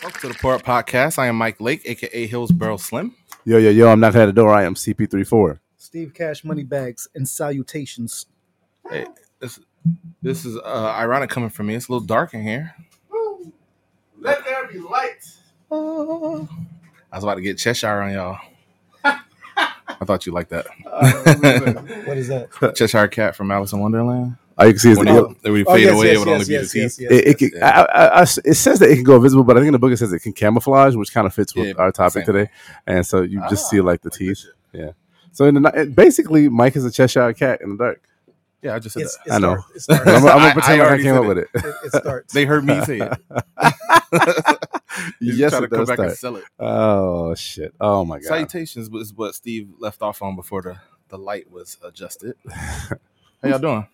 Welcome to the Pour Up Podcast. I am Mike Lake, aka Hillsboro Slim. Yo, yo, yo, I'm knocking at the door. I am CP34. Steve Cash money bags and salutations. Hey, this this is uh, ironic coming from me. It's a little dark in here. Let there be light. Oh. I was about to get Cheshire on y'all. I thought you liked that. What is that? Cheshire Cat from Alice in Wonderland. All you can see is When the he, yellow. they would Oh, fade yes, away, yes, it would yes, only be yes, the yes, teeth. yes, It, it, can, Yeah. I, I- I- it says that it can go invisible, but I think in the book it says it can camouflage, which kind of fits with Yeah, our topic same. today. And so you just Ah, see like the teeth. this shit. So in the, it- basically, Mike is a Cheshire cat in the dark. Yeah, I just said It's, that. it's I know. dark. It's dark. I'm, I'm I- gonna I pretend like I came up it. with it. it, it starts. They heard me say it. You yes, try to it come does back and start. sell it. Oh shit! Oh my god! Salutations was what Steve left off on before the, the light was adjusted. How y'all doing?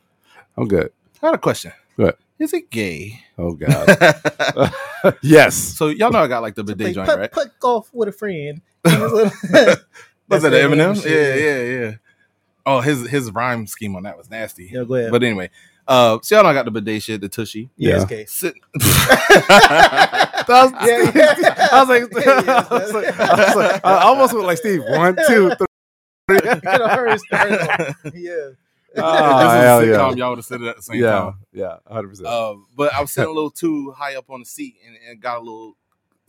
I'm good. I had a question. Good. Is it gay? Oh god. yes. so y'all know I got like the Play bidet joint, put, right? put golf with a friend. Was That's that Eminem? shit, Yeah, yeah, yeah. Oh, his his rhyme scheme on that was nasty. Yeah, go ahead. But anyway, uh, so y'all know I got the bidet shit, the tushy. yeah, it's Yeah. gay. Sit- That was, Yeah, yeah. I was like, I, was like, I, was like- I almost went like Steve. One, two, three. You know, hers started off. yeah. If Oh, this was a sitcom, yeah. y'all would have said it at the same Yeah, time. yeah, hundred percent. Uh, but I was sitting a little too high up on the seat and, and got a little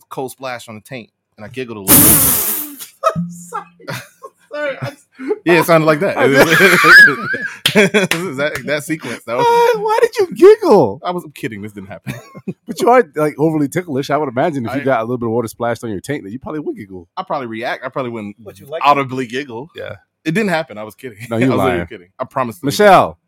cold splash on the tank, and I giggled a little. Sorry. Sorry. I, yeah, it sounded like that. that, that sequence. though. was, Why did you giggle? I was kidding. This didn't happen. But you are like overly ticklish. I would imagine if you I- got a little bit of water splashed on your tank, that you probably would giggle. I probably react. I probably wouldn't what you like? audibly giggle. Yeah. It didn't happen. I was kidding. No, you I was lying. kidding. I promise. Michelle,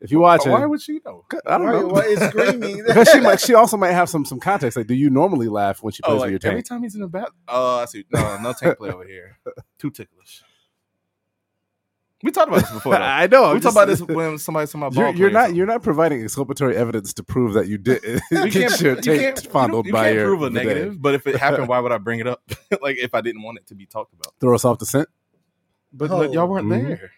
if you watch Oh, it, why would she know? I don't Why- know. why is screaming? because she might, she also might have some some context. Like, do you normally laugh when she Oh, plays like with your tank? every time he's in the bath. Oh, I see. No, no tank play over here. Too ticklish. We talked about this before. I know. we I'm talked about this when somebody talking about You're, ball you're not you're not providing exculpatory evidence to prove that you did You get can't, your you tank can't, fondled you, by can't your prove a bidet. negative, but if it happened, why would I bring it up? like if I didn't want it to be talked about. Throw us off the scent. But Oh. like, y'all weren't Mhm. there.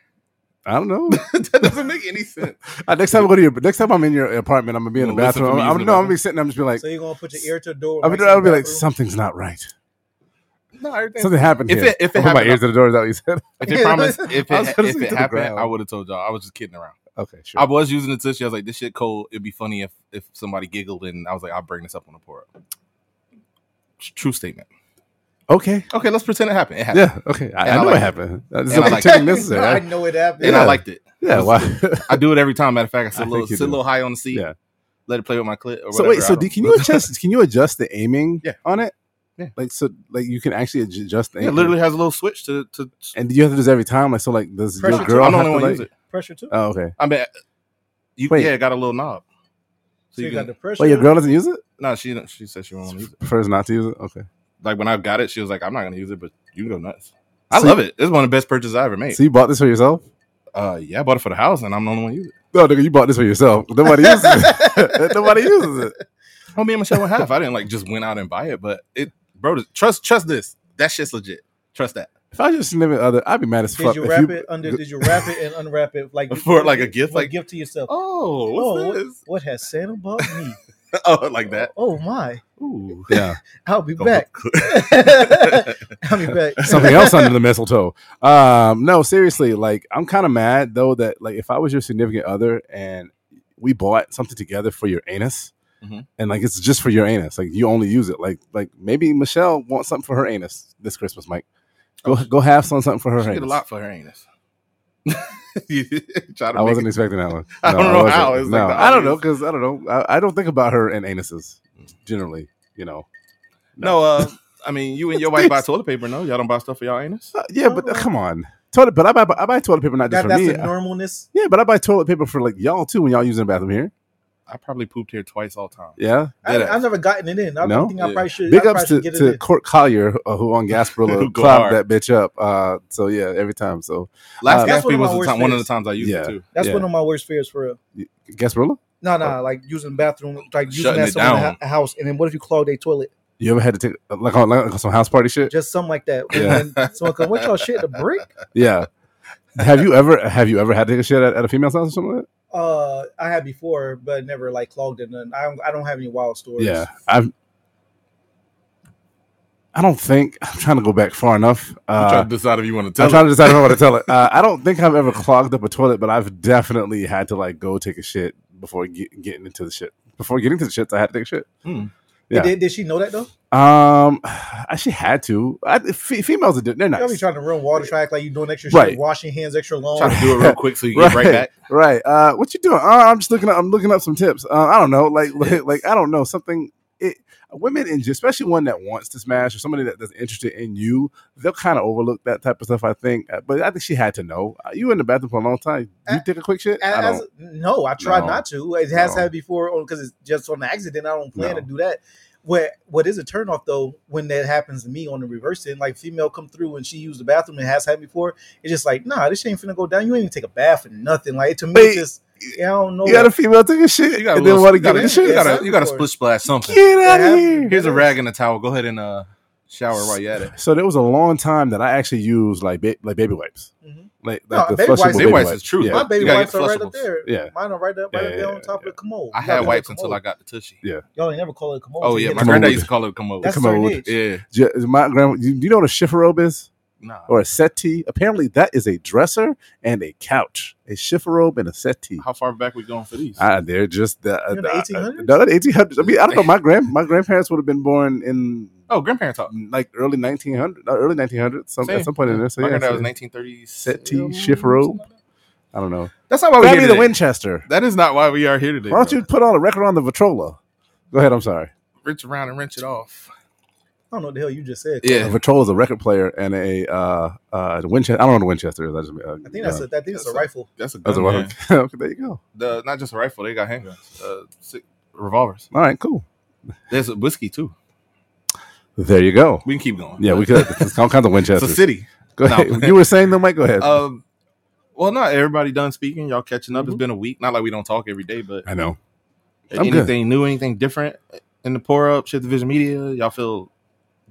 I don't know. that doesn't make any sense. Uh, next time I go to your next time I'm in your apartment, I'm gonna be in the You gonna bathroom. to me I'm, using no, the I'm gonna be sitting. I'm just be like, so you're gonna put your ear to the door? I'll and be, like I'll be like, something's not right. No. Something happened If here. it- if it I put my happened- ears to the door. Is that what you said? I can promise. If it, gonna if it happened. I would have told y'all. I was just kidding around. Okay, sure. I was using the tissue. I was like, "This shit cold. It'd be funny if if somebody giggled." And I was like, "I'll bring this up on the pour up." True statement. Okay. Okay, let's pretend it happened. It happened. Yeah. Okay. I, I I know like it it. happened. That's And I like like pretending I know it happened. and Yeah. I liked it. Yeah. Why? I do it every time. Matter of fact, I sit I a little, sit a little high on the seat. Yeah. Let it play with my clip. Or So wait. So do, can you adjust? Can you adjust the aiming Yeah. on it? Yeah. Like so, like you can actually adjust the Yeah, it literally has a little switch to to. And do you have to do this every time? Like so, like does Pressure your too. girl I'm the have only to one like? use it. Pressure too. Oh, okay. I mean, you Wait. yeah, it got a little knob. So you, got the pressure. Wait, your girl doesn't use it? No, she don't- she said she won't use it. Prefers not to use it. Okay. Like when I got it, she was like, "I'm not gonna use it, but you can go nuts." I So love you- it. It's one of the best purchases I ever made. So you bought this for yourself? Uh, yeah, I bought it for the house, and I'm the only one use it. No, nigga, you bought this for yourself. Nobody uses it. Nobody uses it. Oh, me and Michelle went half. I didn't like just went out and buy it, but it, bro. Trust, trust this. That shit's legit. Trust that. If I was your significant other, I'd be mad as fuck. Did you if wrap it under? Did you wrap it and unwrap it like For, like, a gift, What like- gift to yourself? Oh, Oh, what's this? What has Santa bought me? Oh, like that. Oh my! Ooh. Yeah. I'll be Go- back. I'll be back. Something else under the mistletoe. Um, no, seriously, like I'm kind of mad though that like if I was your significant other and we bought something together for your anus, Mhm. and like it's just for your anus, like you only use it. Like like maybe Michelle wants something for her anus this Christmas, Mike. Go go have some something for her She anus. did a lot for her anus. You try to I wasn't it- expecting that one. I don't know wasn't. how. It's like no, the I don't know because I don't know. I, I don't think about her and anuses generally. You know. No, uh, I mean, you and your wife buy toilet paper. No, y'all don't buy stuff for y'all anus. Uh, yeah, but uh, come on, toilet. But I buy I buy toilet paper not just That, for that's me. the normalness. yeah, but I buy toilet paper for like y'all too when y'all using the bathroom here. I probably pooped here twice all time. Yeah. I, I've never gotten it in. I No? think I Yeah. probably should. Big ups to, should to. Court Collier uh, who on Gasparilla Who go clogged hard. that bitch up. Uh, so yeah, every time. So Last Uh, That's Gatsby was the time, one of the times I used Yeah. it too. That's yeah. one of my worst fears for real. Gasparilla, No, no, like using the bathroom, like using Shutting that it someone down. a house, and then what if you clog their toilet? you ever had to take like on, like on some house party shit? Just something like that. Yeah. And then someone come, what y'all shit the brick? Yeah. have you ever have you ever had to take a shit at, at a female's house or something like Uh, I had before, but never like clogged it. And I don't, I don't have any wild stories. Yeah, I've I don't think I'm trying to go back far enough. I'm Uh, trying to decide if you want to tell. I'm tell. trying to decide if I want to tell it. Uh, I don't think I've ever clogged up a toilet, but I've definitely had to like go take a shit before get, getting into the shit. Before getting to the shits, I had to take a shit. Hmm. Yeah. Did, did she know that though? Um, she had to. I, f- females are they're You know, be trying to run water track like you doing extra Right. shit, washing hands extra long. Trying to do it real quick so you can get right back. right. Uh, what you doing? Uh, I'm just looking up. I'm looking up some tips. Uh, I don't know, like, like, like I don't know something. Women, and especially one that wants to smash or somebody that, that's interested in you, they'll kind of overlook that type of stuff. I think, Uh, but I think she had to know. Uh, you in the bathroom for a long time. You take a quick shit. I As, no, I tried No. not to. It has No. had before because it's just on accident. I don't plan No. to do that. What what is a turnoff though when that happens to me on the reverse end, like female come through and she used the bathroom and has happened before, it's just like, nah, this shit ain't finna go down. You ain't even take a bath or nothing. Like to me, Wait. it's just I don't know. You got a female take a shit You got a and then want to you gotta- get in the You shit. Gotta, you gotta before. split splash something. Get out of here. Here's a rag and a towel. Go ahead and uh, shower while you at it. So there was a long time that I actually used like ba- like baby wipes, Mhm. like, No, like the baby flushable wipes- Baby wipes is true, Yeah. My baby wipes are right up there. Yeah. Mine are right up, right Yeah, up there on top yeah. of the commode. I had gotta wipes until I got the tushy. Yeah. Y'all ain't never call it a commode. Oh yeah, my Commode. granddad used to call it a commode. That's Commode. certain yeah, My grandma, you, you know what a chifforobe is? Nah. or a settee. Apparently, that is a dresser and a couch, a chifforobe and a settee. How far back we going for these? Ah, they're just the, You're in the 1800s? No, the 1800s. I mean, I don't know. My grand my grandparents would have been born in oh, grandparents talk. like early 1900, uh, early 1900s, some, at some point in there. So my yeah, granddad so was 1930s. Settee, chifforobe. I don't know. That's not why we're here me the today. Winchester. That is not why we are here today. Why don't bro. you put on a record on the Victrola? Go ahead. I'm sorry. wrench around and wrench it off? I don't know what the hell you just said. A Yeah, Victrola is a record player and a uh, uh, Winchester. I don't know what a Winchester is. I, just, uh, I think that's a, I think it's a rifle. that's a That's gun. a man. weapon. okay, there you go. The not just a rifle, they got handguns, uh, six, revolvers. All right, cool. There's a whiskey too. There you go. We can keep going. Yeah, we could. There's all kinds of Winchester. It's a Winchesters. city. Go No. ahead. You were saying though, Mike. Go ahead. Um, well, not everybody done speaking. Y'all catching up. It's Mhm. been a week. Not like we don't talk every day, but I know. I'm good. anything new, anything different in the pour up, shit division media. Y'all feel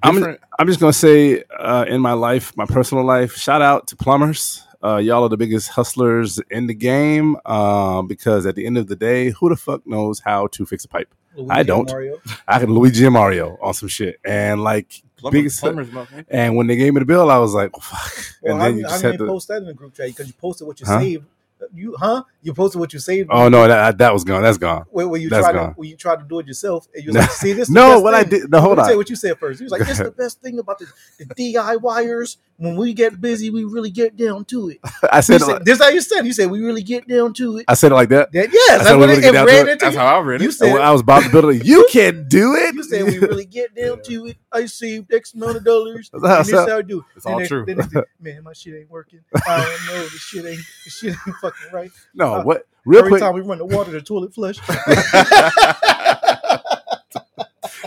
I'm- I'm just gonna say, uh, in my life, my personal life, shout out to plumbers. Uh, y'all are the biggest hustlers in the game. Um, because at the end of the day, who the fuck knows how to fix a pipe? Luigi I don't. Mario. I can Luigi and Mario on some shit, and like Plumbers, biggest. plumbers, motherfucker. And when they gave me the bill, I was like, fuck. Well, and how, then you how just do had to. post that in the group chat? Because you posted what you Huh? saved. You huh? You posted what you saved. Oh no, that that was gone. That's gone. When, when you that's tried to when you tried to do it yourself, and you was like, "See this?" is the No, what I did. No, hold on. you what you said first. He was like, "This is the best thing about the, the DIYers. When we get busy, we really get down to it." I said, it said, this is how you said. You said we really get down to it. I said it like that. That, yes, said that's we what really it, get down to it. That's you. how I read it. You said I was about to build it. You can do it. you said we really get down to it. I saved X amount of dollars. That's how- this how I do. it. It's all true. said, Man, my shit ain't working. I don't know. This shit ain't. This shit ain't fucking right. No, Uh, what? Real Every quick, time we run the water, the toilet flush.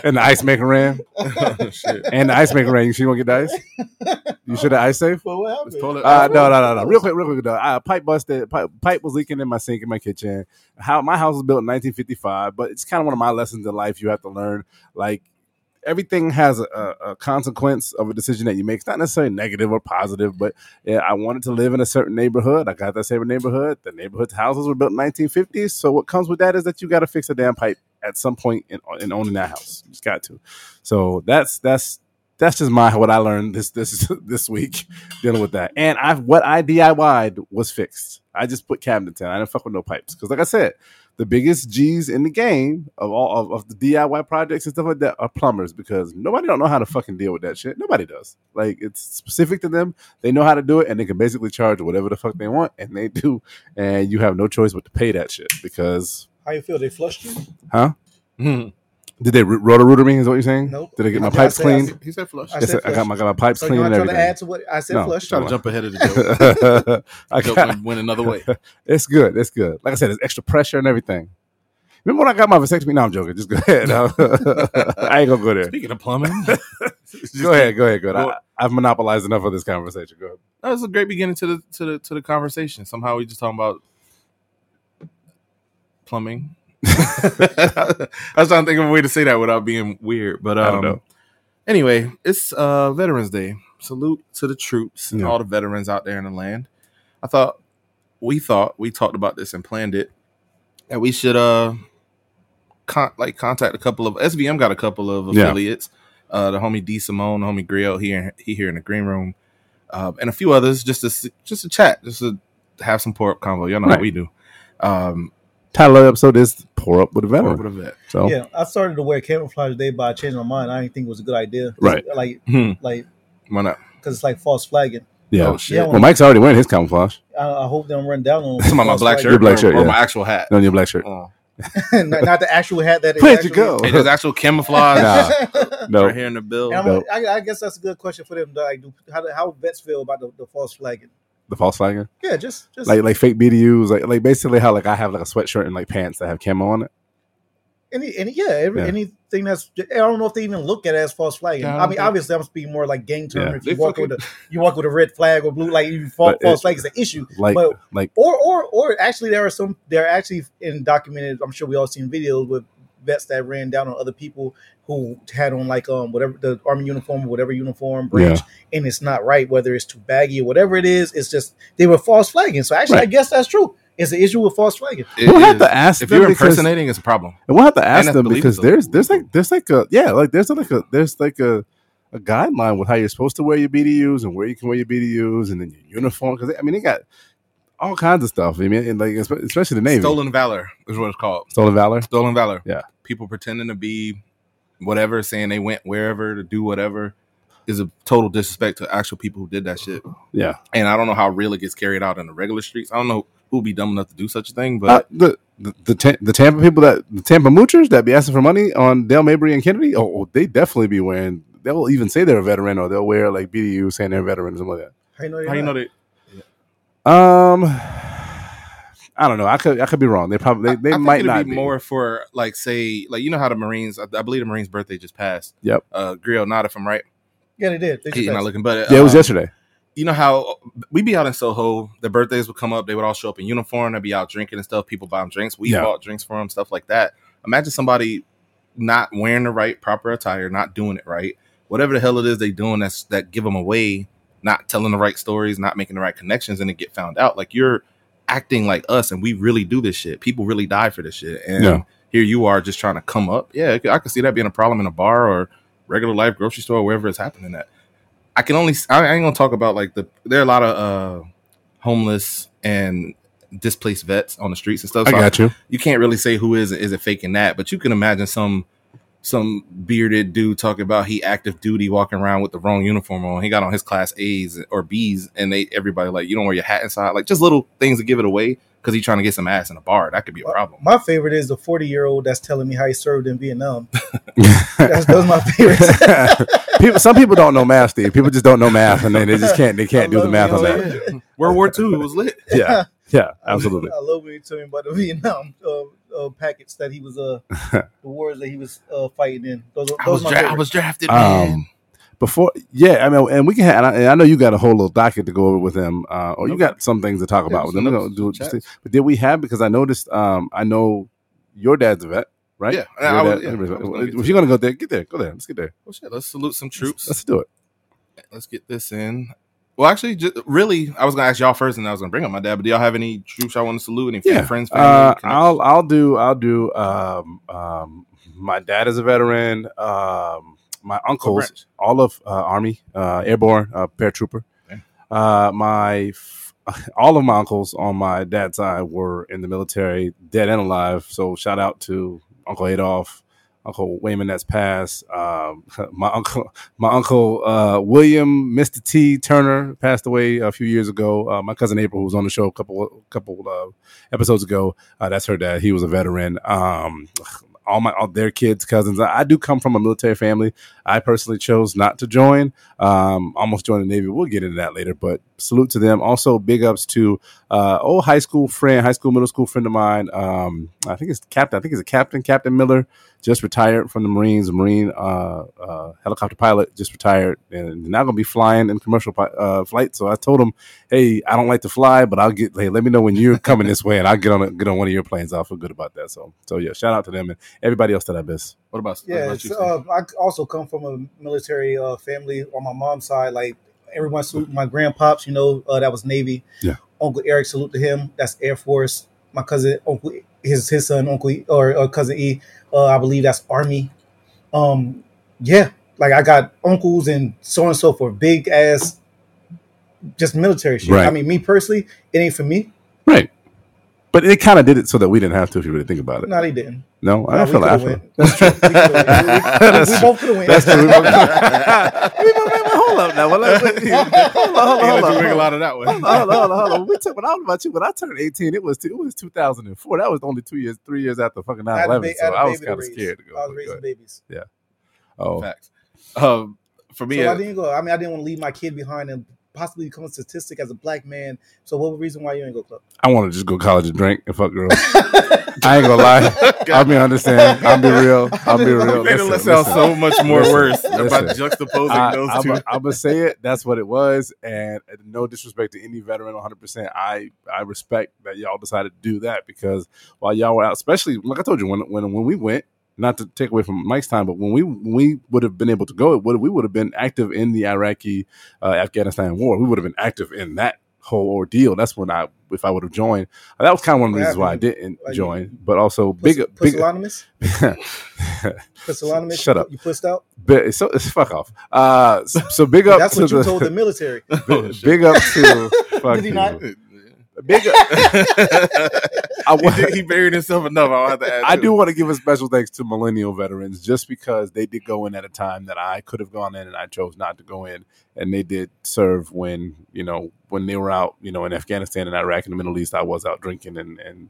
and the ice maker ran, Shit. and the ice maker ran. You sure you want to get the ice? You should have ice safe. well, what happened? This toilet- Uh, no, no, no, no. Real quick, real quick though. Uh, pipe busted. Pipe, pipe was leaking in my sink in my kitchen. How my house was built in 1955, but it's kind of one of my lessons in life. You have to learn like everything has a, a, consequence of a decision that you make. It's not necessarily negative or positive, but yeah, I wanted to live in a certain neighborhood. I got that same neighborhood. The neighborhood's houses were built in 1950s. So what comes with that is that you got to fix a damn pipe at some point in, in owning that house. You just got to. So that's that's that's just my what I learned this this this week dealing with that. And I what I DIY'd was fixed. I just put cabinets in. I didn't fuck with no pipes because, like I said, the biggest G's in the game of all of, of the DIY projects and stuff like that are plumbers because nobody don't know how to fucking deal with that shit. Nobody does. Like it's specific to them. They know how to do it, and they can basically charge whatever the fuck they want, and they do. And you have no choice but to pay that shit because, How you feel? They flushed you? huh? Hmm. Did they rotor rooter me? Is what you're saying? Nope. Did I get my I pipes said- I cleaned? said- He said flush. I Yes, said I got flush. my got my pipes So you cleaned want and to try to everything. add to what I said? No. flush. Trying to jump ahead of the joke. I Joke got, went- went another way. it's good. It's good. Like I said, there's extra pressure and everything. Remember when I got my vasectomy? No, I'm joking. Just go ahead. I ain't gonna go there. Speaking of plumbing, Go ahead. Go ahead. Go ahead. Go- I, I've monopolized enough of this conversation. Go ahead. That was a great beginning to the to the to the conversation. Somehow we just talking about plumbing. I was trying to think of a way to say that without being weird, but I don't um, know. anyway, it's uh, Veterans Day. Salute to the troops and Yeah. all the veterans out there in the land. I thought we thought we talked about this and planned it that we should uh con- like contact a couple of SVM got a couple of Yeah. affiliates uh, the homie D Simone, the homie Grill here, he here in the green room, uh, and a few others just to just to chat, just to have some pour up convo. Y'all know Right. how we do. Um, Title of the episode is "Pour Up with a pour Veteran." up with a vet. So Yeah, I started to wear camouflage today, but I changed my mind. I didn't think it was a good idea. Right. Like, Hmm. like Why not? because it's like false flagging. yeah. Oh shit! Yeah, Well, Mike's already wearing his camouflage I, I hope they don't run down on Some of my black shirt, Your black shirt, or yeah. my actual hat. on your black shirt. Oh. not, not the actual hat that. it Where'd you go? is. Hey, actual camouflage Nah. No, right here in the bill. I'm Nope. I, I guess that's a good question for them. to, Like, do, how, how vets feel about the, the false flagging? The false flagging, Yeah, just just like like fake BDUs, like like basically how like I have like a sweatshirt and like pants that have camo on it. any any yeah, every, Yeah. anything that's. I don't know if they even look at it as false flagging. Yeah, I I, mean, obviously, I'm speaking more like gang term. Yeah. If you They walk fucking- with a you walk with a red flag or blue, like you fall, false it- flag is an issue. Like But- like Or or or actually, there are some. There are actually in documented. I'm sure we all seen videos with vets that ran down on other people who had on like um whatever the army uniform or whatever uniform branch, and it's not right. Whether it's too baggy or whatever it is, it's just they were false flagging. So actually, I guess that's true. It's an issue with false flagging. It we'll have to ask if them you're impersonating, it's a problem. And we'll have to ask them because believable. there's there's like there's like a yeah like there's like a there's like a a guideline with how you're supposed to wear your BDUs and where you can wear your BDUs and then your uniform because I mean they got all kinds of stuff. I mean and like especially the Navy Stolen valor is what it's called. Stolen valor. Stolen valor. Yeah. People pretending to be whatever, saying they went wherever to do whatever, is a total disrespect to actual people who did that shit. Yeah, And I don't know how real it gets carried out in the regular streets. I don't know who'd be dumb enough to do such a thing, uh, but the the the, Ta- the Tampa people that the Tampa moochers that be asking for money on Dale Mabry and Kennedy. Oh, oh, they definitely be wearing. They'll even say they're a veteran or they'll wear like BDU saying they're a veteran or something like How you know? how you know that? that. Um, I don't know. I could I could be wrong. They probably they, they I think might it'd not be be. more for like say like you know how the Marines. I, I believe the Marines' birthday just passed. Yep. Uh, Grill, not if I'm right. Yeah, they did. They He's not looking, but Yeah, it was uh, yesterday. you know how we be out in Soho, the birthdays would come up, they would all show up in uniform, they'd be out drinking and stuff. People buy them drinks. We Yeah. bought drinks for them, stuff like that. Imagine somebody not wearing the right proper attire, not doing it right, whatever the hell it is they doing that's that give them away, not telling the right stories, not making the right connections, and it get found out. Like you're acting like us, and we really do this shit. People really die for this shit, and Yeah. here you are just trying to come up. Yeah, I could- can see that being a problem in a bar or regular life grocery store, wherever it's happening at. I can only I ain't gonna talk about like the there are a lot of uh homeless and displaced vets on the streets and stuff. I So got you. you can't really say who is is it faking that, but you can imagine some some bearded dude talking about he active duty walking around with the wrong uniform on. He got on his class A's or B's, and they everybody like you don't wear your hat inside, like just little things to give it away because he's trying to get some ass in a bar. That could be a problem. My favorite is the 40 year old that's telling me how he served in Vietnam. That's those my favorites. people, some people don't know math, Steve. People just don't know math, and they, they just can't. They can't do the math on that. World War II, it was lit. Yeah, yeah, absolutely. I love when you tell me about the Vietnam uh, uh, packets that he was uh the wars that he was uh fighting in. Those, those I was dra- I was drafted, Um. Before, yeah, I mean, and we can. Have, and I, and I know you got a whole little docket to go over with him, uh, or you got some things to talk about with him. We're do just but did we have? Because I noticed, um, I know your dad's a vet, right? Yeah, your I, was, dad, yeah, was gonna if you're gonna go there, get there, go there. Let's get there. Well, shit, let's salute some troops. Let's do it. Let's get this in. Well, actually, just, really, I was gonna ask y'all first, and I was gonna bring up my dad. But do y'all have any troops y'all want to salute? Any Yeah, friends, family? Uh. I'll I'll do I'll do. Um, um, my dad is a veteran. Um, my uncles, branch? all of uh, Army, uh, Airborne, uh, paratrooper. Okay. Uh, my f- all of my uncles on my dad's side were in the military, dead and alive. So shout out to Uncle Adolf, Uncle Wayman that's passed. Um, my uncle, my uncle uh, William, Mister T Turner passed away a few years ago. Uh, my cousin April, who was on the show a couple couple uh, episodes ago, uh, that's her dad. He was a veteran. Um, all my all their kids, cousins. I, I do come from a military family. I personally chose not to join. Um, almost joined the Navy. We'll get into that later, but salute to them. Also, big ups to uh, old high school friend, high school, middle school friend of mine. Um, I think it's Captain. I think he's a Captain, Captain Miller, just retired from the Marines, Marine uh, uh, helicopter pilot, just retired, and now gonna be flying in commercial uh, flight. So I told him, hey, I don't like to fly, but I'll get. Hey, let me know when you're coming this way, and I'll get on a, get on one of your planes. I'll feel good about that. So, so yeah, shout out to them and everybody else that I miss. what about? what Yeah, about you, uh, I also come from a military uh, family on my mom's side. Like everyone salute my grandpops, you know, uh, that was Navy. Yeah. Uncle Eric, salute to him. That's Air Force. My cousin, Uncle, his his son, Uncle E, or, or cousin E, uh, I believe that's Army. Um, yeah, like I got uncles and so on and so forth, big ass, just military shit. Right. I mean, me personally, it ain't for me. Right. But it kind of did it so that we didn't have to if you really think about it. No, they didn't. No, No, I we feel like I feel. That's true. We, coulda we, we both could have went. That's true. We both- now. Well, let- let- hold on, hold on, let hold you on. wiggle out of that one. Hold on, hold on, hold on, hold on. We took, when I was about you, when I turned 18, it was it was 2004. That was only two years, three years after fucking I had a 9 ba- 11. I So a I was kind of scared to go. I was raising babies. Yeah. Oh, Facts. Um, for me, so uh, I didn't go. I mean, I didn't want to leave my kid behind and possibly become a statistic as a black man. So what was the reason why you didn't go club? I want to just go college and drink and fuck girls. I ain't gonna lie. I'll be understand. I'll be real. I'll be you real. made it Listen, sound so much more Listen, worse listen. about juxtaposing I, those I'm, two. I'm gonna say it. That's what it was, and no disrespect to any veteran, 100. percent I I respect that y'all decided to do that because while y'all were out, especially like I told you when when when we went, not to take away from Mike's time, but when we we would have been able to go, it would we would have been active in the Iraqi uh, Afghanistan war. We would have been active in that whole ordeal. That's when I if I would have joined. That was kind of one of the reasons why I didn't Like, join. But also Pus- big big. Pusillanimous? Pusillanimous? Shut up. You pushed out? Big, so fuck off. Uh, so, so big up That's to what you the, told the military. Oh, big, big up to fuck Did he you. Big. I, he, wa- did- he buried himself enough. I'll have to add. I do want to give a special thanks to millennial veterans just because they did go in at a time that I could have gone in and I chose not to go in. And they did serve when, you know, when they were out, you know, in Afghanistan and Iraq and the Middle East, I was out drinking and, and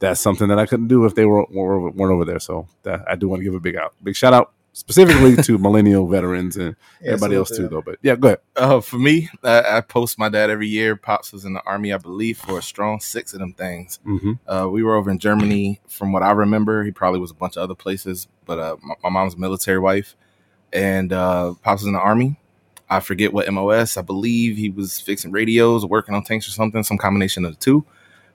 that's something that I couldn't do if they were, were weren't over there. So that, I do want to give a big out, big shout out specifically to millennial veterans and Yeah, everybody salute else too, though. But yeah, go ahead. Uh, for me, I, I post my dad every year. Pops was in the army, I believe, for a strong six of them things. hmm Uh, we were over in Germany. From what I remember, he probably was a bunch of other places, but uh, my, my mom's a military wife, and uh, Pops was in the army. I forget what MOS. I believe he was fixing radios, or working on tanks or something, some combination of the two.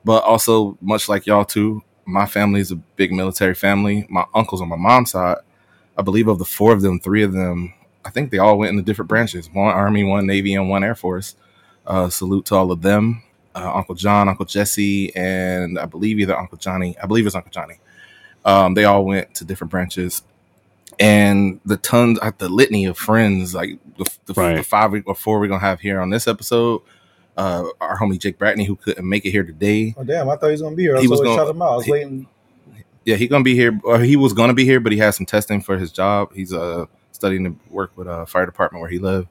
But also, much like y'all too, my family is a big military family. My uncles on my mom's side, I believe of the four of them, three of them, I think they all went in the different branches: one Army, one Navy, and one Air Force. Uh, salute to all of them uh, Uncle John, Uncle Jesse, and I believe either Uncle Johnny. I believe it's Uncle Johnny. Um, they all went to different branches, and the tons, uh, the litany of friends, like the, the, Right. the five we- or four we're gonna have here on this episode. Uh, our homie Jake Bratney, who couldn't make it here today. Oh damn! I thought he was gonna be here. I He was was going to gonna- shout him out. I was he- waiting. Yeah, he gonna be here, or he was gonna be here, but he had some testing for his job. He's uh studying to work with a fire department where he lived.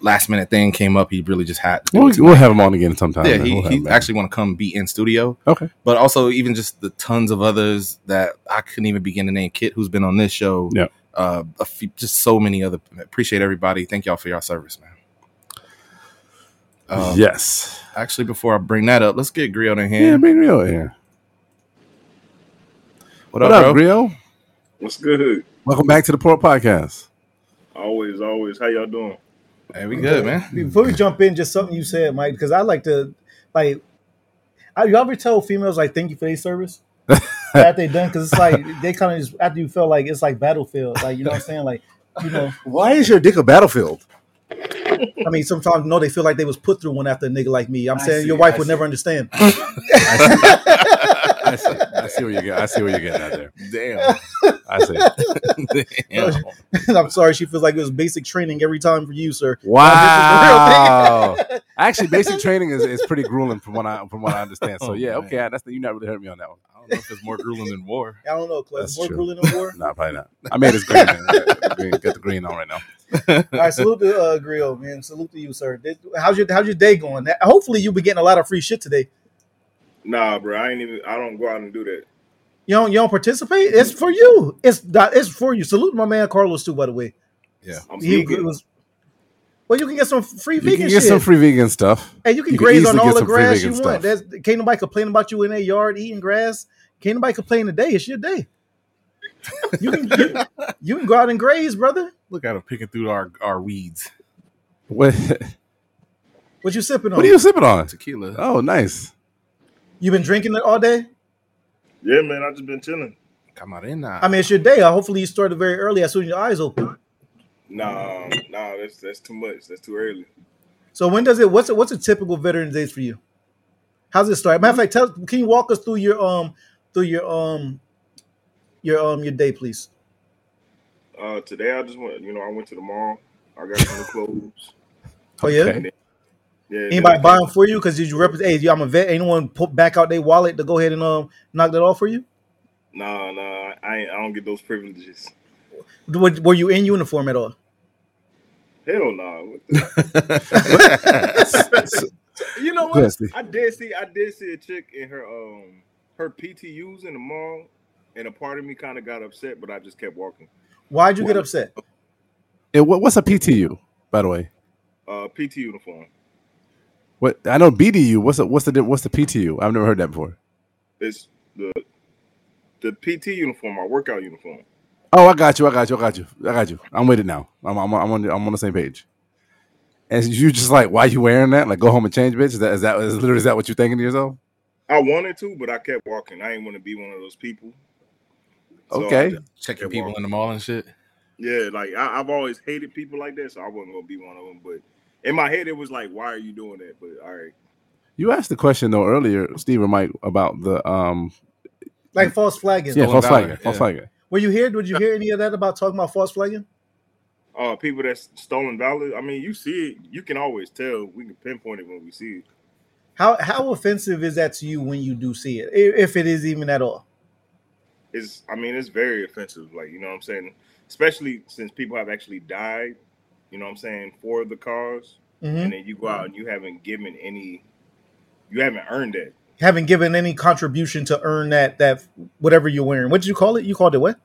Last minute thing came up. He really just had to. We'll, we'll have him on again sometime. yeah, he, We'll he actually want to come be in studio. Okay. But also even just the tons of others that I couldn't even begin to name. Kit, who's been on this show. Yeah. Uh, a few, just so many other. Appreciate everybody. Thank y'all for your service, man. Um, yes. Actually, before I bring that up, let's get Griot in Yeah, bring Rio in here. What, What up, up, bro? Rio? What's good? Welcome back to the Port Podcast. Always, always. How y'all doing? Hey, we good, man. Before we jump in, just something you said, Mike, because I like to like. I, you ever tell females like thank you for their service that they done? Because it's like they kind of just after you feel like it's like battlefield, like you know what I'm saying, like you know. Why is your dick a battlefield? I mean, sometimes no, they feel like they was put through one after a nigga like me. I'm I saying see, your wife I would see. never understand. I see. I see where you get. I see where you're getting at there. Damn. I see. Damn. I'm sorry, she feels like it was basic training every time for you, sir. Wow. Actually, basic training is, is pretty grueling from what I from what I understand. So Oh, yeah, man. okay, that's the, you not really hurt me on that one. I don't know if it's more grueling than war. I don't know, Cliff. That's More true. grueling than war. No, probably not. I made this green. man. The green, got the green on right now. All right, salute to uh, Grill, man. Salute to you, sir. How's your How's your day going? Hopefully, you'll be getting a lot of free shit today. Nah, bro. I ain't even. I don't go out and do that. You don't you don't participate? It's for you. It's that it's for you. Salute my man Carlos too, by the way. Yeah. I'm He vegan. was. Well, you can get some free You vegan can get shit. some free vegan stuff. hey, you can you can graze on all the grass vegan you want. stuff. There's, can't nobody complain about you in their yard eating grass. Can't nobody complain today. It's your day. You can you, you can go out and graze, brother. Look at him picking through our, our weeds. What, What you sipping on? what are you sipping on? Tequila. Oh, nice. You been drinking it all day? Yeah, man. I just been chilling. Come on in now. I mean, it's your day. Hopefully, you started very early as soon as your eyes open. Nah, nah. That's that's too much. That's too early. So when does it? What's a, what's a typical Veterans Day for you? How's it start? Matter of fact, tell, can you walk us through your um through your um your um your day, please? Uh, today I just went. You know, I went to the mall. I got some clothes. Oh yeah. Okay. Yeah. Anybody I buy them for you? Because did you represent? Hey, I'm a vet. Anyone put back out their wallet to go ahead and um knock that off for you? Nah, nah. I ain't, I don't get those privileges. Were, were you in uniform at all? Hell no. What you know what? I did see. I did see a chick in her um her PTUs in the mall, and a part of me kind of got upset, but I just kept walking. Why'd you get upset? And what, what's a PTU, by the way? Uh, PT uniform. What I know BDU. What's the what's the what's the PTU? I've never heard that before. It's the the PT uniform, our workout uniform. Oh, I got you. I got you. I got you. I got you. I'm with it now. I'm I'm, I'm on the, I'm on the same page. And you just like, why you wearing that? Like, go home and change, bitch. Is that is that is literally is that what you're thinking to yourself? I wanted to, but I kept walking. I didn't want to be one of those people. So Okay. just- Checking people in the mall and shit. Yeah, like I, I've always hated people like that, so I wasn't gonna be one of them. But in my head, it was like, why are you doing that? But all right, You asked the question though earlier, Steve or Mike, about the um Like false flagging. yeah false valor, flagging, false yeah. flagging. Were you here? Did you hear any of that about talking about false flagging? uh, people that's stolen valor. I mean, you see it. You can always tell. We can pinpoint it when we see it. How how offensive is that to you when you do see it, if it is even at all? It's. I mean, it's very offensive. Like you know what I'm saying. Especially since people have actually died. You know what I'm saying for the cause, hmm and then you go out and you haven't given any. You haven't earned that. Haven't given any contribution to earn that that whatever you're wearing. What did you call it? You called it what?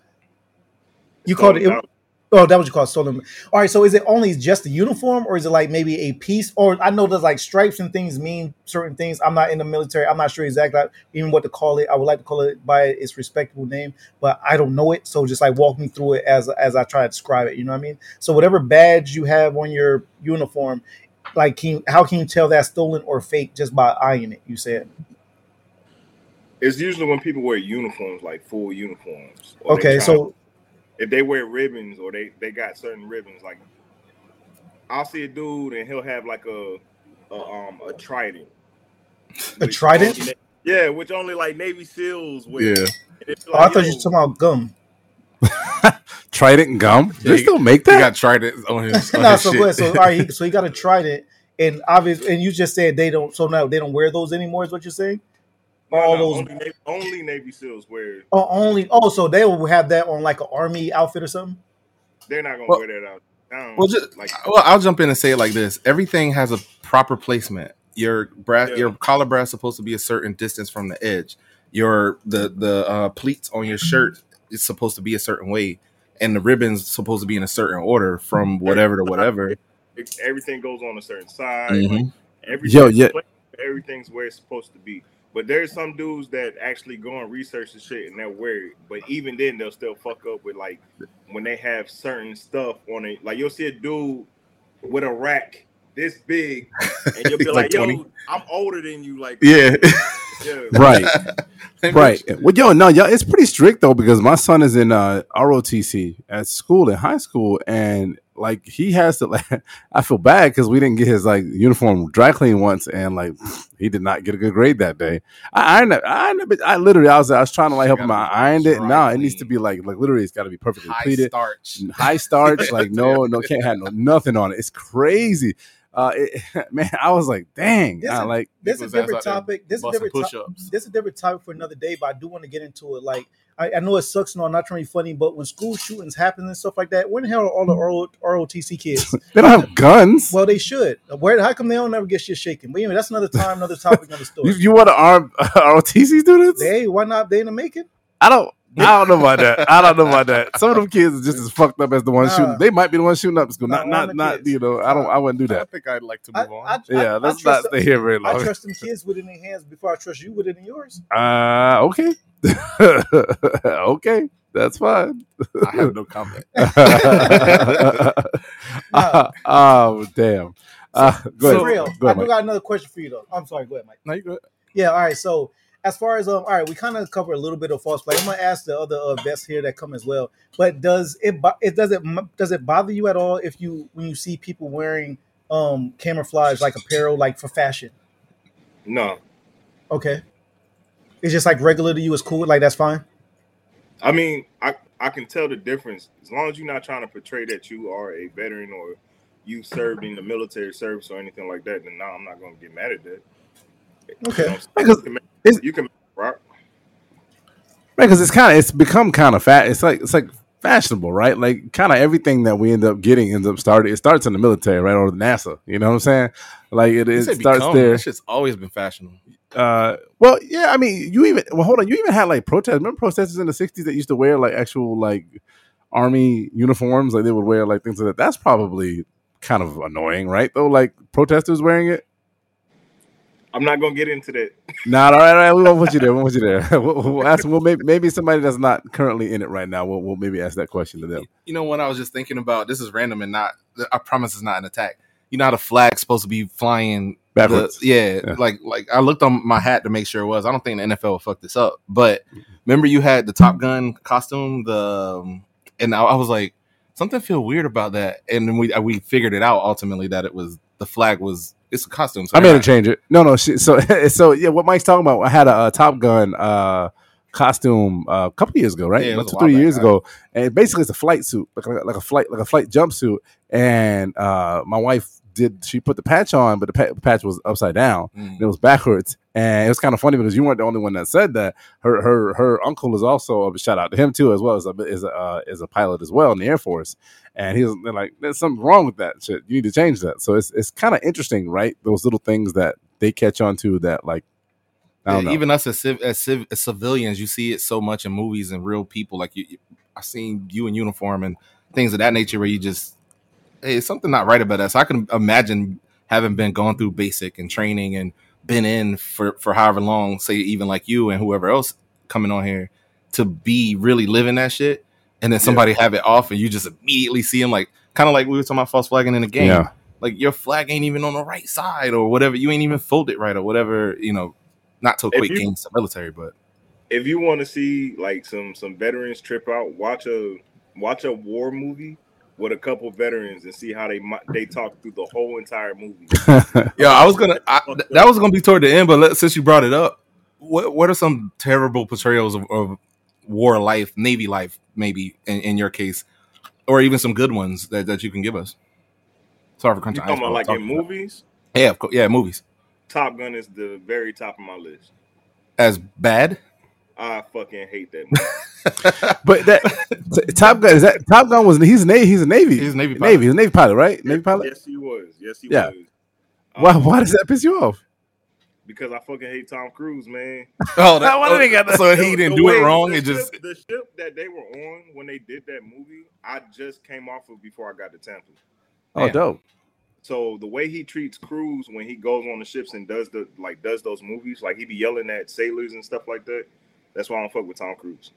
You called it. It oh, that was you called stolen. All right. So is it only just the uniform, or is it like maybe a piece? Or I know there's like stripes and things mean certain things. I'm not in the military. I'm not sure exactly even what to call it. I would like to call it by its respectable name, but I don't know it. So just like walk me through it as as I try to describe it. You know what I mean? So whatever badge you have on your uniform, like can you, how can you tell that's stolen or fake just by eyeing it? You said. It's usually when people wear uniforms, like full uniforms. Okay, so if they wear ribbons or they they got certain ribbons, like I'll see a dude and he'll have like a, a um a trident. A trident? only- yeah, which only like Navy SEAls wear. Yeah. And it's oh, I like, thought you were talking about gum. Trident and gum. Yeah, They still make He that. got trident on his, on no, his so shit. go. So all right, so he got a trident, and obvious, and you just said they don't. So now they don't wear those anymore. Is what you're saying? No, all no, those- only Navy, only Navy SEAls wear. Oh, only. Oh, so they will have that on like an army outfit or something. They're not gonna Well- wear that out. Well, just, like well, I'll jump in and say it like this: everything has a proper placement. Your brass, Yeah. your collar brass is supposed to be a certain distance from the edge. Your the the uh, pleats on your shirt is supposed to be a certain way, and the ribbons supposed to be in a certain order from whatever to whatever. everything goes on a certain side. Mhm. Everything, Yo, yeah. everything's where it's supposed to be. But there's some dudes that actually go and research the shit and they'll wear it. But even then, they'll still fuck up with like when they have certain stuff on it. Like you'll see a dude with a rack this big, and you'll be like, like "Yo, 20. I'm older than you." Like, Yeah, yeah, Right. right. Well, yo, no, yo, it's pretty strict though because my son is in uh, ROTC at school in high school, and like he has to. Like, I feel bad because we didn't get his like uniform dry clean once, and like he did not get a good grade that day. I ironed it. I, ironed it, I literally, I was, I was trying to like help him. out. I ironed it. Dry No, it needs to be like, like literally, it's got to be perfectly High pleated starch. high starch. Like no, no, can't have no nothing on it. It's crazy. Uh, it, man, I was like, dang, This I is- like. This is a different topic. This is a different topic. This is a different topic for another day, but I do want to get into it. Like, I, I know it sucks, no, I'm not trying to be funny, but when school shootings happen and stuff like that, where the hell are all the ROTC kids? They don't have guns. well, they should. Where? How come they don't never get shit shaken? But anyway, that's another time, another topic, another story. You, you want to arm ROTC students? Hey, why not? They in the making. I don't. I don't know about that. I don't know about that. Some of them kids are just as fucked up as the ones Nah. shooting. They might be the ones shooting up in school. Not, Nah, not, not. kids. You know, I don't. I wouldn't do that. I think I'd like to I, move on. I, Yeah, I, let's I not stay here very long. I trust them kids with it in their hands before I trust you with it in yours. Uh, okay, okay, that's fine. I have no comment. oh damn. Uh, go ahead. For real, Go I do got another question for you though. I'm sorry, go ahead, Mike. No, you good. Yeah, all right. So as far as um, all right, we kind of cover a little bit of false flag. I'm gonna ask the other uh, vets here that come as well. But does it bo- it does it does it bother you at all if you when you see people wearing um camouflage like apparel like for fashion? no. Okay, it's just like regular to you. It's cool. Like that's fine. I mean, I I can tell the difference as long as you're not trying to portray that you are a veteran or you served in the military service or anything like that. Then no, I'm not going to get mad at that. Okay. You, know what I'm saying? Because you can make, you can rock. Right, because it's kind of it's become kind of fat. It's like it's like fashionable, right? Like kind of everything that we end up getting ends up started. It starts in the military, right, or NASA. You know what I'm saying? Like it, You it starts become, there. That shit's always been fashionable. Uh, well, yeah. I mean, you even well, hold on. You even had like protests. Remember protesters in the '60s that used to wear like actual like army uniforms? Like they would wear like things like that. That's probably kind of annoying, right? Though, like protesters wearing it. I'm not going to get into that. Nah, all right, all right. We won't put you there. We won't put you there. we'll, we'll ask. Well, maybe, maybe somebody that's not currently in it right now. We'll, we'll maybe ask that question to them. You know, what I was just thinking about this is random and not, I promise it's not an attack. You know how the flag's supposed to be flying Backwards. the- yeah, Yeah. like like I looked on my hat to make sure it was. I don't think the NFL will fuck this up, but remember you had the Top Gun costume, the um, and I, I was like something feel weird about that, and then we we figured it out ultimately that it was the flag was it's a costume. So I made it change it. No, no. So, so yeah. What Mike's talking about? I had a, uh Top Gun uh, costume uh, a couple years ago, right? Yeah, About two, three years ago, and basically it's a flight suit, like like a flight, like a flight jumpsuit. And uh, my wife did. She put the patch on, but the pa- patch was upside down. Mm. It was backwards, and it was kind of funny because you weren't the only one that said that. Her her her uncle is also a shout out to him too, as well as a is a uh, is a pilot as well in the Air Force, and he was like, "There's something wrong with that shit. You need to change that." So it's it's kind of interesting, right? Those little things that they catch on to that, like, I don't know. Even us as, civ- as, civ- as civilians, you see it so much in movies and real people. Like you, you- I seen you in uniform and things of that nature where you just, hey, it's something not right about us. I can imagine having been going through basic and training and been in for for however long, say even like you and whoever else coming on here, to be really living that shit, and then somebody have it off and you just immediately see them like kind of like we were talking about false flagging in the game yeah, like your flag ain't even on the right side or whatever. You ain't even folded right or whatever. You know, not to If equate you- games to military, but if you want to see like some some veterans trip out, watch a watch a war movie with a couple veterans and see how they they talk through the whole entire movie. yeah, I was gonna. I, that was gonna be toward the end, but let, since you brought it up, what what are some terrible portrayals of, of war life, Navy life, maybe in, in your case, or even some good ones that, that you can give us? Sorry for You crunching. talking ice, about like talk in about- movies? Yeah, of course, yeah, movies Top Gun is the very top of my list. as bad. I fucking hate that movie. but that Top Gun is that Top Gun was he's a Navy he's a Navy He's a Navy pilot. Navy he's a Navy pilot right Navy pilot. Yes, he was. Yes, he Yeah. was. Why Um, why does that piss you off? Because I fucking hate Tom Cruise, man. Oh, Why did they got that? so he didn't do way- it wrong. The It just ship, the ship that they were on when they did that movie, I just came off of before I got to Tampa. Oh, Damn. dope. So the way he treats Cruise when he goes on the ships and does the like does those movies, like he be yelling at sailors and stuff like that. That's why I don't fuck with Tom Cruise.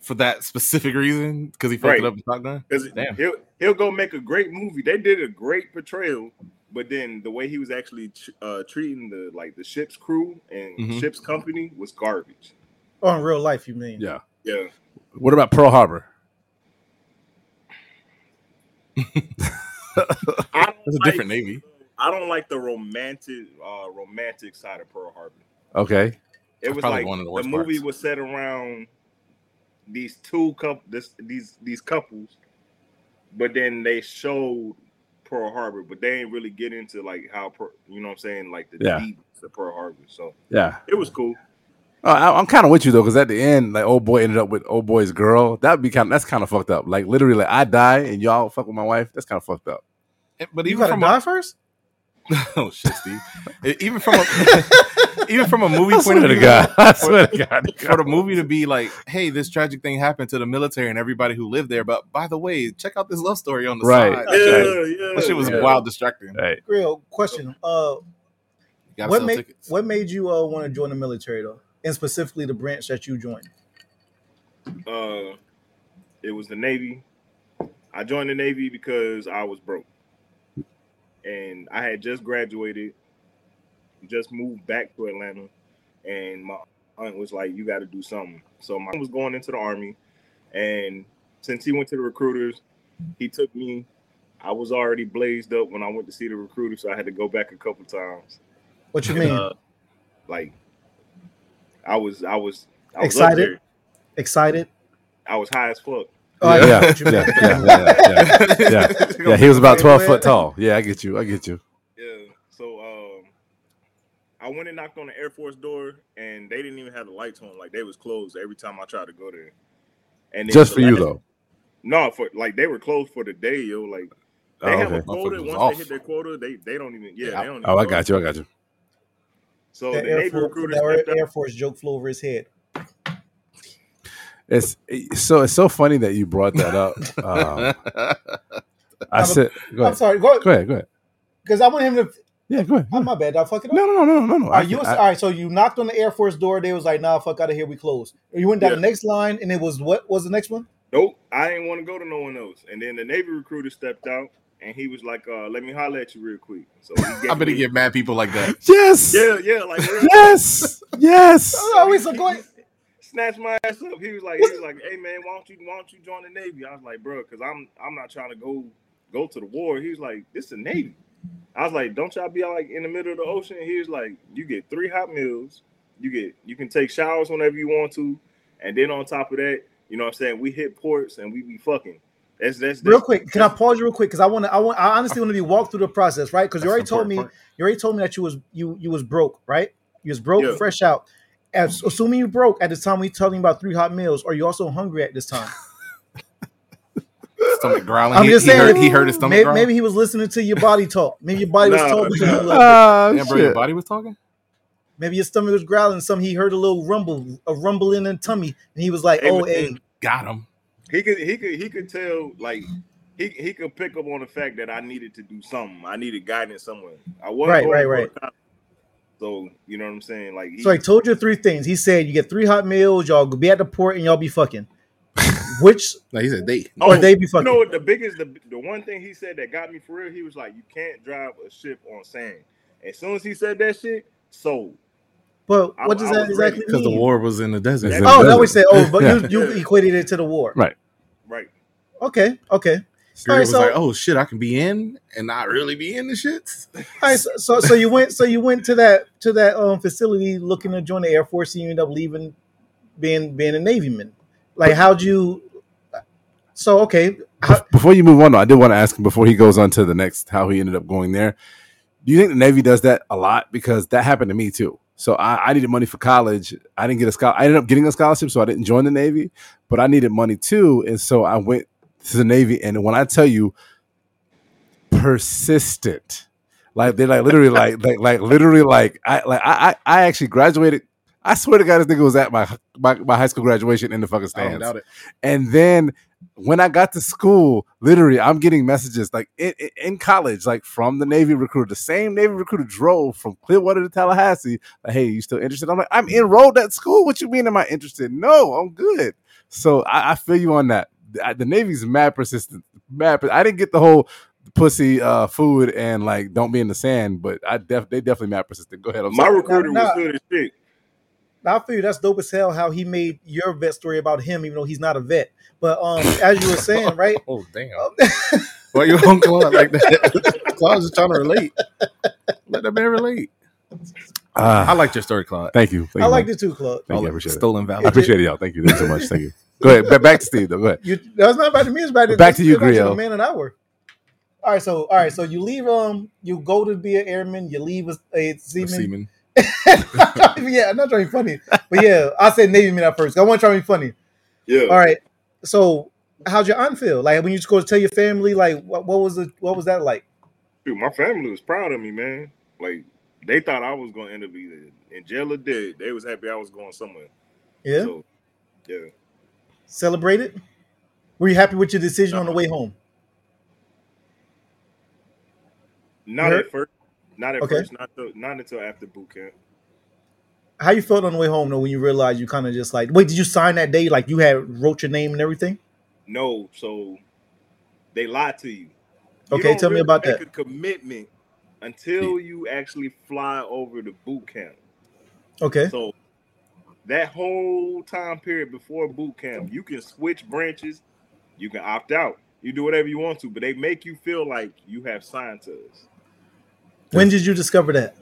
for that specific reason because he fucked Right. it up in Top Gun. Because Damn. he'll he'll go make a great movie. They did a great portrayal, but then the way he was actually uh, treating the like the ship's crew and Mhm. ship's company was garbage. Oh, in real life, you mean? Yeah. Yeah, What about Pearl Harbor? I don't It's a like- different Navy. I don't like the romantic uh, romantic side of Pearl Harbor. Okay. It That's was like one of the the, movie parts. was set around these two couple this these these couples, but then they showed Pearl Harbor, but they didn't really get into like how Per- you know what I'm saying, like the Yeah. deep of Pearl Harbor. So Yeah. it was cool. Uh, I, I'm kind of with you though, because at the end, like old boy ended up with old boy's girl. That'd be kind. of That's kind of fucked up. Like literally, like I die and y'all fuck with my wife. That's kind of fucked up. But You gotta from die a, first? oh shit, Steve. Even from a even from a movie I point swear of to view, God. I swear to God. for the movie to be like, hey, this tragic thing happened to the military and everybody who lived there. But by the way, check out this love story on the Right. side. Yeah, That yeah. that shit was Yeah. wild distracting. Right. Real question. Uh, what made tickets. what made you uh want to join the military though, and specifically the branch that you joined? Uh, it was the Navy. I joined the Navy because I was broke, and I had just graduated, just moved back to Atlanta, and my aunt was like, "You got to do something." So my aunt was going into the army, and since he went to the recruiters, he took me. I was already blazed up when I went to see the recruiter, so I had to go back a couple times. What you mean? Uh, like, I was, I was, I was Excited? Up. Excited? I was high as fuck. Oh, I Yeah, get what you yeah, yeah, yeah, yeah, yeah. Yeah, he was about twelve foot tall. Yeah, I get you. I get you. Yeah. So um, I went and knocked on the Air Force door, and they didn't even have the lights on. Like they was closed every time I tried to go there. And Just for you though. No, for like they were closed for the day, yo. Like Oh, they have okay. a quota. Motherfuckers Once off. they hit their quota, they they don't even. Yeah, Yeah. they don't. Even Oh, I got you. I got you. So That the Air Force, recruiter that Air. Force joke flew over his head. It's so it's so funny that you brought that up. Um, I I'm a- said, go I'm ahead. sorry, go Go ahead. Go ahead. because I want him to. Yeah, go ahead. Oh, my bad, I fuck it up. No, no, no, no, no, no. All I you can- was, I- all right, so you knocked on the Air Force door. They was like, "Nah, fuck out of here, we closed." You went down Yeah. the next line, and it was what was the next one? Nope, I didn't want to go to no one else. And then the Navy recruiter stepped out, and he was like, uh, "Let me holler at you real quick." So he gave I bet he me- get mad people like that. yes. Yeah, yeah, like real- Yes. Yes. Oh, wait, so go ahead. Snatched my ass up. He was like, he was like, "Hey man, why don't you why don't you join the Navy?" I was like, "Bro, because I'm I'm not trying to go go to the war." He was like, "This is the Navy." I was like, "Don't y'all be like in the middle of the ocean?" He was like, "You get three hot meals. You get you can take showers whenever you want to, and then on top of that, you know what I'm saying? We hit ports and we be fucking." That's that's, that's Real quick, can I pause you real quick? Because I want to, I want, I honestly want to be walked through the process, right? Because you already told me, important you already told me that you was you you was broke, right? You was broke, Yeah. fresh out. As, assuming you broke at the time we're talking about three hot meals, are you also hungry at this time? Stomach growling. I'm he, just he saying, heard, he heard his stomach maybe, maybe he was listening to your body talk. Maybe your body was Nah, talking to you. a nah. little bit. Ah, Damn, bro, your shit. body was talking. Maybe your stomach was growling. Some he heard a little rumble, a rumble in the tummy, and he was like, Hey, "Oh, man. hey, Got him. he could he could he could tell like he he could pick up on the fact that I needed to do something. I needed guidance somewhere. I wasn't Right, right, for right. A cop. So you know what I'm saying? Like he, So I told you three things. He said you get three hot meals, y'all be at the port, and y'all be fucking. Which No, he said they. or Oh, they be fucking. You fucking? know what? The biggest, the, the one thing he said that got me for real, he was like, "You can't drive a ship on sand." As soon as he said that shit, sold. but I- what does I that exactly mean? Because the war was in the desert. It's oh, in Oh, the that we said. Oh, but Yeah. you you equated it to the war. Right. Right. Okay, okay. Spirit Alright, was so- like, "Oh shit, I can be in and not really be in the shits." All right, so, so so you went so you went to that to that um facility looking to join the Air Force, and you ended up leaving, being being a Navy man. Like, how'd you? So okay, how, Before you move on, though, I did want to ask him before he goes on to the next how he ended up going there. Do you think the Navy does that a lot? Because that happened to me too. So I, I needed money for college. I didn't get a scholarship. I ended up getting a scholarship, so I didn't join the Navy. But I needed money too, and so I went to the Navy. And when I tell you, persistent, like they're like literally like like like literally like I like I I, I actually graduated. I swear to God, this nigga was at my, my my high school graduation in the fucking stands. And then when I got to school, literally, I'm getting messages like in, in- in college, like from the Navy recruiter. The same Navy recruiter drove from Clearwater to Tallahassee. Like, hey, you still interested? I'm like, I'm enrolled at school. What you mean? Am I interested? No, I'm good. So I, I feel you on that. The, the Navy's mad persistent. Mad. per- I didn't get the whole pussy uh, food and like don't be in the sand, but I def they definitely mad persistent. Go ahead. I'm My sorry. recruiter was nah. good as shit. I feel you. That's dope as hell. How he made your vet story about him, even though he's not a vet. But um, as you were saying, right? Oh damn! Why you on Claude like that? Claude's just trying to relate. Let that man relate. I Ah, liked your story, Claude. thank you. Thank I you, liked man. it too, Claude. Thank All you. I that appreciate it. stolen I appreciate it, y'all. Thank you. Thank you so much. Thank you. Go ahead. Ba- Back to Steve, though. Go ahead. You, that's not about to me. It's about Back to you, it's about Griot. A man an hour. All right, so all right, so you leave. Um, you go to be an airman. You leave a, a seaman. Seaman. yeah, I'm not trying to be funny, but yeah, I said Navy man at first. I want to try to be funny. Yeah. All right, so how'd your aunt feel? Like when you just go to tell your family, like what, what was the what was that like? Dude, my family was proud of me, man. Like they thought I was gonna end up either in jail or dead. They was happy I was going somewhere. Yeah, So, yeah. Celebrated. Were you happy with your decision on the way home? Not at first. Not at Okay. first. Not till, not until after boot camp. How you felt on the way home though when you realized you kind of just like wait? Did you sign that day? Like you had wrote your name and everything? No, so they lied to you. You Okay, tell me really about make that. Commitment until you actually fly over to boot camp. Okay, So that whole time period before boot camp, you can switch branches, you can opt out, you do whatever you want to, but they make you feel like you have signed to us. when did you discover that?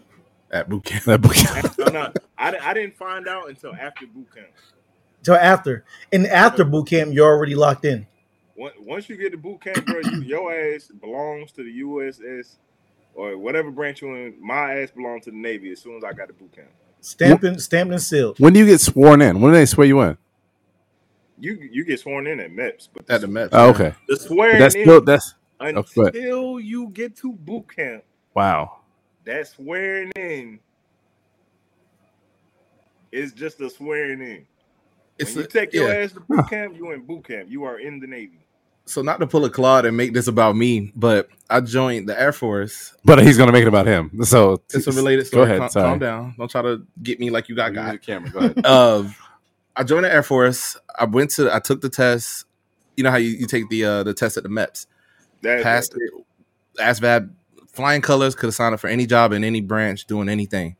At boot camp. That book. I'm not, I, I didn't find out until after boot camp. till after. And after boot camp, you're already locked in. Once- Once you get to boot camp, bro, you, your ass belongs to the USS or whatever branch you're in. My ass belongs to the Navy as soon as I got to boot camp. Stamped, stamped and sealed. When do you get sworn in? When do they swear you in? You you get sworn in at MEPS, but At the MEPS. Oh, okay. the But swearing that's in still that's oh, until oh, you get to boot camp, wow. that swearing in is just a swearing in. It's when you a- take your yeah. ass to boot camp, you in boot camp. You are in the Navy. So not to pull a Claude and make this about me, but I joined the Air Force. But he's gonna make it about him. So It's a related story. Go story. ahead. Calm, sorry. calm down. Don't try to get me like you got Use got. camera. Go ahead. uh, I joined the Air Force. I went to. I took the test. You know how you, you take the uh, the test at the MEPS. That, Passed that's it. ASVAB, flying colors. Could have signed up for any job in any branch, doing anything.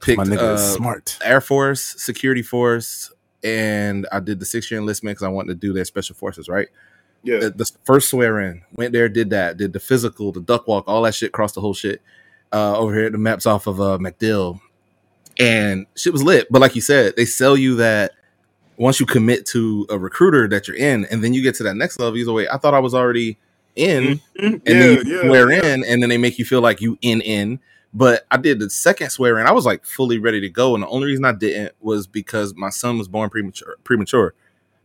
Picked My nigga uh, is smart. Air Force, Security Force, and I did the six year enlistment because I wanted to do their special forces. Right. Yeah, The, the first swear in went there, did that, did the physical, the duck walk, all that shit, crossed the whole shit. Uh, over here at the MEPS off of uh, MacDill, and shit was lit. But like you said, they sell you that once you commit to a recruiter that you're in, and then you get to that next level. You go, wait, I thought I was already in, and then you swear in, and then they make you feel like you in in. But I did the second swear in. I was like fully ready to go, and the only reason I didn't was because my son was born premature. Premature.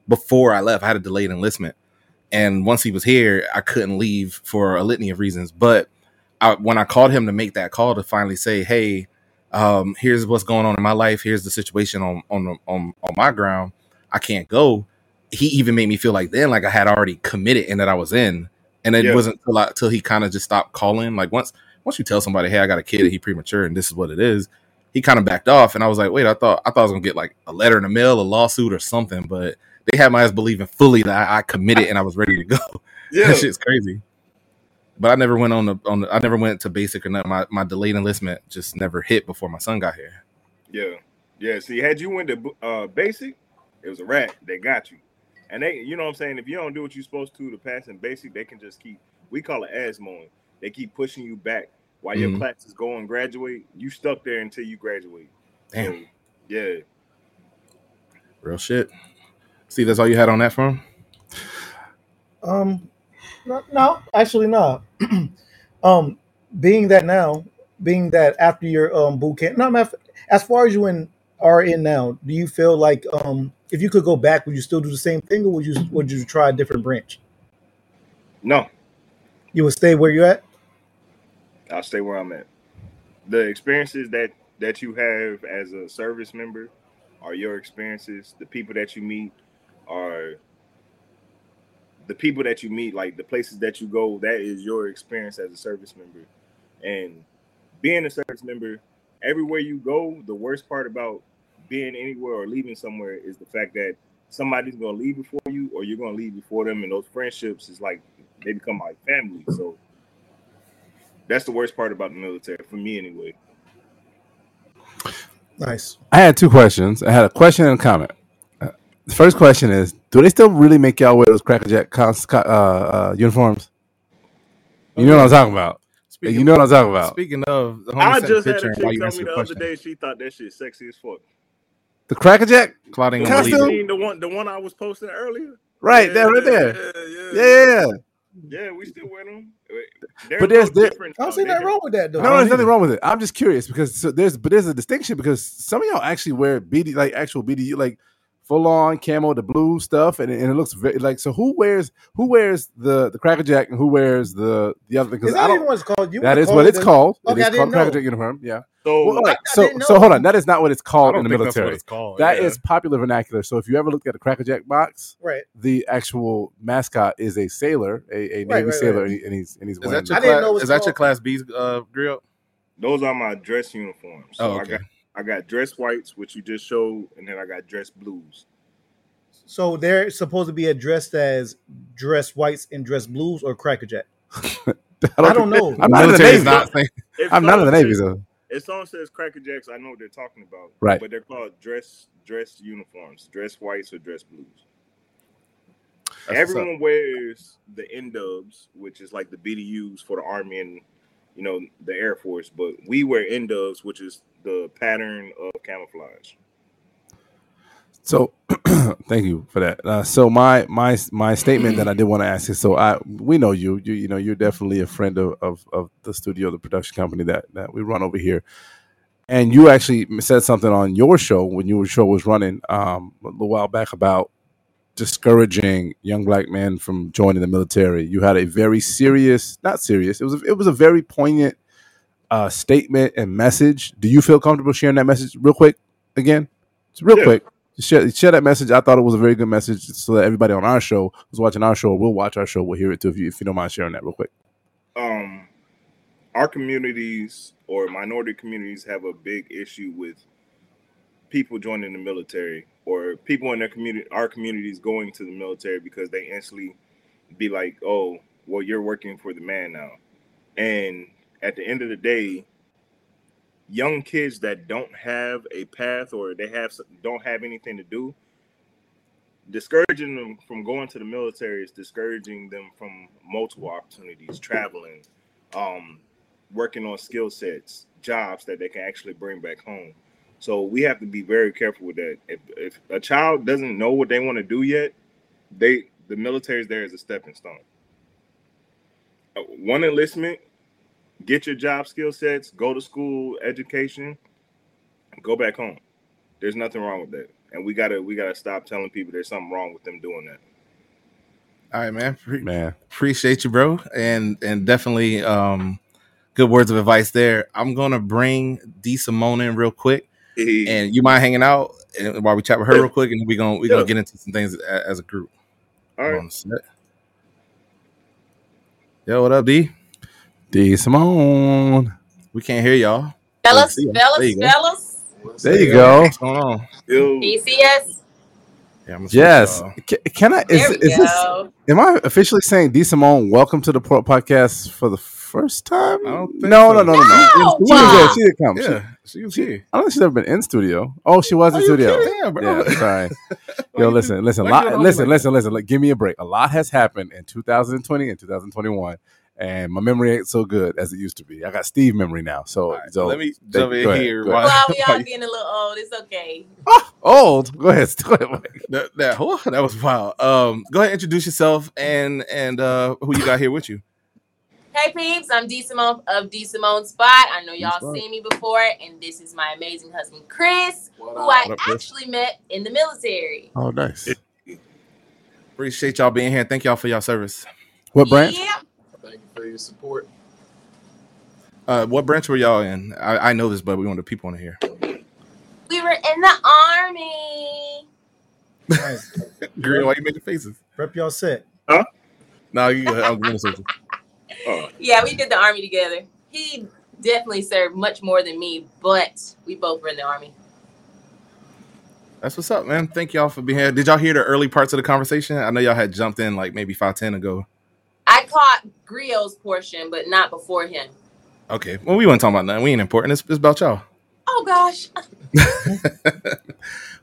Before I left, I had a delayed enlistment, and once he was here, I couldn't leave for a litany of reasons. But I, when I called him to make that call to finally say, "Hey, um, here's what's going on in my life. Here's the situation on on on on my ground. I can't go." He even made me feel like then, like I had already committed and that I was in, and it Yeah. wasn't till, I, till he kind of just stopped calling. Like once once you tell somebody, "Hey, I got a kid and he premature and this is what it is," he kind of backed off, and I was like, "Wait, I thought I thought I was gonna get like a letter in the mail, a lawsuit, or something," but they had my ass believing fully that I, I committed and I was ready to go. yeah. that shit's crazy. But I never went on the on. The, I never went to basic or nothing. My my delayed enlistment just never hit before my son got here. Yeah, yeah. See, had you went to uh, basic, it was a rat. They got you, and they, you know what I'm saying. If you don't do what you're supposed to to pass in basic, they can just keep. We call it ass mowing. They keep pushing you back while your Mhm. classes go and graduate. You stuck there until you graduate. Damn, So, yeah. real shit. See, that's all you had on that from. Um, no, no actually, no. um, being that now, being that after your um boot camp, no, matter- as far as you in are in now, do you feel like um if you could go back, would you still do the same thing, or would you would you try a different branch? No, You would stay where you're at. I'll stay where I'm at. The experiences that that you have as a service member are your experiences. The people that you meet are the people that you meet, like the places that you go. That is your experience as a service member. And being a service member, everywhere you go, the worst part about being anywhere or leaving somewhere is the fact that somebody's gonna leave before you, or you're gonna leave before them, and those friendships is like they become like family. So that's the worst part about the military for me, anyway. Nice. I had two questions. I had a question and a comment. The first question is: Do they still really make y'all wear those crackerjack cons- co- uh, uh, uniforms? You know what I'm talking about. you know what I'm talking about. Speaking of, the homie I just had a and while chick tell me the the other question, day she thought that shit sexy as fuck. The crackerjack, Claude ain't The gonna one, believe Costume? mean, the one, the one I was posting earlier. right Yeah, there, right there. Yeah, Yeah, yeah, yeah, yeah. yeah. We still wear them. They're But a there's- little there- different. I don't see They nothing wrong with that though. No, I don't there's nothing wrong with it. I'm just curious because so there's but there's a distinction because some of y'all actually wear BD like actual BDU like full on camo the blue stuff and, it- and it looks very like so who wears who wears the the crackerjack and who wears the the other because I don't even what it's called? You that would is call what it's a- called. Okay, it I is didn't called know. crackerjack uniform. Yeah. So Well, like, I so so hold on. That is not what it's called in the think that's what military. it's called. That is yeah. popular vernacular. So if you ever looked at a crackerjack box, Right. the actual mascot is a sailor, a, a Navy Right, right, sailor, right. And, he, and he's and he's Is wearing that your I didn't class, know it's is that your class B uh, grill? those are my dress uniforms. So Oh, I okay. got I got dress whites, which you just showed, and then I got dress blues. So they're supposed to be addressed as dress whites and dress blues or crackerjack. I don't know. I'm not in the Navy. is not saying If I'm not in the someone Navy says- though. If someone says Cracker Jacks, I know what they're talking about. Right. But they're called dress dress uniforms, dress whites or dress blues. That's. Everyone wears the N dubs, which is like the BDUs for the Army and you know the Air Force, but we wear dubs, which is the pattern of camouflage. So Thank you for that. Uh, so my my my statement that I did want to ask is so I we know you you you know you're definitely a friend of, of, of the studio the production company that that we run over here, and you actually said something on your show when your show was running um, a little while back about discouraging young black men from joining the military. You had a very serious, not serious. It was a, it was a very poignant uh, statement and message. Do you feel comfortable sharing that message real quick again? It's real Yeah. quick. Share, share that message. I thought it was a very good message, so that everybody on our show who's watching our show will watch our show. We'll hear it too. If you if you don't mind sharing that real quick. um our communities or minority communities have a big issue with people joining the military or people in their community our communities going to the military because they instantly be like oh well you're working for the man now. And at the end of the day young kids that don't have a path or they have don't have anything to do discouraging them from going to the military is discouraging them from multiple opportunities traveling um working on skill sets jobs that they can actually bring back home so we have to be very careful with that. If, if a child doesn't know what they want to do yet they the military is there as a stepping stone. Uh, one enlistment get your job skill sets go to school education go back home. There's nothing wrong with that. And we gotta we gotta stop telling people there's something wrong with them doing that. All right, man. Pre- Man, appreciate you, bro, and and definitely um, good words of advice there. I'm gonna bring D Simone in real quick, and you mind hanging out and while we chat with her real quick, and we gonna we gonna Yeah. get into some things a- as a group. all Hold right on a. Yo, what up, D? D Simone. We can't hear y'all. Fellas, see ya. There fellas, you go. fellas. There you go. What's going on? Yo, BCS. Yeah, I'm gonna switch Yes. Can, can I? Is, is this? Am I officially saying D Simone? Welcome to the Pro podcast for the first time. I don't think no, so. no, no, no, no. No! She did good. She did come. Yeah, she was here. I don't think she's ever been in studio. Oh, she was in Are studio. kidding? Yeah, bro. Yeah, sorry. Yo, listen, listen, lot, you listen, like listen, listen. Like, give me a break. A lot has happened in 2020 and 2021, and my memory ain't so good as it used to be. I got Steve memory now, so, All right, so let me they- jump in ahead, here. while- Well, we all you- getting a little old. It's okay. old. Go ahead, go ahead. That, that, whew, that was wild. Um, go ahead, introduce yourself and and uh, who you got here with you. Hey peeps, I'm D Simone of D Simone Spot. I know y'all Spot. seen me before, and this is my amazing husband Chris, who I What up, Chris? actually met in the military. Oh, nice. Appreciate y'all being here. Thank y'all for y'all service. What branch? Yeah. Thank you for your support. Uh, what branch were y'all in? I, I know this, but we want the people to hear. We were in the army. Nice. Green, why you making faces? Rep y'all set. Huh? No, you. I'm going to oh, Yeah, we did the army together. He definitely served much more than me, but we both were in the army. That's what's up, man. Thank y'all for being here. Did y'all hear the early parts of the conversation? I know y'all had jumped in like maybe five ten ago. I caught Griot's portion, but not before him. Okay, well we weren't talking about nothing. We ain't important. It's, it's about y'all. Oh gosh.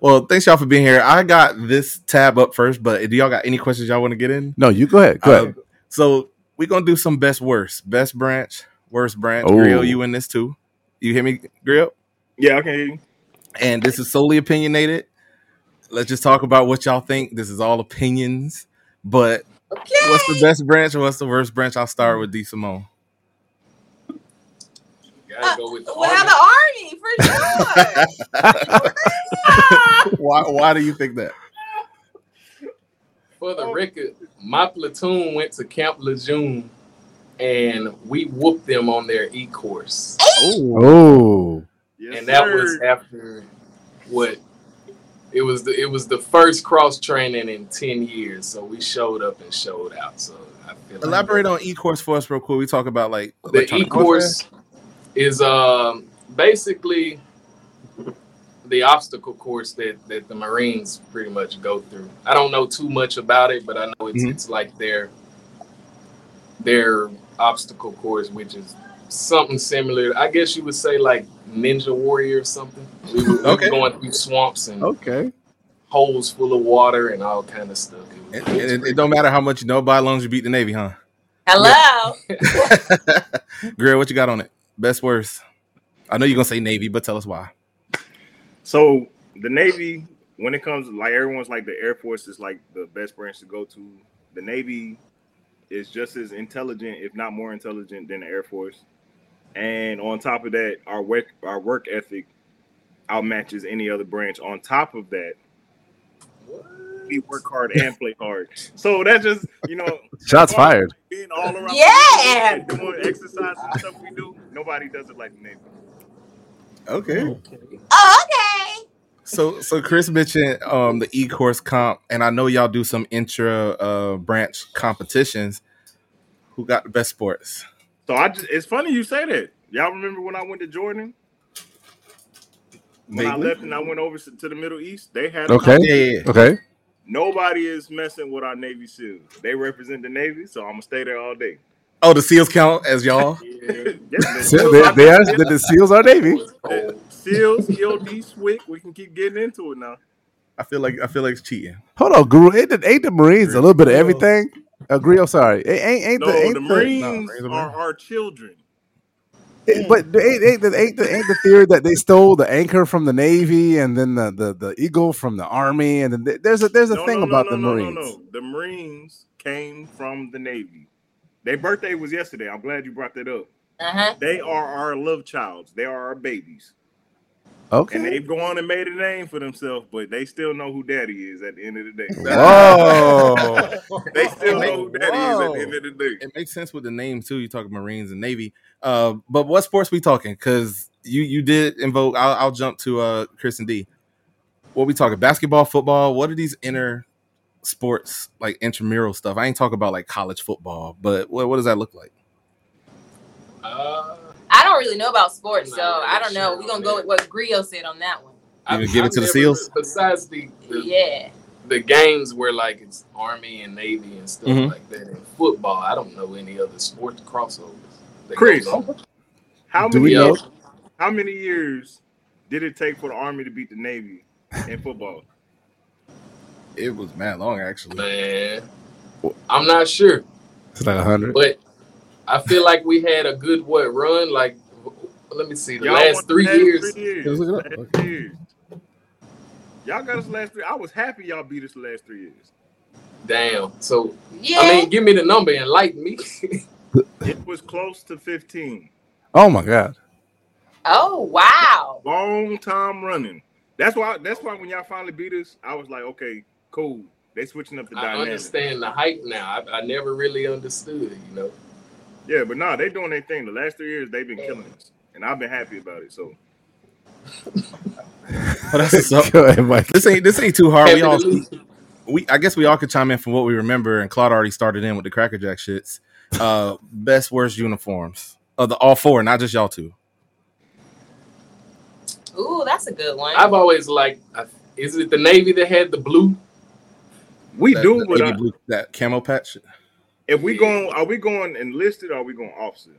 well, thanks y'all for being here. I got this tab up first, but do y'all got any questions y'all want to get in? No, you go ahead. Go Uh, ahead. so we're gonna do some best worst. Best branch, worst branch. Oh. Grill, you in this too. You hear me, Grill? yeah, I can hear you. And this is solely opinionated. Let's just talk about what y'all think. This is all opinions. But Okay. what's the best branch or what's the worst branch? I'll start with D Simone. You gotta go with the uh, well, army. the army for sure. why why do you think that? For the record, my platoon went to Camp Lejeune and we whooped them on their E course. Oh, Yes, and that sir. was after what it was the it was the first cross training in 10 years. So we showed up and showed out. So I feel like Elaborate on e course for us real quick. We talk about like the e course is um basically the obstacle course that that the marines pretty much go through i don't know too much about it but i know it's Mhm. it's like their their obstacle course which is something similar i guess you would say like ninja warrior or something we were, we were going through swamps and okay. holes full of water and all kind of stuff It was- And, and it, it don't matter how much you know by long as you beat the Navy, huh? Hello. Grill, what you got on it? Best worst. I know you're gonna say Navy, but tell us why. So the Navy, when it comes like everyone's like the Air Force is like the best branch to go to. The Navy is just as intelligent, if not more intelligent, than the Air Force. And on top of that, our work our work ethic outmatches any other branch. On top of that, we work hard and play hard. So that's just you know Shots fired. being all around Yeah. and doing exercise and stuff we do. Nobody does it like the Navy. Okay. Oh, okay. So so Chris mentioned um the E course comp, and I know y'all do some intra uh branch competitions. Who got the best sports? So I just it's funny you say that. Y'all remember when I went to Jordan? When I left and I went over to the Middle East, they had Okay. Yeah, yeah, yeah. Okay. Nobody is messing with our Navy SEALs. They represent the Navy, so I'm gonna stay there all day. Oh, the seals count as y'all. Yeah. Yeah, So they, they are, the, the SEALs are Navy. the SEALs, EOD, SWCC. We can keep getting into it now. I feel like I feel like it's cheating. Hold on, Guru. Ain't the, ain't the Marines a little bit of everything? Uh, Agree. I'm sorry. Ain't, ain't, ain't No, the, ain't the the, Marines no, Marines are are our children. It- but ain't, ain't, the, ain't, the, ain't the theory that they stole the anchor from the Navy and then the, the, the eagle from the army and then th- there's a there's a No, thing no, no, about no, the no, Marines. No, no, The Marines came from the Navy. Their birthday was yesterday. I'm glad you brought that up. Uh huh. They are our love childs. They are our babies. Okay. And they've gone and made a name for themselves, but they still know who daddy is at the end of the day. Whoa. They still Hey, know who daddy is at the end of the day. It makes sense with the name too. You talk Marines and Navy. Uh, but what sports we talking? Because you you did invoke. I'll, I'll jump to uh Chris and D. What we talking? Basketball, football. What are these inner sports like intramural stuff? I ain't talking about like college football, but what what does that look like? Uh, I don't really know about sports, so really I don't know. We're gonna on go with what Grio said on that one. You gonna give it to the never- SEALs? Besides the, the Yeah. the games where like it's Army and Navy and stuff Mhm. like that. In football, I don't know any other sports crossovers. that Chris. How Do many years, how many years did it take for the Army to beat the Navy in football? It was mad long actually. Man, I'm not sure, It's like hundred. but I feel like we had a good what run. Like, let me see, the Y'all won last three last years. Three years. Let's look it up. Last Okay. three years. Y'all got us last three. I was happy y'all beat us the last three years. Damn. So Yeah. I mean, give me the number and lighten me. It was close to 15. Oh my god. oh wow. Long time running. That's why. That's why when y'all finally beat us, I was like, okay, cool. They switching up the I dynamic. understand the hype now. I, I never really understood you know. Yeah, but nah, they doing their thing. The last three years, they've been killing us, and I've been happy about it. So But that's what's up. Go. This ain't this ain't too hard. Happy We all we I guess we all could chime in from what we remember, and Claude already started in with the Cracker Jack shits. Uh, best worst uniforms of the all four, not just y'all two. Ooh, that's a good one. I've always liked. I- Is it the Navy that had the blue? We That- do, that but I- blue- that camo patch. if we going, are we going enlisted or are we going officer?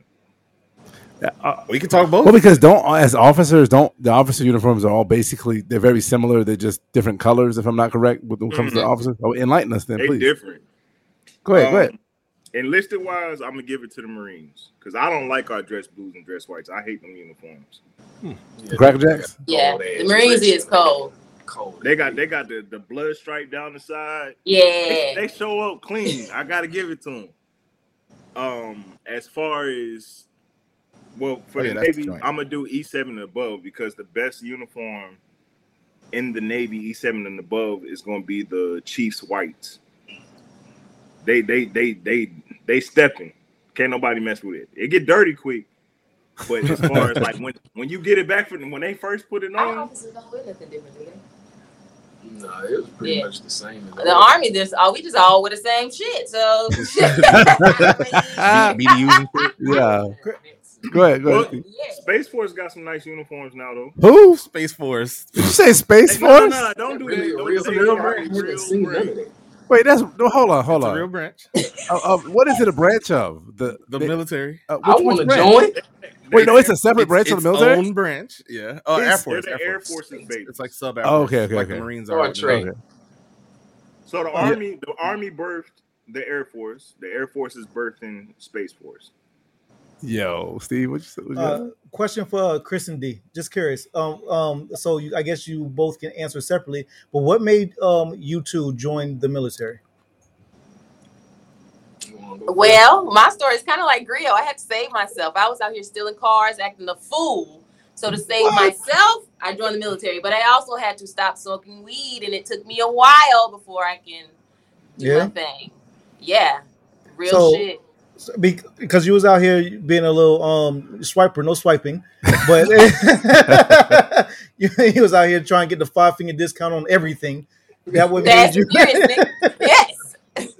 Uh, We can talk both. well, because don't as officers don't the officer uniforms are all basically they're very similar. They're just different colors. If I'm not correct, when it comes to the officers, oh, enlighten us then, They please. different. Go ahead. go Um, ahead. Enlisted wise, I'm gonna give it to the Marines because I don't like our dress blues and dress whites. I hate them uniforms. The Cracker Jacks. yeah. The Marines is cold. Cold. They got they got the, the blood stripe down the side. Yeah. They, they show up clean. I gotta give it to them. Um, as far as well for Oh, the yeah, the Navy, joint. I'm gonna do E7 and above because the best uniform in the Navy E7 and above is gonna be the Chiefs whites. They they they they they stepping. Can't nobody mess with it. It get dirty quick. But as far as like when when you get it back from when they first put it Our on, officers don't wear nothing different, do they? No, it was pretty Yeah. much the same. as The army, this oh, we just all wear the same shit. So B- BDUs and shit. Yeah. Go ahead. Go Well, ahead. yeah. Space Force got some nice uniforms now though. Who? Space Force. Did you say Space Hey, no, no, no, don't do really that. real, real that. branch. I haven't Real seen none of branch. that. Wait, that's no, hold on, hold It's a on. real branch. Uh, uh, what is it a branch of? The The the- military. uh, I want to join. Wait, no, it's a It's separate branch of the military. own branch. Yeah. Oh, Air Force. They're the Air Air Force. Force's baby. It's like sub Air Oh, okay, okay, like okay. the Marines are. Trek. Okay. So the Yeah. army, the army birthed the Air Force. The Air Force is birthing Space Force. Yo, Steve, what you say? What you Uh, question for uh, Chris and D. Just curious. Um, um, so you, I guess you both can answer separately. But what made um you two join the military? Well, my story is kind of like Grio. I had to save myself. I was out here stealing cars, acting a fool. So to save What? myself, I joined the military. But I also had to stop smoking weed, and it took me a while before I can do Yeah? my thing. Yeah, real So- shit. So, because you was out here being a little um swiper, no swiping, but you, he was out here trying to get the five finger discount on everything. That would That's you. Yes.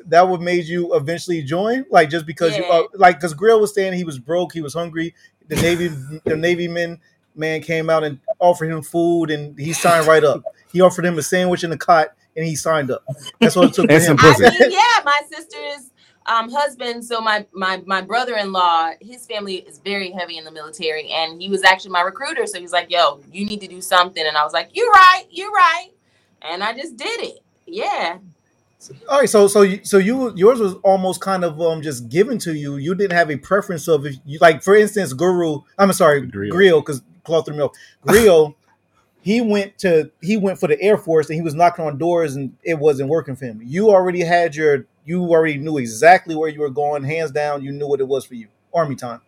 that would made you eventually join, like just because you, uh, like, because Grill was saying he was broke, he was hungry. The Navy, the Navy men man came out and offered him food, and he signed right up. He offered him a sandwich in the cot, and he signed up. That's what it took for And him. some pussy. I mean, yeah, my sister's um, husband, so my my my brother-in-law, his family is very heavy in the military, and he was actually my recruiter. So he's like, "Yo, you need to do something," and I was like, "You're right, you're right," and I just did it. Yeah, All right, so so you, so you yours was almost kind of um just given to you. You didn't have a preference of if you like, for instance, Guru. I'm sorry, Grill. Grill, because cloth threw me off. Grill, he went to he went for the Air Force and he was knocking on doors and it wasn't working for him. You already had your you already knew exactly where you were going, hands down. You knew what it was for you. Army time.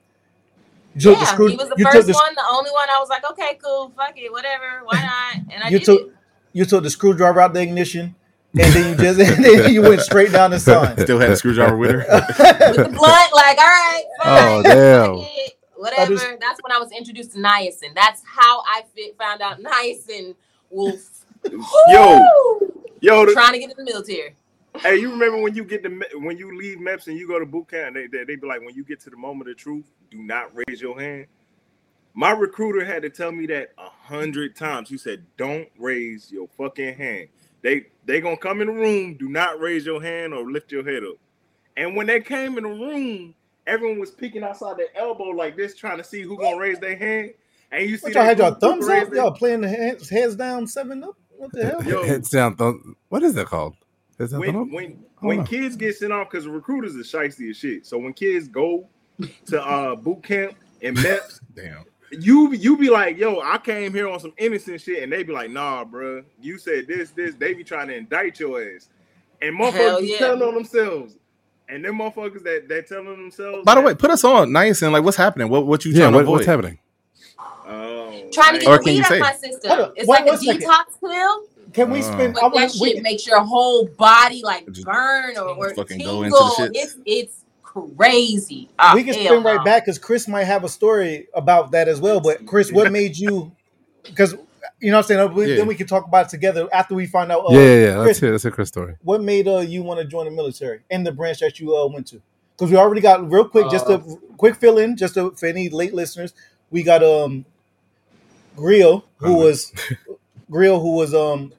You took the yeah. screw- he was the you took first the- one, the only one. I was like, "Okay, cool, fuck it, whatever, why not?" And I You did took it. You took the screwdriver out the ignition, and then you just and then you went straight down the sign. Still had a screwdriver with her. with the blunt, like, all right, Oh, damn. whatever. just- That's when I was introduced to niacin. That's how I fit, found out niacin will Yo, yo, the, trying to get in the military. hey, you remember when you get the when you leave MEPS and you go to boot camp? They, they they be like, when you get to the moment of truth, do not raise your hand. My recruiter had to tell me that a hundred times. He said, "Don't raise your fucking hand. They they gonna come in the room. Do not raise your hand or lift your head up." And when they came in the room, everyone was peeking outside their elbow like this, trying to see who gonna raise their hand. And you see, What y'all had your group thumbs up? their- Y'all playing the hands, heads down, seven up? What the hell? Yo. Heads down. Thumb. What is that called? Is that when thumb when when know. kids get sent off because recruiters are shiesty as shit. So when kids go to uh boot camp and MEPS, Damn. You you be like, yo, I came here on some innocent shit, and they be like, nah, bruh, you said this, this. They be trying to indict your ass, and motherfuckers yeah. telling on themselves, and them motherfuckers that that telling on themselves. By the way, put us on niacin. Like, what's happening? What what you Yeah, trying what, to avoid? what's happening? oh, Trying to get the you weed out my system. On, It's one- like a one second. detox pill, Can we Uh, spend? but that want shit we, makes your whole body like burn or, or tingle. go into the shits. It's it's crazy. Ah, we can hell spin right back because Chris might have a story about that as well. But Chris, what made you? Because you know what I'm saying. Yeah. Then we can talk about it together after we find out. Uh, yeah, yeah, yeah. Let's Chris, hear, let's hear Chris' story. what made uh, you want to join the military and the branch that you uh, went to? Because we already got real quick, just a Uh, quick fill in, just to, for any late listeners. We got um Grill, who Uh-huh. was Grill, who was um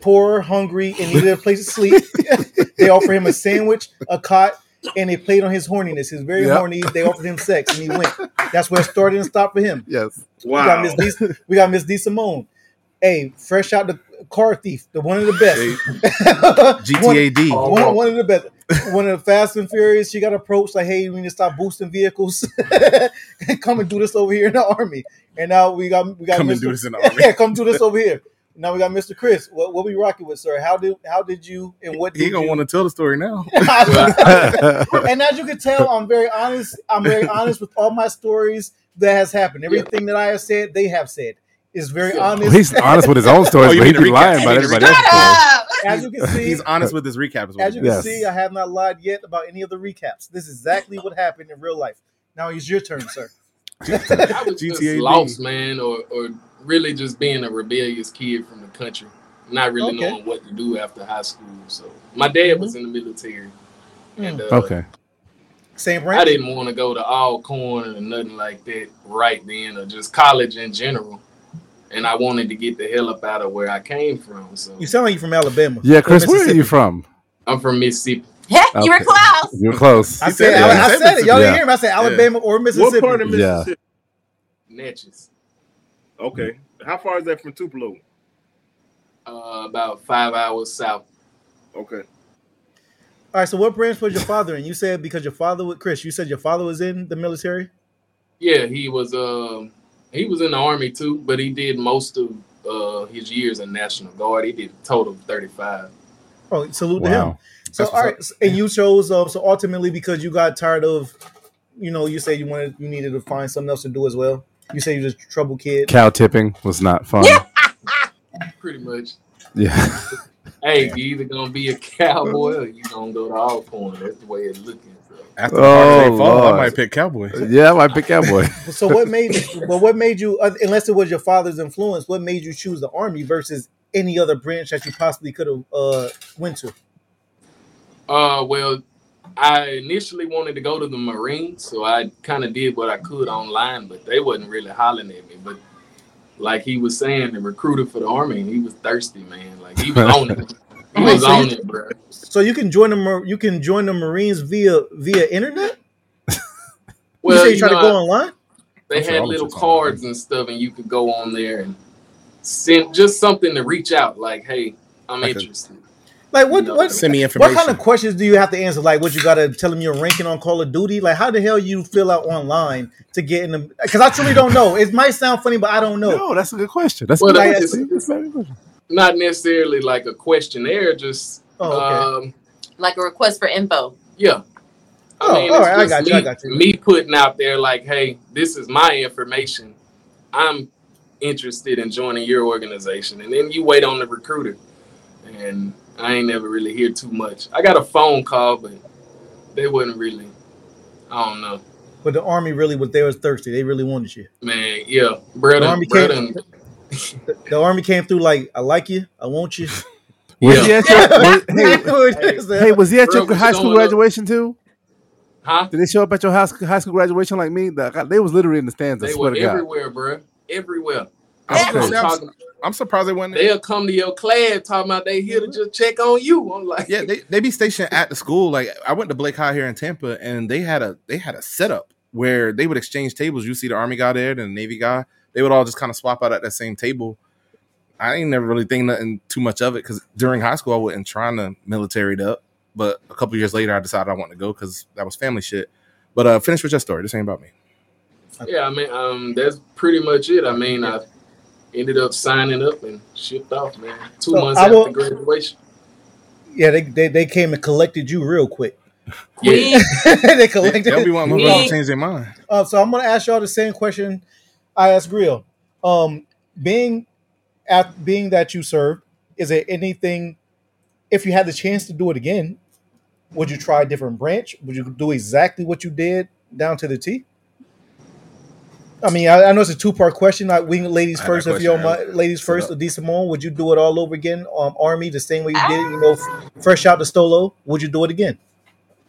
poor, hungry, and needed a place to sleep. they offered him a sandwich, a cot, and they played on his horniness. He's very Yep. horny. They offered him sex, and he went. That's where it started and stopped for him. Yes. We got wow. Miss D. We got Miss D. Simone. Hey, fresh out the car thief, the one of the best. One- GTAD. Oh. one, one of the best. One of the Fast and Furious. She got approached like, "Hey, we need to stop boosting vehicles. come and do this over here in the army." And now we got we got Come and do this in the army. yeah, come do this over here. Now we got Mr. Chris. What what we rocking with, sir? How did how did you and what did He gonna you? want to tell the story now. and as you can tell, I'm very honest. I'm very honest with all my stories that has happened. Everything that I have said, they have said. Is very Yeah. honest. He's honest with his own stories, Oh, but he mean be lying about mean everybody else's stories. Shut up. As you can see, He's honest with his recap. Is what As you can. Yes. see, I have not lied yet about any of the recaps. This is exactly what happened in real life. Now it's your turn, sir. I was just lost, man, or or really just being a rebellious kid from the country, not really Okay. knowing what to do after high school. So my dad was in the military, and uh, Okay. Same brand I didn't want to go to Alcorn or nothing like that right then, or just college in general. And I wanted to get the hell up out of where I came from. So You sound like you're from Alabama. Yeah, Chris, where are you from? I'm from Mississippi. Yeah, you were close. You're close. I said, said I. I said it. Y'all Yeah. didn't hear me. I said Alabama or Mississippi. What Mississippi. part of Yeah. Mississippi? Natchez. Okay, how far is that from Tupelo? Uh, about five hours south. Okay, All right. So what branch was your father in? You said because your father was Chris. You said your father was in the military. Yeah, he was. Um, he was in the army too, but he did most of uh, his years in National Guard. He did a total of thirty-five. Oh, salute to him. So That's all what's and you chose uh, so ultimately because you got tired of, you know, you said you wanted you needed to find something else to do as well. You say you're just a trouble kid. Cow tipping was not fun. Pretty much. Yeah. Hey, you either gonna be a cowboy or you gonna go to all porn. That's the way it's looking. So. After the Oh, holiday fall, I might pick cowboy. yeah, I might pick cowboy. So what made well what made you uh, unless it was your father's influence, what made you choose the army versus any other branch that you possibly could have uh went to? Uh, well, I initially wanted to go to the Marines, so I kind of did what I could online, but they wasn't really hollering at me. But like he was saying, the recruiter for the army, and he was thirsty, man. Like he was on it. He was So on you- it, bro. So you can join the you can join the Marines via via internet. Well, you say you you try to go online. they I'm had all little cards and stuff, and you could go on there and send just something to reach out, like, "Hey, I'm Like a- interested." Like what No. what Send me what kind of questions do you have to answer? Like what you got to tell them your ranking on Call of Duty? Like how the hell you fill out online to get in the? Because I truly don't know. It might sound funny, but I don't know. No, that's a good question. That's Well, a good that question. That's a very good question. Not necessarily like a questionnaire, just Oh, okay. um, Like a request for info. Yeah. Oh, I mean, all it's right, I got you, me, I got you. me putting out there like, hey, this is my information. I'm interested in joining your organization. And then you wait on the recruiter. And I ain't never really hear too much. I got a phone call, but they wasn't really, I don't know. But the army really was they was thirsty. They really wanted you. Man, yeah. Brother, The army brother, came. The, the army came through like I like you, I want you. Was Yeah. he at your, was- hey, hey, hey, was he at your Bro, what high you school going up? graduation too? huh? Did they show up at your house, high school graduation like me? The- They was literally in the stands. I They swear were to God. everywhere, bro. Everywhere. That's I'm, crazy. I'm, Talking- I'm surprised they went. They'll come to your class talking about they here to just check on you. I'm like, Yeah, they, they be stationed at the school. Like I went to Blake High here in Tampa, and they had a they had a setup where they would exchange tables. You see the Army guy there, and the Navy guy. They would all just kind of swap out at that same table. I ain't never really think nothing too much of it because during high school I wasn't trying to militaried up. But a couple years later, I decided I wanted to go because that was family shit. But uh, finish with your story. This ain't about me. Yeah, I mean, um, that's pretty much it. I mean, I ended up signing up and shipped off, man. Two So, months I after will- graduation. yeah, they, they they came and collected you real quick. Yeah, they They, collected. they'll be wanting Yeah. to change their mind. Uh, so I'm gonna ask y'all the same question I asked Grill. Um, being at being that you served, is there anything? If you had the chance to do it again, would you try a different branch? Would you do exactly what you did down to the T? I mean, I, I know it's a two part question. Like, we ladies first, if you don't question ladies first. up. Adi Simone, would you do it all over again? Um, Army, the same way you did it, you know, f- fresh out the Stolo. Would you do it again?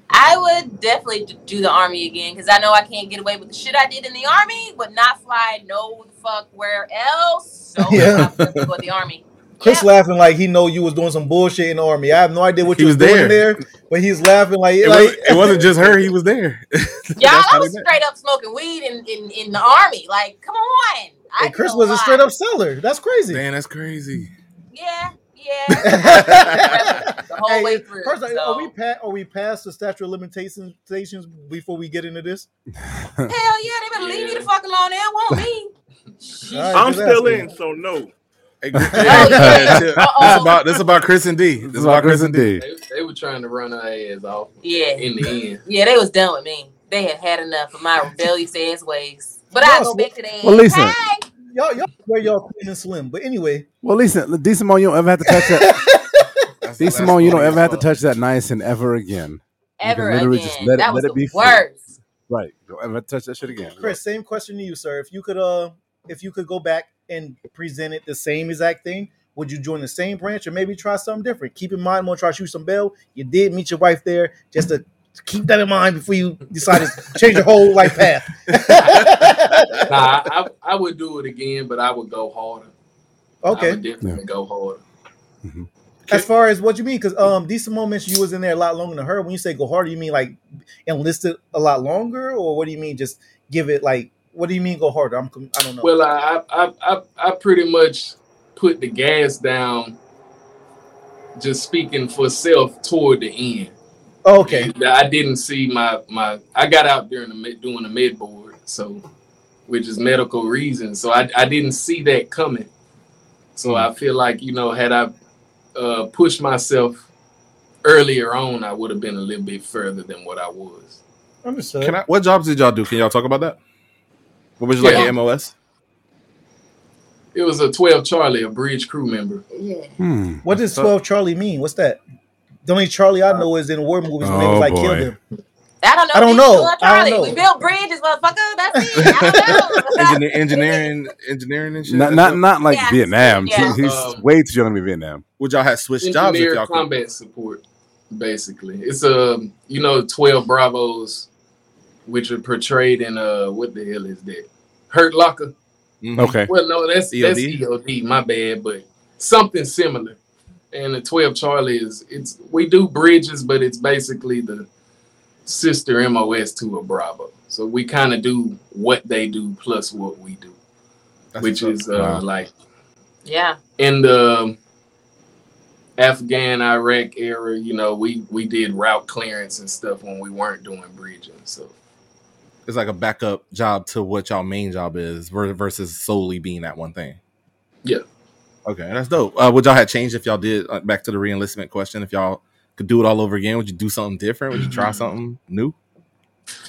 I would definitely do the army again because I know I can't get away with the shit I did in the army, but not fly no fuck where else. So Yeah. I would go to the army. Chris Yeah. laughing like he know you was doing some bullshit in the army. I have no idea what He you was, was doing there. there, but he's laughing like, It, like wasn't, it wasn't just her; he was there. Y'all, I was straight up smoking weed in, in, in the army. Like, come on. I and Chris did was a straight up seller. That's crazy. Man, that's crazy. Yeah, yeah. the whole Hey, way through. First, so. are we pa- are we past the statute of limitations limitations before we get into this? Hell yeah, they better leave me the fuck alone. They don't want me. All right, I'm still asking. in, so no. Hey, yeah. yeah, chill. Uh-oh. This about this about Chris and D. This This is about Chris and D. they, they were trying to run our ass off Yeah, in the end. yeah, they was done with me. They had had enough of my rebellious ass ways. But I Yes, go back to their well, listen. Hey, Y'all, y'all wear y'all clean and slim. But anyway, Well, listen, D Simone, you don't ever have to touch that. That's- D Simone, you don't ever have to touch that nice and ever again. ever literally again. just let it- was let it be the free. worst. Right. Don't ever touch that shit again. Chris, same question to you, sir. If you could, uh, if you could go back and presented the same exact thing, would you join the same branch or maybe try something different? Keep in mind, I'm gonna try to shoot some bell. You did meet your wife there, just to keep that in mind before you decide to change your whole life path. Nah, I, I would do it again, but I would go harder. I okay. would definitely go harder. As far as what you mean, because um, these Simone mentioned you was in there a lot longer than her. When you say go harder, you mean like enlisted a lot longer, or what do you mean just give it like? What do you mean go harder? I'm I don't know. Well, I, I, I, I pretty much put the gas down, just speaking for self toward the end. Oh, okay. And I didn't see my my. I got out during the mid, doing the mid board, so which is medical reasons. So I I didn't see that coming. So I feel like you know, had I uh, pushed myself earlier on, I would have been a little bit further than what I was. Understood. Can I, what jobs did y'all do? Can y'all talk about that? What was like Yeah. your MOS? It was a 12 Charlie, a bridge crew member. Yeah. Hmm. what does 12 Charlie mean? What's that? The only Charlie I know is in war movies when they was Oh, like boy. killed him. I don't know. I don't know. I don't know. We built bridges, motherfucker. That's it. I don't know. Engineering, engineering and shit. Not not not like Yeah. Vietnam. Yeah. He's Um, way too young to be Vietnam. Would y'all have switched jobs if y'all could? combat support, basically. It's a you know 12 Bravos, which are portrayed in uh what the hell is that? Hurt Locker. Mhm. Okay. Well, no, that's EOD? that's EOD. My bad, but something similar. And the 12 Charlie is it's we do bridges, but it's basically the sister MOS to a Bravo. So we kind of do what they do plus what we do, That's which is uh, Wow. like Yeah. in the Afghan Iraq era, you know, we we did route clearance and stuff when we weren't doing bridging. So it's like a backup job to what y'all main job is versus solely being that one thing. Yeah. Okay, that's dope. Uh, would y'all have changed if y'all did uh, back to the reenlistment question? If y'all could do it all over again, would you do something different? Would you try something new?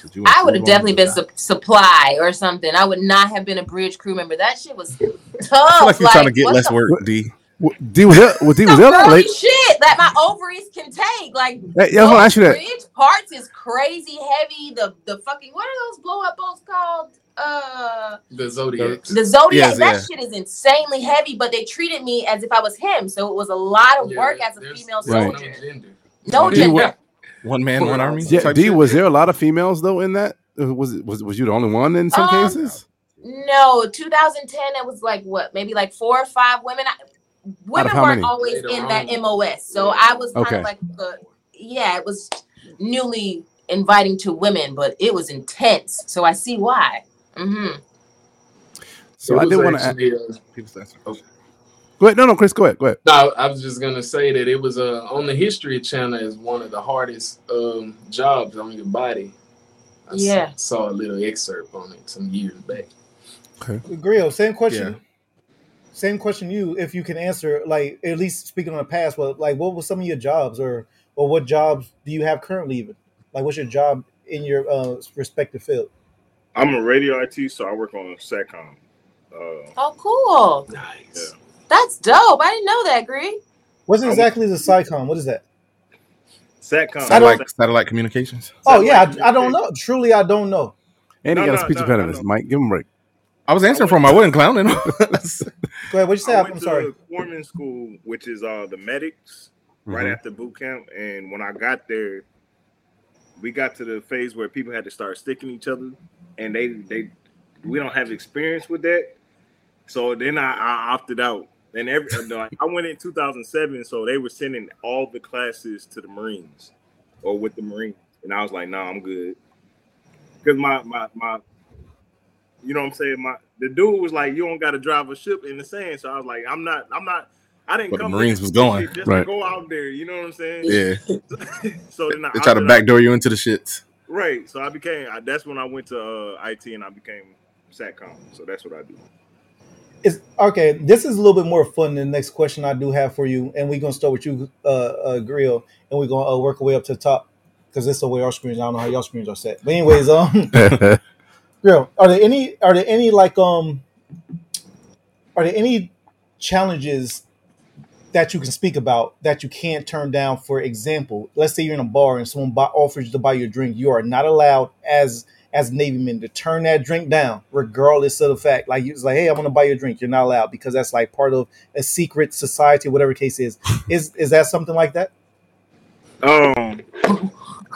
Would I would have definitely been su- supply or something. I would not have been a bridge crew member. That shit was tough. I feel like you're trying to get less the work, D. W- D was there, was D was there that shit that my ovaries can take. Like Hey, yeah, I want to ask you that. bridge parts is crazy heavy. The the fucking what are those blow up boats called? Uh the Zodiacs. the Zodiac. Yes, that yeah. shit is insanely heavy, but they treated me as if I was him. So it was a lot of Yeah, work as a female there's Right. soldier. No gender. No D, gender. what- One man, one army. Yeah, D was there a lot of females though in that? Uh, Was it was was you the only one in some Um, cases? No, 2010. It was like what, maybe like four or five women. I, women weren't many? always Later in on. that MOS, so I was kind Okay. of like the yeah. It was newly inviting to women, but it was intense. So I see why. hmm So It I was did want to. actually, uh, People answer. Go ahead. No, no, Chris, go ahead. Go ahead. No, I was just gonna say that it was uh, on the History Channel is one of the hardest um, jobs on your body. I s- Yeah. saw a little excerpt on it some years back. Okay. Grill, same question. Yeah. Same question you if you can answer like at least speaking on the past, but like what was some of your jobs or or what jobs do you have currently even? Like what's your job in your uh respective field? I'm a radio IT, so I work on Satcom. Uh, Oh, cool. Nice. That's dope. I didn't know that, Greg. What's exactly the SciCom? What is that? Satcom. Satellite, satellite communications. Oh yeah, Satellite I, I don't know. Truly, I don't know. And he No, got a no, speech no, impediment. no, no. Mike, give him a break. I was answering for him. I wasn't clowning. Go ahead. What you say? I I'm went to sorry. Corpsman School, which is uh, the medics, right Mhm. after boot camp. And when I got there, we got to the phase where people had to start sticking each other, and they they we don't have experience with that. So then I, I opted out. And every I went in 2007, so they were sending all the classes to the Marines or with the Marines, and I was like, "Nah, I'm good." Because my my my, you know what I'm saying. My the dude was like, "You don't got to drive a ship in the sand," so I was like, "I'm not, I'm not." I didn't But come to Marines was going. just Right. to go out there. You know what I'm saying? yeah, so then I they try to opted out. backdoor you into the shits. Right. So I became. I, that's when I went to uh, IT and I became Satcom. So that's what I do. It's okay. This is a little bit more fun than the next question I do have for you, and we're gonna start with you, uh, uh Grill, and we're gonna uh, work our way up to the top because this is the way our screens. I don't know how y'all screens are set, but anyways, um, Grill, are there any are there any like um are there any challenges that you can speak about that you can't turn down? For example, let's say you're in a bar and someone buy, offers you to buy you a drink, you are not allowed as as Navy men to turn that drink down, regardless of the fact. Like it's like, hey, I want to buy you a drink. You're not allowed because that's like part of a secret society, whatever case is. Is is that something like that? Um,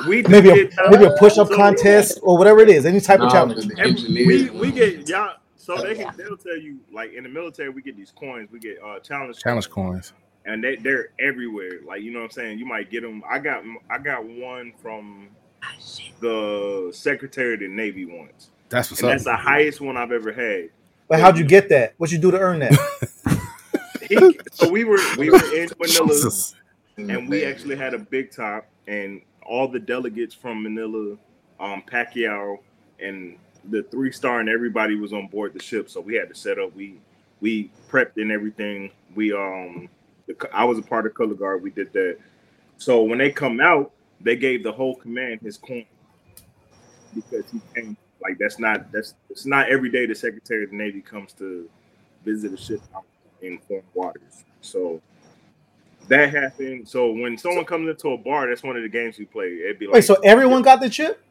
we Maybe a get maybe a push up so- contest or whatever it is, any type of challenge. Every- we we get y'all. So they can they'll tell you like in the military we get these coins. We get uh challenge Challenge coins, coins. and they they're everywhere. Like you know what I'm saying. You might get them. I got I got one from the Secretary of the Navy once, That's what's and up. that's the highest one I've ever had. But how'd you get that? What'd you do to earn that? He, so we were we were in Manila. Jesus. and we actually had a big top and all the delegates from Manila, um, Pacquiao, and the three star and everybody was on board the ship. So we had to set up. We we prepped and everything. We um, the, I was a part of color guard. We did that. So when they come out, they gave the whole command his coin because he came. Like that's not that's it's not every day the Secretary of the Navy comes to visit a ship in foreign waters. So that happened. So when someone comes into a bar, that's one of the games we play. It'd be like Wait, so everyone got the chip?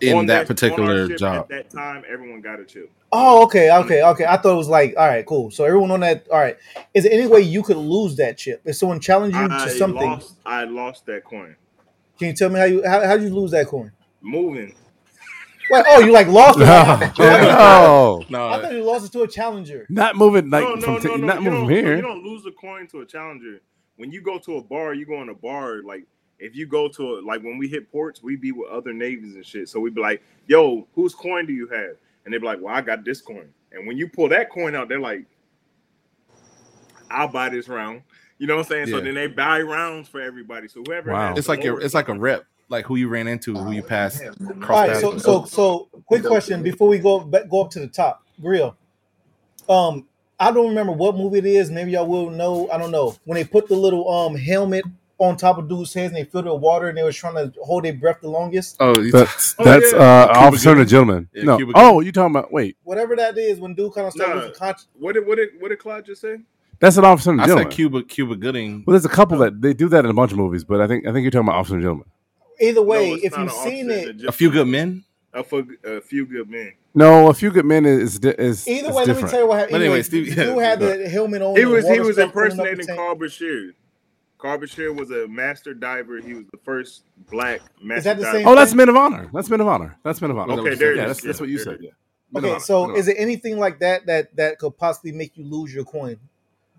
in on that particular ship job. At that time, everyone got a chip. Oh, okay, okay, okay. I thought it was like, all right, cool. So everyone on that, all right. Is there any way you could lose that chip if someone challenged you I to something? lost. I lost that coin. Can you tell me how you how how did you lose that coin? Moving. Wait, oh, you like lost it? I no, No, thought you lost it to a challenger. not moving like no, no, from no, t- no. not you, moving don't, here. you don't lose a coin to a challenger. When you go to a bar, you go in a bar. Like if you go to a, like when we hit ports, we be with other navies and shit. So we'd be like, "Yo, whose coin do you have?" And they'd be like, "Well, I got this coin." And when you pull that coin out, they're like, "I'll buy this round." You know what I'm saying? So then they buy rounds for everybody. So whoever Wow. has it's like your lowest- it's like a rep, like who you ran into, who you passed. All Cross right, paths so so so quick question before we go go up to the top, real. Um, I don't remember what movie it is. Maybe y'all will know. I don't know when they put the little um helmet on top of dudes' heads and they filled it with water and they was trying to hold their breath the longest. Oh, you- That's Oh, that's yeah. uh, Cuba officer and a gentleman. Yeah, no, Cuba oh, you talking about? Wait, Whatever that is, when dude kind of started Nah. conscious. What did what did what did Clyde just say? that's an officer and a I gentleman. said Cuba Cuba Gooding. Well, there's a couple that they do that in a bunch of movies, but I think I think you're talking about officer and gentleman. Either way, it's if you've seen officer, it, A few good men. a, fu- a few good men. No, a few good men is is, is either is way, let me tell you what happened. But anyway, Anyway, Steve- you had the helmet on. He was he was stuff coming up the impersonating tank. Carl Brashear. Carl Brashear was a master diver. He was the first black master that the diver. same- Oh, that's Men of Honor. That's Men of Honor. That's Men of Honor. Okay, there it yeah, is. that's, that's what you said. Yeah. Men Okay, so Men is it anything like that that that could possibly make you lose your coin,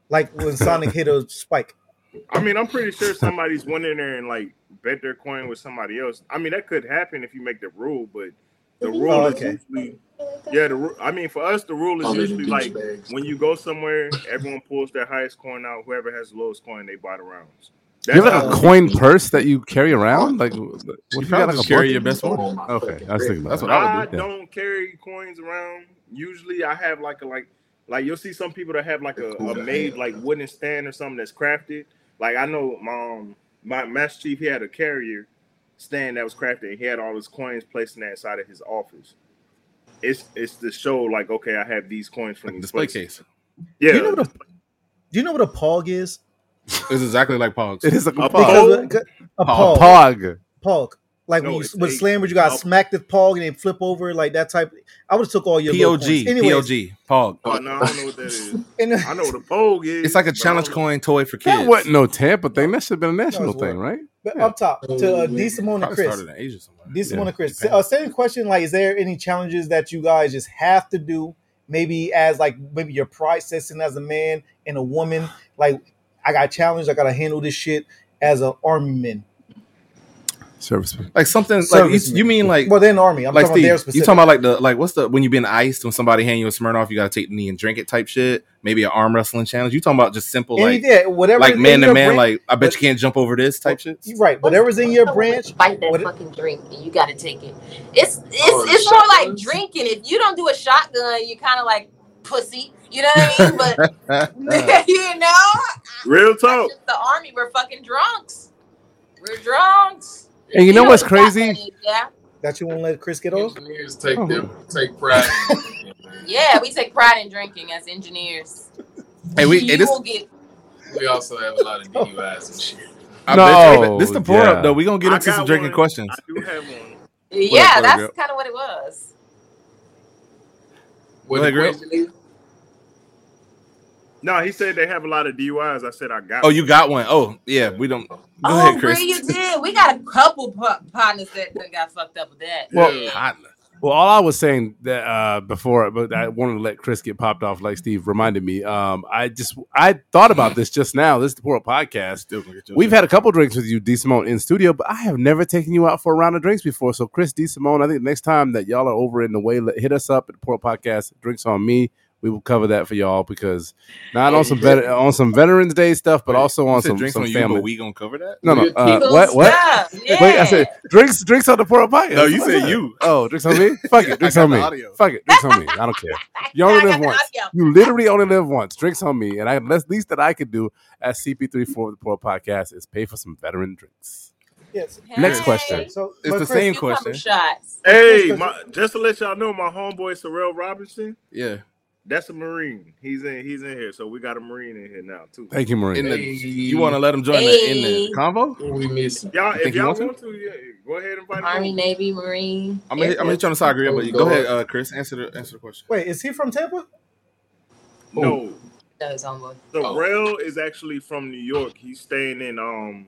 like when Sonic hit a spike? I mean, I'm pretty sure somebody's went in there and like bet their coin with somebody else. I mean, that could happen if you make the rule, but the rule Oh, is okay. usually yeah. The ru- I mean, for us, the rule is I'm usually like bags. when you go somewhere, everyone pulls their highest coin out. Whoever has the lowest coin, they buy the rounds. You have like a coin purse that you carry around? Like, what You if you got probably like a carry your best one. Okay, I was thinking That's what I I would do. I don't carry coins around. Usually, I have like a like like you'll see some people that have like a, a made like wooden stand or something that's crafted. Like I know my um, my master chief, he had a carrier stand that was crafted. And he had all his coins placed in that side of his office. It's it's to show like okay, I have these coins from Like these display places. case. Yeah, Do you know what a Do you know what a pog is? It's exactly like Pogs. It is like a A pog. Because a, a Pog. pog, Pog. Pog. Like No, when you it's with a- slammers, you got smacked smack the pog and they flip over like that type. I would have took all your little POG. coins. Anyways, POG. Pog. Oh no, I don't know what that is. and- I know what a pogue is. It's like a challenge coin toy for That kids. wasn't no Tampa thing. That should have been a national it's thing, right? but Yeah. up top to uh, D Simone and Chris. started in Asia somewhere. D Simone Yeah. and Chris. Japan. Uh, same question. Like, is there any challenges that you guys just have to do? Maybe as like maybe your pride sets in as a man and a woman. Like, I got challenged. I got to handle this shit as an army man. Serviceman. Like something like you, you mean like Well, they're in the army. I'm like talking about their Steve, specific. you talking about like the like what's the when you been iced when somebody hand you a Smirnoff you got to take the knee and drink it type shit maybe an arm wrestling challenge you talking about just simple like yeah, whatever. like man to man branch- like I bet but- you can't jump over this type shit You're right. Whatever's in your branch. Bite that what- fucking drink, and you got to take it. It's it's Oh, it's more like drinking. If you don't do a shotgun, you kind of like pussy. You know what I mean? But you know, Real talk. the army. We're fucking drunks. We're drunks. And you know what's crazy? shotgun Yeah, That you won't let Chris get off. Engineers take Oh. them take pride. in drinking, man. yeah. We take pride in drinking as engineers. hey we you hey, this get. We also have a lot of DUIs and shit. I No, you- this the pour yeah. up though We're gonna get into some drinking one. questions I do have one. Yeah, up, that's kind of what it was. What ahead, the girl. question is? No, he said they have a lot of DUIs. I said I got. oh one. you got one oh yeah we don't go oh, ahead Chris Bree, you did. We got a couple pa- partners that, that got fucked up with that. Well, yeah. Hot. Well, all I was saying that uh, before, but I wanted to let Chris get popped off, like Steve reminded me. Um, I just I thought about this just now. This is the Pour Podcast. Still gonna get your We've had a couple drinks with you, D Simone, in studio, but I have never taken you out for a round of drinks before. So, Chris, D Simone, I think the next time that y'all are over in the way, let- hit us up at the Pour Podcast. Drinks on me. We will cover that for y'all because not on some vet- on some Veterans Day stuff, but also on some, drinks some on you, family. but we gonna cover that? no, no, uh, what? What? Yeah. Wait, I said drinks, drinks on the Pour Up Podcast. No, you said you. Oh, drinks on me. Fuck it, drinks on me. audio. Fuck it, drinks on me. I don't care. You only live once. audio. You literally only live once. Drinks on me, and I that's least that I could do at CP34 the Pour Up Podcast is pay for some veteran drinks. Yes. Next question. So It's but the Chris, same Cucumber question. shots. Hey, my, just to let y'all know, my homeboy Sorrell Robinson, Yeah. That's a Marine. He's in. He's in here, so we got a Marine in here now too. Thank you, Marine. In the, Hey. you want to let him join the, in the convo? Who we missing? Y'all, if y'all wants to? to, yeah, go ahead and invite. Army, over. Navy, Marine. I'm gonna, hit- I'm gonna hit you on the side, Grill, but you, go ahead, uh, Chris. Answer the answer the question. wait, is he from Tampa? No, That was homeboy. Sorrell is actually from New York. He's staying in um.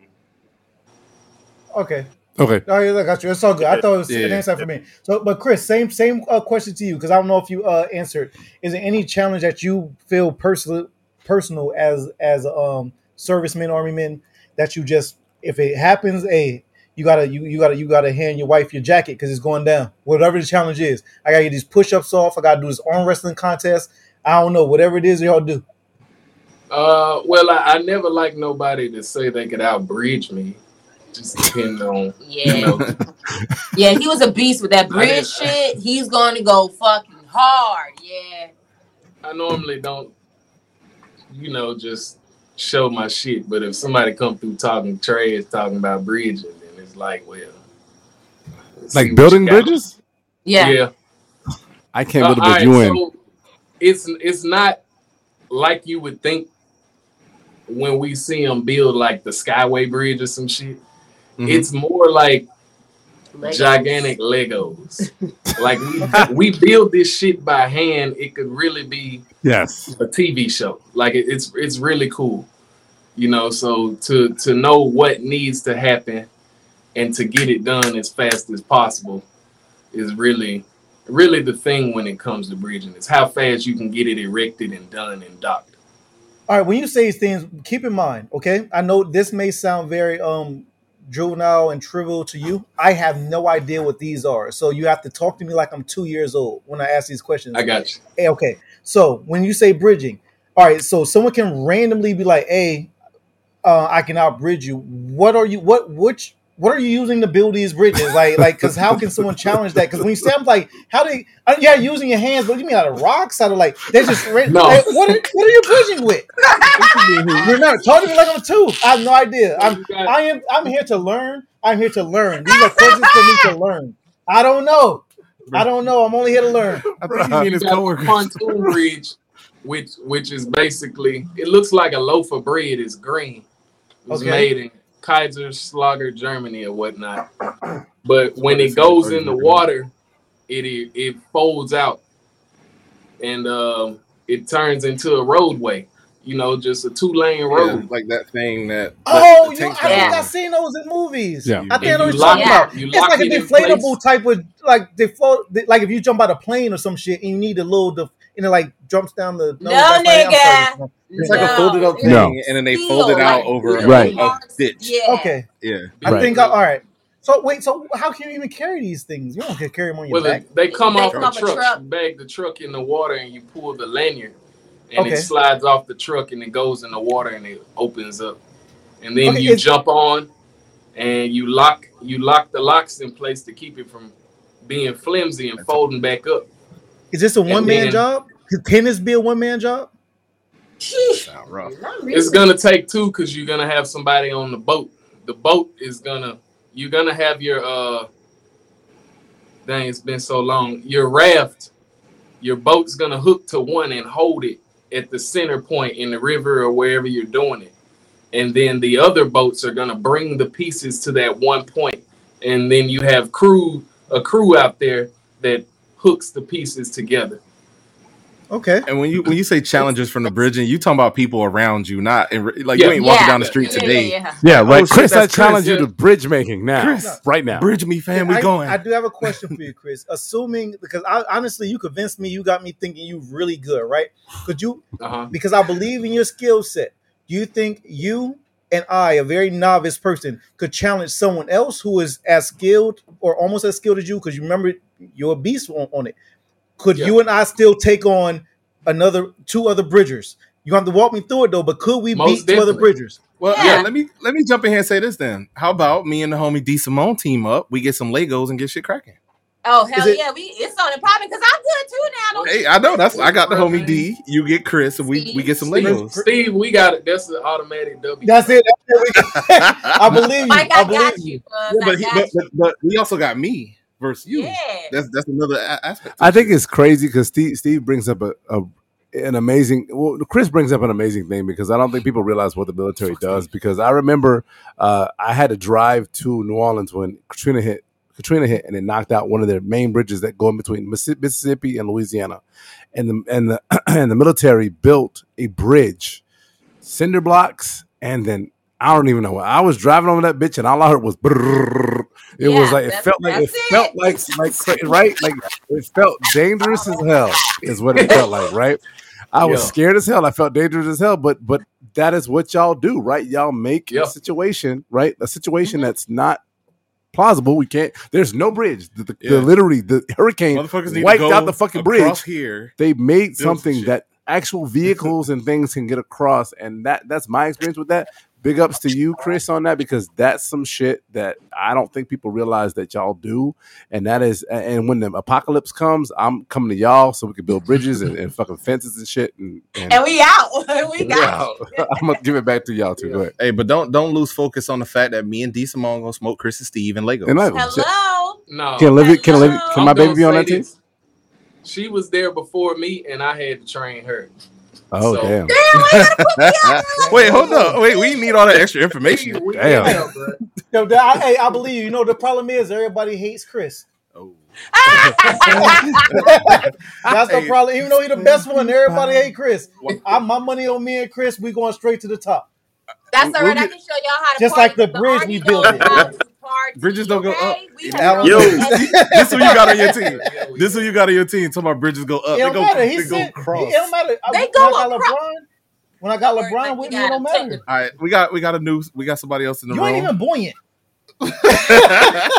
Okay. Okay. Oh yeah, I got you. It's all good. I thought it was an Yeah. for me. So, but Chris, same same uh, question to you because I don't know if you uh, answered. Is there any challenge that you feel personal personal as as um servicemen, army men that you just if it happens, hey, you gotta you you gotta you gotta hand your wife your jacket because it's going down. Whatever the challenge is, I gotta get these push ups off. I gotta do this arm wrestling contest. I don't know whatever it is y'all do. Uh, well, I, I never like nobody to say they could outbridge me. Just depending on you Yeah. know. Yeah, he was a beast with that bridge didn't- shit. He's going to go fucking hard. Yeah. I normally don't, you know, just show my shit. But if somebody come through talking trash, talking about bridging, then it's like, well, Like building bridges? Yeah. Yeah. I can't Uh, build a all bridge. right, You in? so it's it's not like you would think when we see them build like the Skyway Bridge or some shit. Mhm. It's more like Legos. gigantic Legos. like we we build this shit by hand. It could really be Yes. a TV show. Like it, it's it's really cool. You know, so to to know what needs to happen and to get it done as fast as possible is really really the thing when it comes to bridging. It's how fast you can get it erected and done and docked. All right, when you say these things, keep in mind, okay? I know this may sound very um juvenile and trivial to you. I have no idea what these are. So you have to talk to me like I'm two years old when I ask these questions. I got you. Hey, okay. So when you say bridging, all right, so someone can randomly be like, hey, uh, I can outbridge you. What are you what which what are you using to build these bridges? Like, like, because how can someone challenge that? Because when you say, I'm like, how do they, uh, yeah, using your hands, but you mean out of rocks? Out of like, they just, ran, No. like, what, are, what are you bridging with? You're not talking like I'm a two. I have no idea. I'm, I am, I'm here to learn. I'm here to learn. These are questions for me to learn. I don't know. I don't know. I'm only here to learn. I think you mean you his got the coworkers. pontoon bridge, which which is basically it looks like a loaf of bread. It's green. It was Okay. made in Kaiserslautern, Germany, or whatnot. But when it goes in the water, it it, it folds out, and um, it turns into a roadway. You know, just a two lane Yeah, road. like that thing that. Oh, the you, tank I think Yeah. I've seen those in movies. Yeah. I think I know what you're talking about. you It's like a it in deflatable place. type of like defo- like if you jump out of a plane or some shit and you need a little def- and it like jumps down the No, that's not- nigga. Sorry. It's like a folded up thing, No. and then they Steel, fold it out like, over a, Right. a ditch. Yeah. Okay, Yeah. I Right. think I, all right. So wait, so how can you even carry these things? You don't can carry them on your Well, back. they come They off come the off truck, truck. Bag the truck in the water, and you pull the lanyard, and Okay. it slides off the truck, and it goes in the water, and it opens up, and then Okay, you jump on, and you lock you lock the locks in place to keep it from being flimsy and folding back up. Is this a one man job? Can this be a one man job? Sound rough. Really. It's gonna take two because you're gonna have somebody on the boat. The boat is gonna you're gonna have your uh dang it's been so long. Your raft, your boat's gonna hook to one and hold it at the center point in the river or wherever you're doing it. And then the other boats are gonna bring the pieces to that one point. And then you have crew a crew out there that hooks the pieces together. Okay. And when you when you say challenges from the bridging, you talking about people around you, not in, re- like you ain't walking Yeah. down the street Yeah, today. yeah, yeah. Yeah, right. Oh, shit, Chris, I challenge Chris, you to bridge making now, Chris. right now. Bridge me, fam. We I, going. I do have a question for you, Chris. Assuming because I, honestly, you convinced me. You got me thinking you really good, right? Could you? Uh-huh. Because I believe in your skill set. Do you think you and I, a very novice person, could challenge someone else who is as skilled or almost as skilled as you? Because you remember you're a beast on, on it. Could Yeah. you and I still take on another two other bridgers. You have to walk me through it though. But could we Most beat two other bridgers? Well, Yeah. yeah. Let me let me jump in here and say this then. How about me and the homie D Simone team up? We get some Legos and get shit cracking. Oh hell it- yeah, we it's on the popping because I'm good too now. Don't Hey, I know that's I got the homie D. You get Chris, and we we get some Legos. Steve, we got it. That's an automatic W. That's it. That's it. I believe you. Mike, I I believe got you. you. Yeah, but, he, but, but, but we also got me versus you. Yeah. That's that's another aspect. I think it's crazy because Steve Steve brings up a, a an amazing. Well, Chris brings up an amazing thing because I don't think people realize what the military does. Because I remember uh, I had to drive to New Orleans when Katrina hit. Katrina hit and it knocked out one of their main bridges that go in between Mississippi and Louisiana, and the and the and the military built a bridge, cinder blocks, and then I don't even know what I was driving over that bitch and all I heard was. brrrr. It was like it felt like it that's felt like like right like it felt dangerous as hell is what it felt like right i was Yeah. scared as hell i felt dangerous as hell but but that is what y'all do right y'all make Yeah. a situation right a situation Mhm. that's not plausible we can't there's no bridge the, the, the literally the hurricane wiped out the fucking bridge here. they made something that actual vehicles and things can get across and that that's my experience with that big ups to you chris on that because that's some shit that i don't think people realize that y'all do and that is and when the apocalypse comes i'm coming to y'all so we can build bridges and, and fucking fences and shit and, and And we out. we got yeah, i'm gonna give it back to y'all too go ahead Hey, but don't don't lose focus on the fact that me and D Simone gonna smoke Chris and Steve and Lego. and like, Hello. No. can olivia can olivia Hello. can my baby be on say that team. She was there before me, and I had to train her. Oh So- damn Damn, put me out. Wait, hold up. Wait, we need all that extra information. We- Damn. yeah, bro. Yo, the- I, hey, I believe you. You know the problem is everybody hates Chris. Oh. That's the problem. Even though he's the best one, everybody hates Chris. I, my money on me and Chris. We going straight to the top. That's all We'll right. I can show y'all how to Just party, like the but bridge we built knows it. how to party, Bridges don't go up. We Al- have Yo, our- this who you got on your team. This is who you got on your team. Talking about bridges go up. They go, they go cross. it don't matter. They go across. When I got LeBron with me, it don't matter. All right, we got we got a new we got somebody else in the room. You ain't even buoyant. I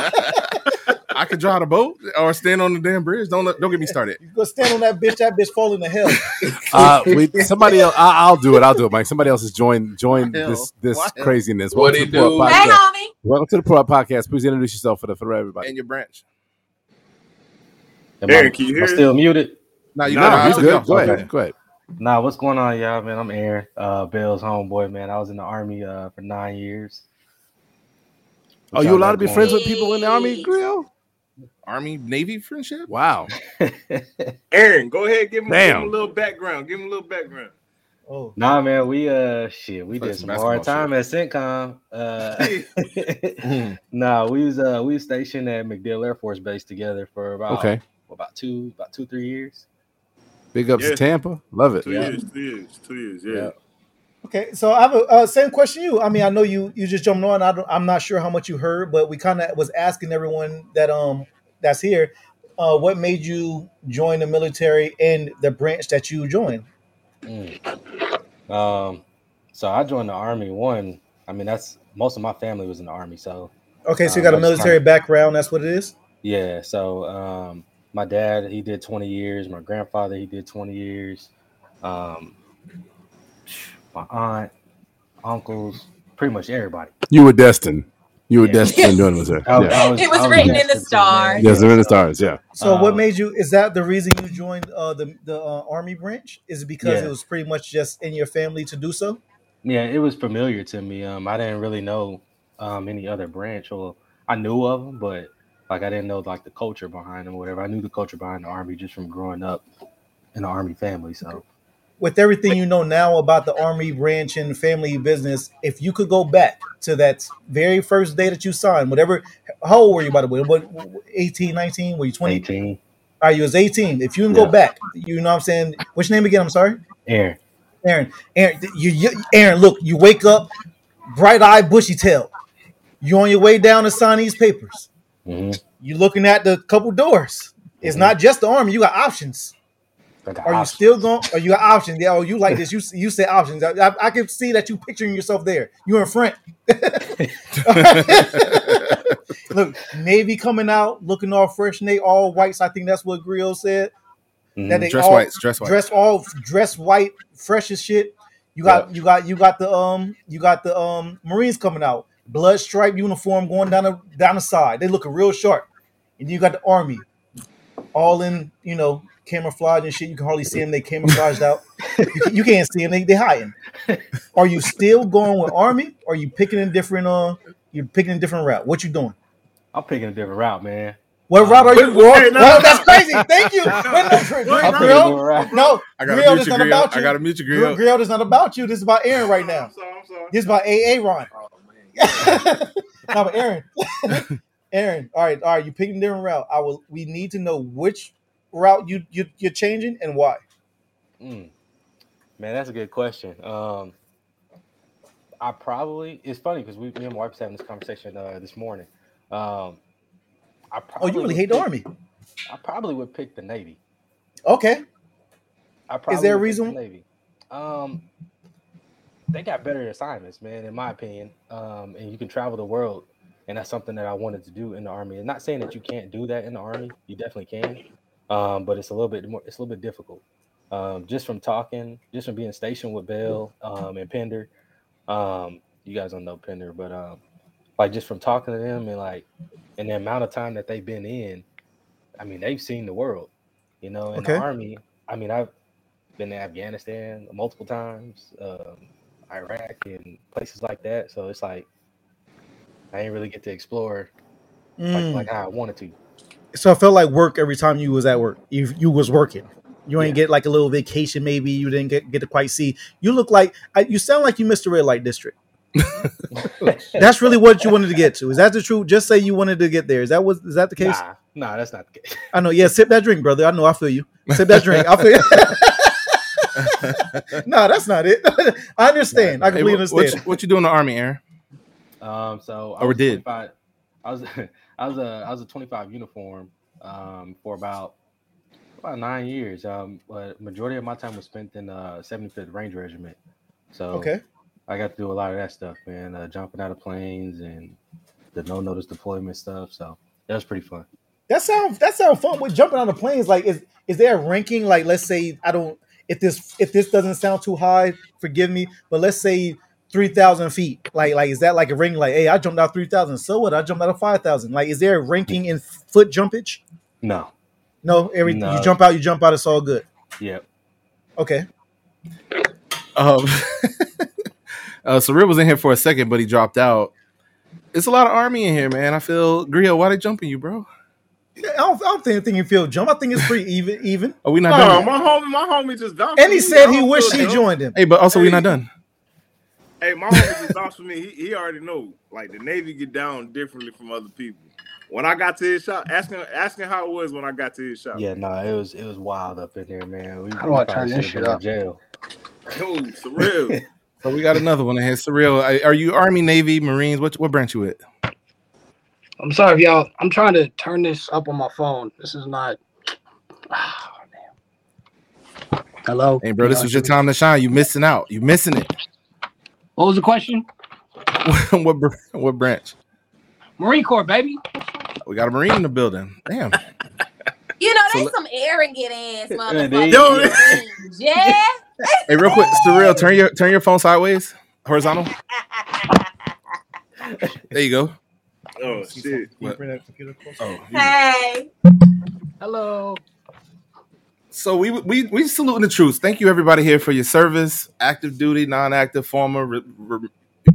could drive a boat or stand on the damn bridge. Don't let, don't get me started. You go stand on that bitch. That bitch falling to hell. uh, we, somebody else, I, I'll do it. I'll do it, Mike. Somebody else has joined join Hell. this this Why craziness. What Welcome it to the do? Pro Hey, Podcast. homie. Welcome to the Pro Podcast. Please introduce yourself for the for everybody. And your branch. Am Aaron, I, can you am I hear? still muted? No, you Nah, got he's it. good. Go Okay. ahead. Go ahead. Nah, what's going on, y'all, man? I'm Aaron, uh, Bell's homeboy, man. I was in the army uh, for nine years. Oh, you allowed to be friends with people in the army, Grill? Army Navy friendship. Wow. Aaron, go ahead, give him, give him a little background. Give him a little background. Oh, nah, man, we uh, shit, we Play did some some hard basketball time at CENTCOM. Uh, nah, we was uh, we was stationed at MacDill Air Force Base together for about Okay. about two about two three years. Big ups Yeah. to Tampa. Love it. Two years, two years, two years. Yeah. Yeah. Okay. So I have a uh, same question. to You. I mean, I know you. You just jumped on. I don't, I'm not sure how much you heard, but we kind of was asking everyone that um that's here. Uh, what made you join the military and the branch that you joined? Mm. Um, so I joined the army. One, I mean, that's most of my family was in the army, so Okay, so you got a military kinda- background. That's what it is. Yeah, so um, my dad he did 20 years. My grandfather he did 20 years. Um, my aunt, uncles, pretty much everybody. You were destined. You were Yeah. destined doing this. Yeah. I- I was- It was I written in the stars. Yes, they're in the stars. Yeah. So what Um, made you? Is that the reason you joined uh, the the uh, army branch? Is it because Yeah. it was pretty much just in your family to do so? Yeah, it was familiar to me. Um, I didn't really know um any other branch, or I knew of them, but like I didn't know like the culture behind them, or whatever. I knew the culture behind the army just from growing up in the army family. So With everything you know now about the army branch and family business, if you could go back to that very first day that you signed, whatever, how old were you by the way? What, 18, 19? Were you 20? 18, All right, you was 18. If you can Yeah. go back, you know what I'm saying? Which name again? I'm sorry? Aaron. Aaron, Aaron, you, you, Aaron, look, you wake up, bright eyed, bushy tail. You on your way down to sign these papers. hmm You looking at the couple doors. It's Mhm. not just the army. You got options. I got Are you still going? Are you got options? Yeah. Oh, you like this? You you say options. I, I, I can see that you picturing yourself there. You're in front. Look, Navy coming out, looking all fresh, Navy all whites. I think that's what Grill said. Mhm. That they Dress all whites, dress white. dress all dress white, fresh as shit. You got you got you got the um you got the um Marines coming out, blood stripe uniform going down the down the side. They looking real sharp, and you got the army, all in you know camouflage and shit. You can hardly see them. They camouflaged out. You, can- you can't see them. They they hiding. Are you still going with army? Or are you picking a different uh? You're picking a different route. What you doing? I'm picking a different route, man. What route are you? Wait, Well, wait, no, well, no, that's no. crazy. Thank you. Wait, no, I'm picking a Grill, no, I gotta Grill, mute this you, not Grill. about I you. gotta mute you, Grill, Grill. Grill, this is not about you. This is about Aaron right now. I'm sorry, I'm sorry. This is about AA Ron. Oh, man. no, but Aaron, Aaron. All right, all right. You picking a different route. I will. We need to know which route you, you you're changing and why. Mm. Man, that's a good question. Um, I probably it's funny because we me and my wife was having this conversation uh, this morning. Um, I Oh, you really hate the army? I probably would pick the Navy. Okay. I probably is there a pick the reason? Navy. Um, they got better assignments, man, in my opinion. Um, and you can travel the world, and that's something that I wanted to do in the army. And not saying that you can't do that in the army, you definitely can. Um, but it's a little bit more, it's a little bit difficult. Um, just from talking, just from being stationed with Bell um, and Pender. Um, you guys don't know Pender, but um, like just from talking to them and like, and the amount of time that they've been in, I mean, they've seen the world. You know, in Okay. the army, I mean, I've been to Afghanistan multiple times, um, Iraq, and places like that. So it's like I didn't really get to explore like, Mm. like how I wanted to. So I felt like work every time you was at work. You you was working. You ain't Yeah. get like a little vacation. Maybe you didn't get, get to quite see. You look like I- you sound like you missed the red light district. That's really what you wanted to get to. Is that the truth? Just say you wanted to get there. Is that was is that the case? Nah, nah, that's not the case. I know. Yeah, sip that drink, brother. I know. I feel you. Sip that drink. I feel. You. no, that's not it. I understand. I Hey, completely what, what, understand. you, what you doing in the army, Aaron? Um, so I Or was did. I was I was a I was a 25 uniform um for about about nine years. Um, but majority of my time was spent in uh 75th Ranger Regiment. So Okay. I got to do a lot of that stuff, man. Uh, jumping out of planes and the no notice deployment stuff. So that was pretty fun. That sounds that sounds fun. With jumping on the planes, like is is there a ranking? Like let's say I don't if this if this doesn't sound too high, forgive me. But let's say three thousand feet. Like like is that like a ring? Like hey, I jumped out three thousand. So what? I jumped out of five thousand. Like is there a ranking in foot jumpage? No. No, everything No. you jump out, you jump out. It's all good. Yep. Okay. Um, uh, Surreal was in here for a second, but he dropped out. It's a lot of army in here, man. I feel Grio. Why they jumping you, bro? I don't, I don't think, think you feel jump. I think it's pretty even. Even. Are we not No, done? yet? my homie, my homie just bounced. And he me. said he wished he joined him. Hey, but also we Hey. not done. Hey, my homie just bounced for me. He, he already know. Like the Navy get down differently from other people. When I got to his shop, asking asking how it was when I got to his shop. Yeah, no, it was it was wild up in there, man. We, How do I turn this shit up? Jail. Yo, surreal. So we got another one in here. Surreal. Are you Army, Navy, Marines? What what branch you with? I'm sorry if y'all. I'm trying to turn this up on my phone. This is not. Oh, Damn. Hello. Hey, bro, this y'all was your time to shine. You missing out. You missing it. What was the question? what what branch? Marine Corps, baby. We got a Marine in the building. Damn. You know, So they let- some arrogant ass Indeed. motherfuckers. yeah. Hey, real quick, Surreal, turn your turn your phone sideways, horizontal. There you go. Oh shit. What? Oh, hey. Hello. So we we we saluting the troops. Thank you everybody here for your service, active duty, non-active, former, re, re-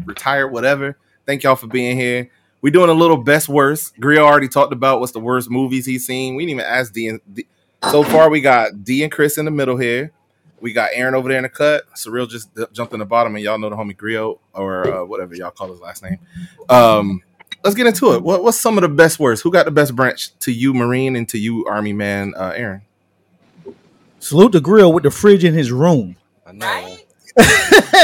retired, whatever. Thank y'all for being here. We doing a little best worst. Grill already talked about what's the worst movies he's seen. We didn't even ask D and D. So far, we got D and Chris in the middle here. We got Aaron over there in the cut. Surreal just d- jumped in the bottom, and y'all know the homie Griot or uh, whatever y'all call his last name. Um, let's get into it. What, what's some of the best worst? Who got the best branch to you, Marine, and to you, Army man, uh, Aaron? Salute the grill with the fridge in his room. I know. Right? Is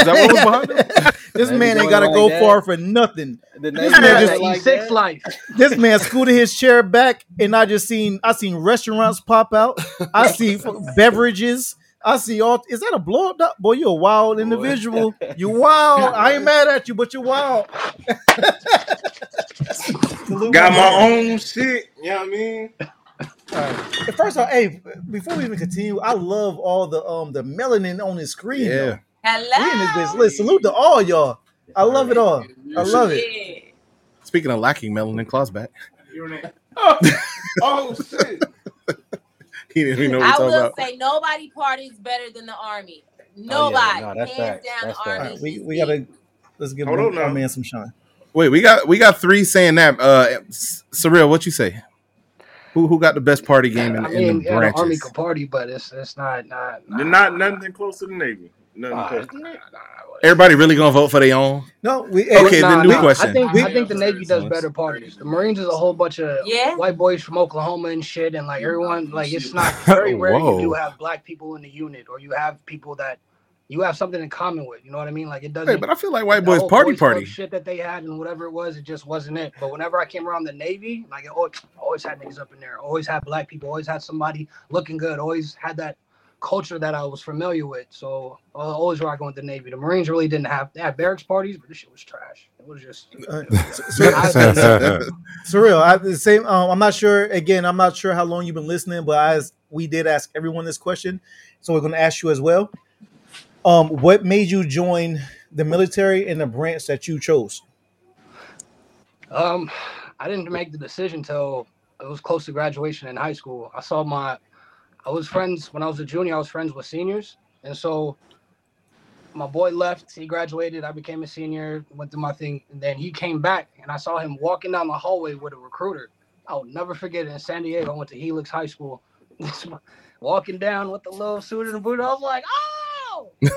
that what was behind him? This man ain't got to it go like that. far for nothing. This man was just- like E6 life. This man scooted his chair back, and I just seen I seen restaurants pop out. I see beverages. I see all. Is that a blow up? Boy, you're a wild individual. You wild. I ain't mad at you, but you're wild. Got my my own shit. You know what I mean? All right. First of all, hey, before we even continue, I love all the um the melanin on his screen. Yeah. though. Hello. We in this bitch. Listen, salute to all y'all. I love it all. I love it. Speaking of lacking melanin, Claw's back. Oh, oh shit! He didn't even know what I we're will talking about. say nobody parties better than the army. Oh, yeah. Nobody. No, that's Hands facts. down, That's the facts. Army. right, we, we gotta let's give Hold our, on now. our man some shine. Wait, we got we got three saying that. Uh, surreal. What you say? Who who got the best party game in, I in the yeah, the army branches? could party, but it's it's not not They're not nothing close to the Navy. Nothing Nah, close. nah, nah, nah. Everybody really gonna vote for their own? No, we Okay, Nah, then new nah, question. I think We- I think the Navy does better parties. The Marines is a whole bunch of Yeah. white boys from Oklahoma and shit, and like everyone, like it's not very rare you do have black people in the unit, or you have people that you have something in common with. You know what I mean? Like it doesn't. Hey, but I feel like white boys party party. shit that they had and whatever it was, it just wasn't it. But whenever I came around the Navy, like it always, always had niggas up in there, always had black people, always had somebody looking good, always had that culture that I was familiar with. So I was always rocking with the Navy. The Marines really didn't have they had barracks parties, but this shit was trash. It was just Uh, surreal. I, the same. Um, I'm not sure. Again, I'm not sure how long you've been listening, but as we did ask everyone this question, so we're going to ask you as well. Um, what made you join the military and the branch that you chose? Um, I didn't make the decision till it was close to graduation in high school. I saw my, I was friends when I was a junior. I was friends with seniors, and so my boy left. He graduated. I became a senior. Went through my thing, and then he came back, and I saw him walking down the hallway with a recruiter. I'll never forget it in San Diego. I went to Helix High School. walking down with the little suited and booted. I was like, oh,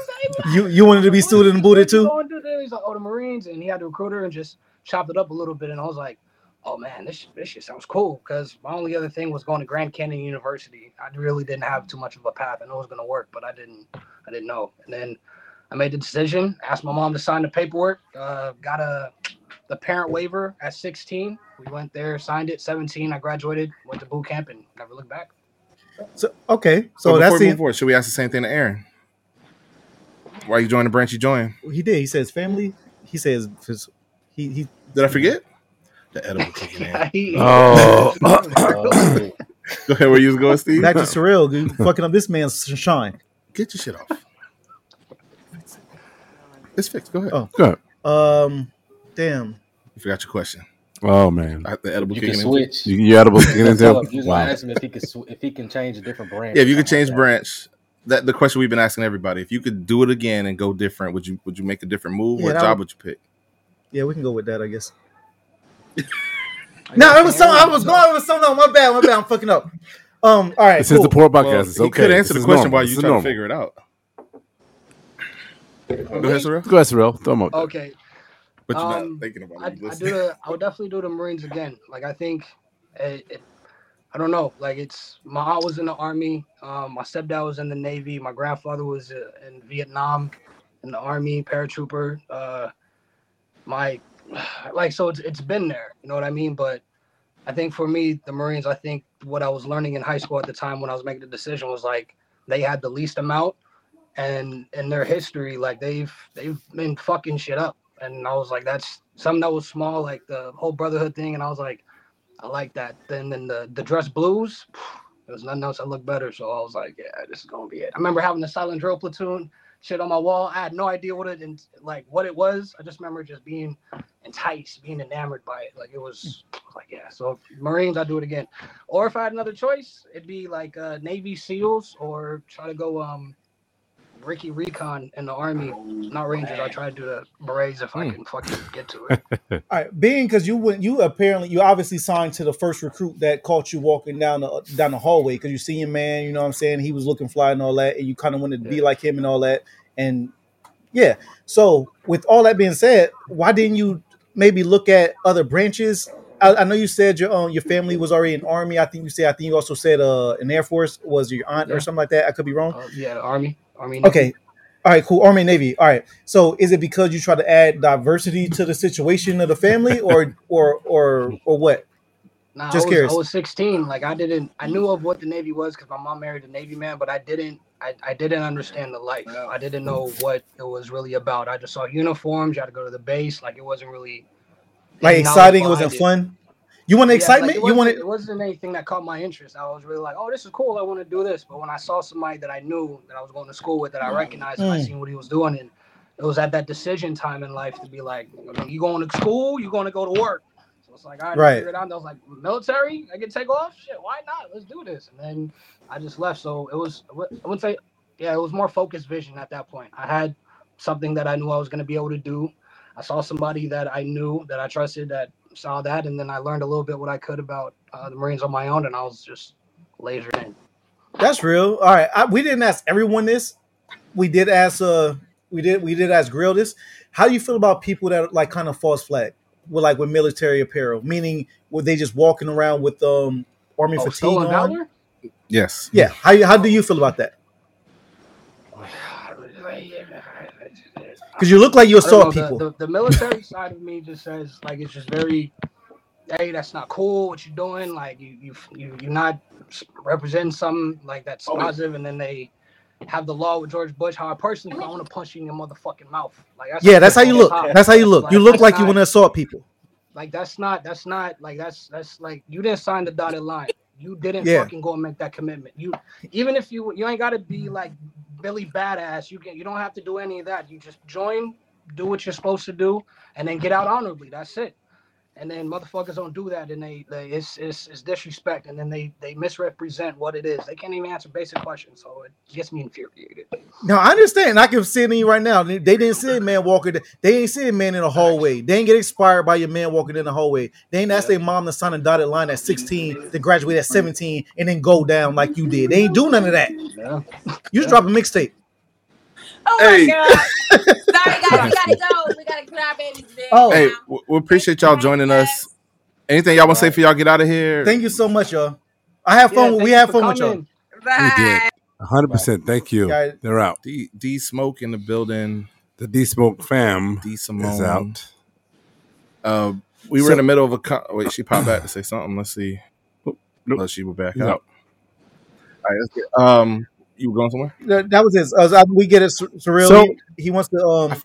You you wanted to be suited and booted too? Going. He's like, oh, the Marines, and he had the recruiter and just chopped it up a little bit. And I was like, oh man, this this shit sounds cool. Because my only other thing was going to Grand Canyon University. I really didn't have too much of a path. I know it was gonna work, but I didn't I didn't know. And then I made the decision. Asked my mom to sign the paperwork. Uh, got a the parent waiver at 16. We went there, signed it. 17, I graduated, went to boot camp, and never looked back. So okay, So so that's the move forward, should we ask the same thing to Aaron? Why you join the branch you join? He did. He says family. He says his, he he. Did I forget? The edible kicking in. He- Oh. Oh, Go ahead, where you was going, Steve? Back to surreal, dude. Fucking up this man's shine. Get your shit off. It's fixed. Go ahead. Oh. Good. Um, damn. You forgot your question. Oh man, I- The edible you kicking can switch. you, you edible get into Tell him, you was wow. ask him if he could sw- if he can change a different branch. Yeah, if you can change like branch, that the question we've been asking everybody. If you could do it again and go different, would you would you make a different move? Yeah, what job would- would you pick? Yeah, we can go with that, I guess. I No, it was something. I was going. with something. My bad. My bad. I'm fucking up. Um. All right. This is the pour podcast. Well, it's he okay. could answer This the question normal. while you is try to figure it out. Go ahead, Surreal. Go ahead, Surreal. Throw 'em out there. Okay. But you're Um, not thinking about I, it. You I listening. do the I would definitely do the Marines again. Like I think it, it I don't know. Like it's my aunt was in the army. Um, my stepdad was in the navy. My grandfather was uh, in Vietnam, in the army, paratrooper. Uh, my like so it's it's been there. You know what I mean? But I think for me, the Marines. I think what I was learning in high school at the time when I was making the decision was like they had the least amount, and in their history, like they've they've been fucking shit up. And I was like, that's something that was small, like the whole brotherhood thing. And I was like, I like that. Then then the the dress blues, there was nothing else that looked better. So I was like, yeah, this is gonna be it. I remember having the silent drill platoon shit on my wall. I had no idea what it and like what it was. I just remember just being enticed, being enamored by it. Like it was like yeah. So Marines, I'd do it again. Or if I had another choice, it'd be like uh, Navy SEALs or try to go um Ricky Recon in the Army, not Rangers. I try to do the Berets if I Hmm. can fucking get to it. All right, being because you went, you apparently you obviously signed to the first recruit that caught you walking down the down the hallway because you see him, man. You know what I'm saying? He was looking fly and all that, and you kind of wanted to be like him and all that. And yeah, so with all that being said, why didn't you maybe look at other branches? I, I know you said your um, your family was already in army. I think you said I think you also said uh an air force was your aunt or something like that. I could be wrong. Uh, yeah, Army, Army. Navy. Okay. All right, cool. Army, Navy. All right. So, is it because you try to add diversity to the situation of the family, or or or or what? Nah, Just I was, curious. I was 16. Like I didn't. I knew of what the Navy was because my mom married a Navy man, but I didn't. I, I didn't understand the life. I didn't know what it was really about. I just saw uniforms. You had to go to the base. Like it wasn't really Like exciting? It wasn't fun. You want the Yeah, excitement? like, it you want it it? wasn't anything that caught my interest. I was really like, oh, this is cool. I want to do this. But when I saw somebody that I knew that I was going to school with, that I recognized, and I Mm. seen what he was doing, and it was at that decision time in life to be like, you going to school? You going to go to work? So it's like, all right, Right. I figured out. I was like, military? I can take off? Shit, why not? Let's do this. And then I just left. So it was, I wouldn't say, yeah, it was more focused vision at that point. I had something that I knew I was going to be able to do. I saw somebody that I knew that I trusted that saw that, and then I learned a little bit what I could about uh, the Marines on my own, and I was just lasered in. That's real. All right. I, we didn't ask everyone this. We did ask. Uh, we did. We did ask Grill this. How do you feel about people that like kind of false flag with like with military apparel? Meaning, were they just walking around with um army Oh, fatigue on? valor? Yes. Yeah. How how do you feel about that? Because you look like you I don't assault know, people. The, the, the military side of me just says like it's just very, hey, that's not cool. What you're doing, like you you you you're not representing something like that's Oh, positive, and then they have the law with George Bush. How I personally feel, I want to punch you in your motherfucking mouth. Like that's yeah, that's how you look. top. That's how you look. You look that's like you want to assault people. Like that's not that's not like that's that's like you didn't sign the dotted line. You didn't Yeah. fucking go and make that commitment. You even if you you ain't gotta be like Billy badass. You can you don't have to do any of that. You just join, do what you're supposed to do, and then get out honorably. That's it. And then motherfuckers don't do that, and they, they it's, it's it's disrespect, and then they they misrepresent what it is. They can't even answer basic questions, so it gets me infuriated. No, I understand. I can see it in you right now. They didn't see a man walking. They ain't see a man in a hallway. They ain't get expired by your man walking in the hallway. They ain't ask their mom to sign a dotted line at 16, to graduate at 17, and then go down like you did. They ain't do none of that. Yeah. You just drop a mixtape. Oh Hey. my god. Sorry guys, we gotta go. We gotta put our babies to bed. Oh. Hey, now. we appreciate y'all joining us. Anything y'all want to say for y'all get out of here? Thank you so much, y'all. I have fun. Yeah, we thank have for fun with y'all. coming. Bye. hundred percent. Thank you. Guys. They're out. D D Smoke in the building. The D Smoke fam D is out. Uh, we were So- in the middle of a con- wait. She popped back to say something. Let's see. Nope. Nope. Oh, she was back She's out. out. All right, let's get, um, you were going somewhere? That, that was it. Uh, we get it, surreal. So- he, he wants to. Um,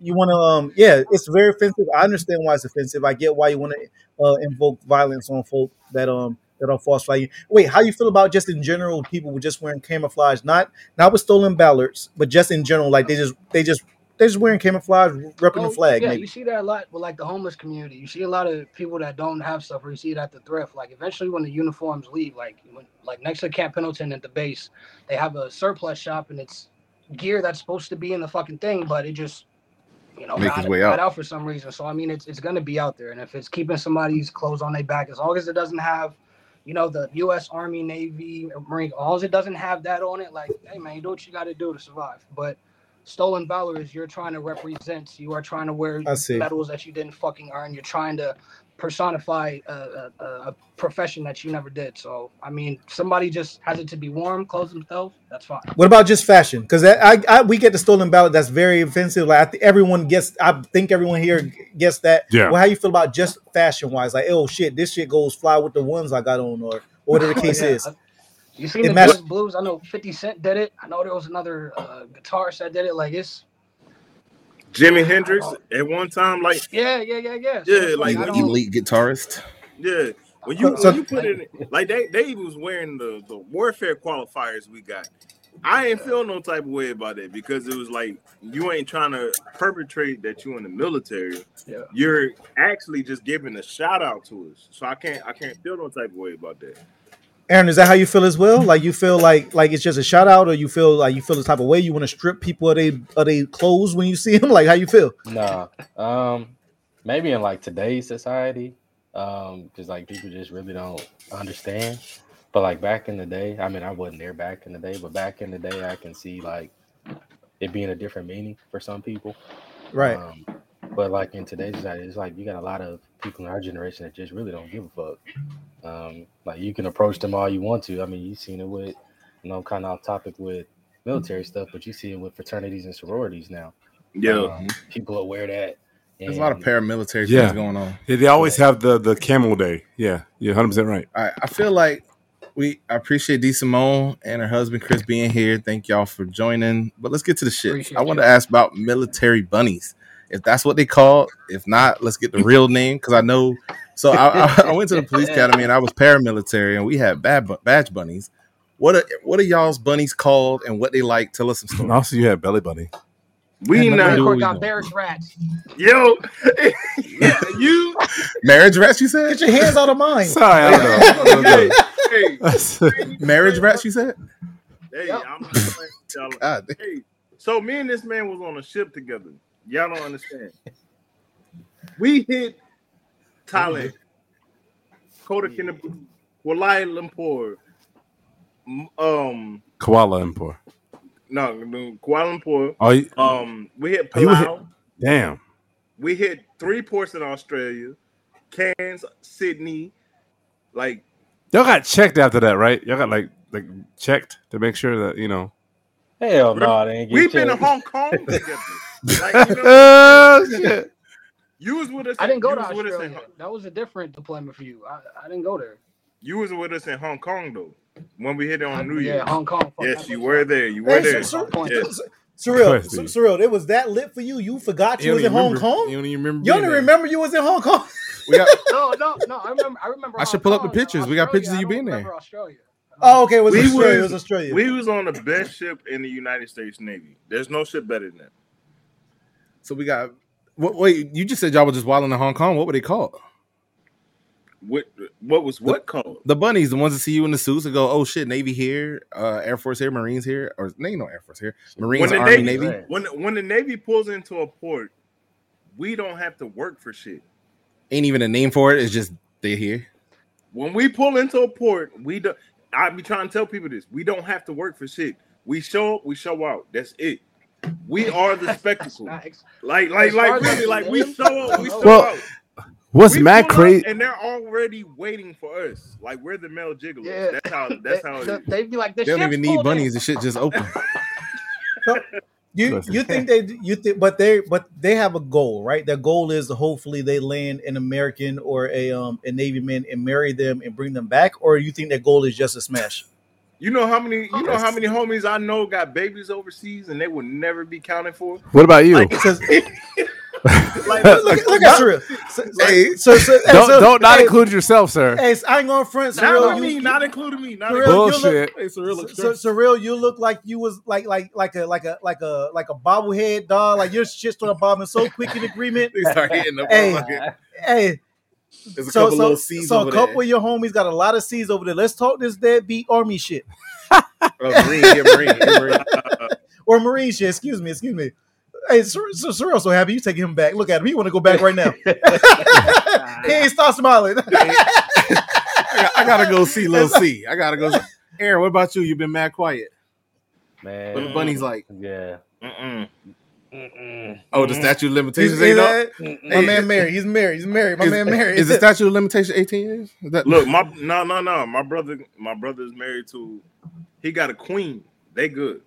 you want to. Um, yeah, it's very offensive. I understand why it's offensive. I get why you want to uh, invoke violence on folk that um that are false flagging. Wait, how you feel about just in general people were just wearing camouflage, not not with stolen ballots, but just in general, like they just they just they just wearing camouflage, repping Oh, the flag. Yeah, maybe. you see that a lot with like the homeless community. You see a lot of people that don't have stuff, or you see it at the thrift. Like eventually, when the uniforms leave, like when, like next to Camp Pendleton at the base, they have a surplus shop, and it's gear that's supposed to be in the fucking thing, but it just you know Make got, its way got out. out for some reason. So I mean, it's it's gonna be out there, and if it's keeping somebody's clothes on their back, as long as it doesn't have. You know the U.S. Army, Navy, Marine. All it doesn't have that on it, like, hey man, you do what you got to do to survive. But stolen valor is you're trying to represent you are trying to wear medals that you didn't fucking earn you're trying to personify a, a, a a profession that you never did so i mean somebody just has it to be warm clothes themselves that's fine What about just fashion? Because I, I we get the stolen valor. That's very offensive. Like I think everyone gets. I think everyone here gets that. Yeah. Well, how you feel about just fashion wise? Like, oh shit, this shit goes fly with the ones I got on, or, or whatever the oh, case Yeah, is. I- you seen It the match- Just blues i know 50 cent did it i know there was another uh, guitarist that did it like it's Jimi Hendrix at one time, like yeah yeah yeah yeah So Yeah, it's like, I Elite, guitarist. yeah. When you when you put it in, like they they was wearing the the warfare qualifiers we got. I ain't feel no type of way about it because it was like you ain't trying to perpetrate that you in the military. Yeah. You're actually just giving a shout out to us. So I can't I can't feel no type of way about that. Aaron, is that how you feel as well? Like you feel like like it's just a shout out, or you feel like you feel the type of way you want to strip people of they of they clothes when you see them? Like how you feel? Nah. Um, maybe in like today's society, um, because like people just really don't understand. But like back in the day, I mean, I wasn't there back in the day, but back in the day, I can see like it being a different meaning for some people. Right. Um, but like in today's society, it's like you got a lot of people in our generation that just really don't give a fuck. Um, like you can approach them all you want to. I mean, you've seen it with, you know, kind of off topic with military stuff, but you see it with fraternities and sororities now. Yeah. Um, people are wear that. There's a lot of paramilitary Yeah. things going on. Yeah, they always have the the camel day. Yeah, you're 100 percent right. I, I feel like we I appreciate D Simone and her husband Chris being here. Thank y'all for joining. But let's get to the shit. Appreciate I want to ask about military bunnies. If that's what they call, if not, let's get the real name because I know So I, I, I went to the police academy and I was paramilitary, and we had bad bu- badge bunnies. What are what are y'all's bunnies called, and what they like? Tell us some stories. Also, you had belly bunny. We And the not Marine do we got know? Barracks rats. yo. you Marriage rats, you said. Get your hands out of mine. Sorry, I don't know. Hey, hey, Marriage rats, you said. hey, Yep. I'm just playing. God. Hey, so me and this man was on a ship together. Y'all don't understand. We hit Thailand, Kota Kinabalu, Kuala Lumpur, um, Koala Empor. no, no, Kuala Lumpur. Oh, you, Um, we hit Oh, you hit- damn. We hit three ports in Australia, Cairns, Sydney. Like Y'all got checked after that, right? Y'all got like like checked to make sure that you know. Hell no, they ain't get we've been in. Hong Kong together. Like, you know, oh shit! You was with us. I didn't go you to was with us in Australia. That was a different deployment for you. I, I didn't go there. You was with us in Hong Kong though. When we hit it on I- New yeah, Year. Hong Kong. Yes, you were fun. there. You were Hey, there. so- so- Yes. Surreal, Sur- surreal. It was that lit for you. You forgot you, was in Hong Kong. You don't even remember. You being don't remember you was in Hong Kong. We got. No, no, no. I remember. I remember. I should Hong pull up the Kong. pictures. We got pictures of you I being there. remember Australia. Oh, okay. It was We Australia. It was- was Australia. We was on the best ship in the United States Navy. There's no ship better than that. So we got. What, wait, you just said y'all were just wilding in Hong Kong. What were they called? What what was what called? The bunnies, the ones that see you in the suits and go, "Oh shit, Navy here, uh, Air Force here, Marines here, or they ain't no Air Force here, Marines, When the Army, Navy, Navy." when when the Navy pulls into a port, we don't have to work for shit. Ain't even a name for it. It's just they're here. When we pull into a port, we don't. I be trying to tell people this. We don't have to work for shit. We show up, we show out. That's it. We are the spectacle. Like, like, like, really, like like we them, show up, we show Well, out. What's We mad crazy? and they're already waiting for us. Like we're the male gigolos. Yeah. That's how. That's how. They, It is. would be like, the They don't even need bunnies. in. The shit just open. You you think they you think but they but they have a goal, right? Their goal is to hopefully they land an American or a um a Navy man and marry them and bring them back, or you think their goal is just a smash? You know how many? You know how many homies I know got babies overseas and they will never be counted for. What about you? Like, Because like, look, look, look at Surreal. So, Hey, so, so, hey, don't so- don't not hey, include yourself, sir. Hey, I ain't gonna front not Surreal. on You, me, not including me. Not Surreal, including you look- Bullshit. Hey, Surreal so, so, Surreal, you look like you was like like like a like a like a like a bobblehead dog. Like your shit started bobbing so quick in agreement. They start hitting up. Hey. Hey, Hey, There's a so couple so, little C's so over a couple there. of your homies got a lot of C's over there. Let's talk this deadbeat army shit Oh, Marine, yeah, Marine, yeah, Marine. or marine shit. Excuse me, excuse me. Hey, Sur- Sur- Surreal, so happy you taking him back. Look at him. He want to go back right now. he ain't stop smiling. I, got, I gotta go see Lil C. I gotta go. See. Aaron, what about you? You've been mad quiet. Man, what the bunny's like? yeah. Mm-mm. Mm-mm. Oh, the statute of limitations he's, ain't up. uh, my man married. He's married. He's married. My Is, man married. is the statute of limitation 18 years? Is that, Look, my no, no, no. My brother, my brother's married to. He got a queen. They good.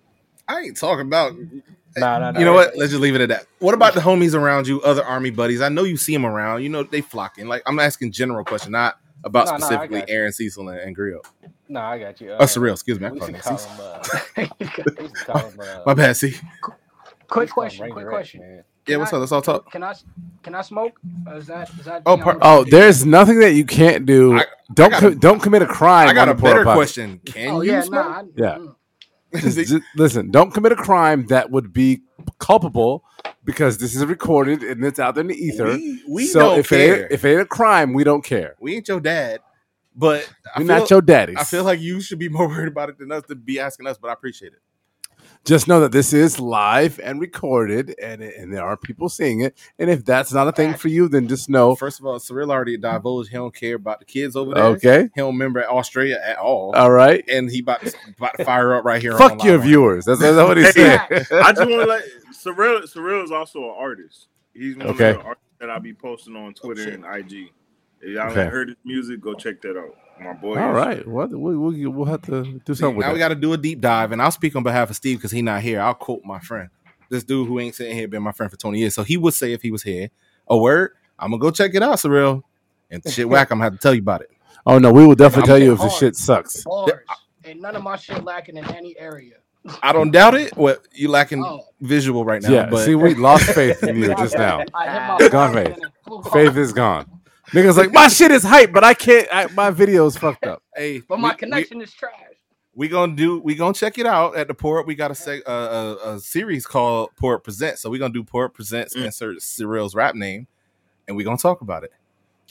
I ain't talking about. Nah, nah, nah. You know what? Let's just leave it at that. What about the homies around you, other army buddies? I know you see them around. You know they flocking. Like I'm asking general question, not about No, no, specifically got. Aaron Cecil and, and Grill. No, I got you. Oh, surreal. Excuse me. I We called him call him. Uh, we used to call him. Uh, My bad. See. Quick we question. call him Ranger Quick X, question. man. Yeah. What's I- up? Let's all talk. Can I can I smoke? Uh, Is that is that? Oh, you par- Oh, there's nothing that you can't do. I- don't I got a- co- don't commit a crime. I got on a better potty. question. Can Oh you yeah, smoke? nah. I, Yeah. mm. Just- just- listen, don't commit a crime that would be culpable because this is recorded and it's out there in the ether. We, we so don't if care. it ain't, if it ain't a crime, we don't care. we ain't your dad, but We're feel, not your daddies. I feel like you should be more worried about it than us to be asking us. But I appreciate it. Just know that this is live and recorded, and and there are people seeing it. And if that's not a thing for you, then just know. First of all, Cyril already divulged he don't care about the kids over there. Okay, He don't remember Australia at all. all right. and he about to, about to fire up right here. Fuck your Live viewers. That's, that's what he Hey, said. I just want to let Surreal. Surreal is also an artist. He's one Okay. of the artists that I'll be posting on Twitter and IG. If y'all Okay. ain't heard his music, go check that out. My boy. All is- right. What we'll, we'll, we'll have to do something with now we got to do a deep dive, and I'll speak on behalf of Steve because he not here. I'll quote my friend, this dude who ain't sitting here been my friend for twenty years. So he would say if he was here, a word. I'm gonna go check it out, Cyril, and shit whack. I'm gonna have to tell you about it. Oh no, we will definitely tell you if this hard. shit sucks. Bars. Ain't none of my shit lacking in any area. I don't doubt it. What you lacking Oh. visual right now? Yeah. but See, we lost faith in you just now. I hit my Gone faith. and it flew Faith is gone. Niggas like my shit is hype, but I can't. I, my video is fucked up. Hey, But my we- connection is trash. We, we gonna do. We gonna check it out at the port. We got a seg, uh, a, a series called Pour Presents. So we gonna do Pour Presents. Mm. Insert Cyril's rap name, and we gonna talk about it.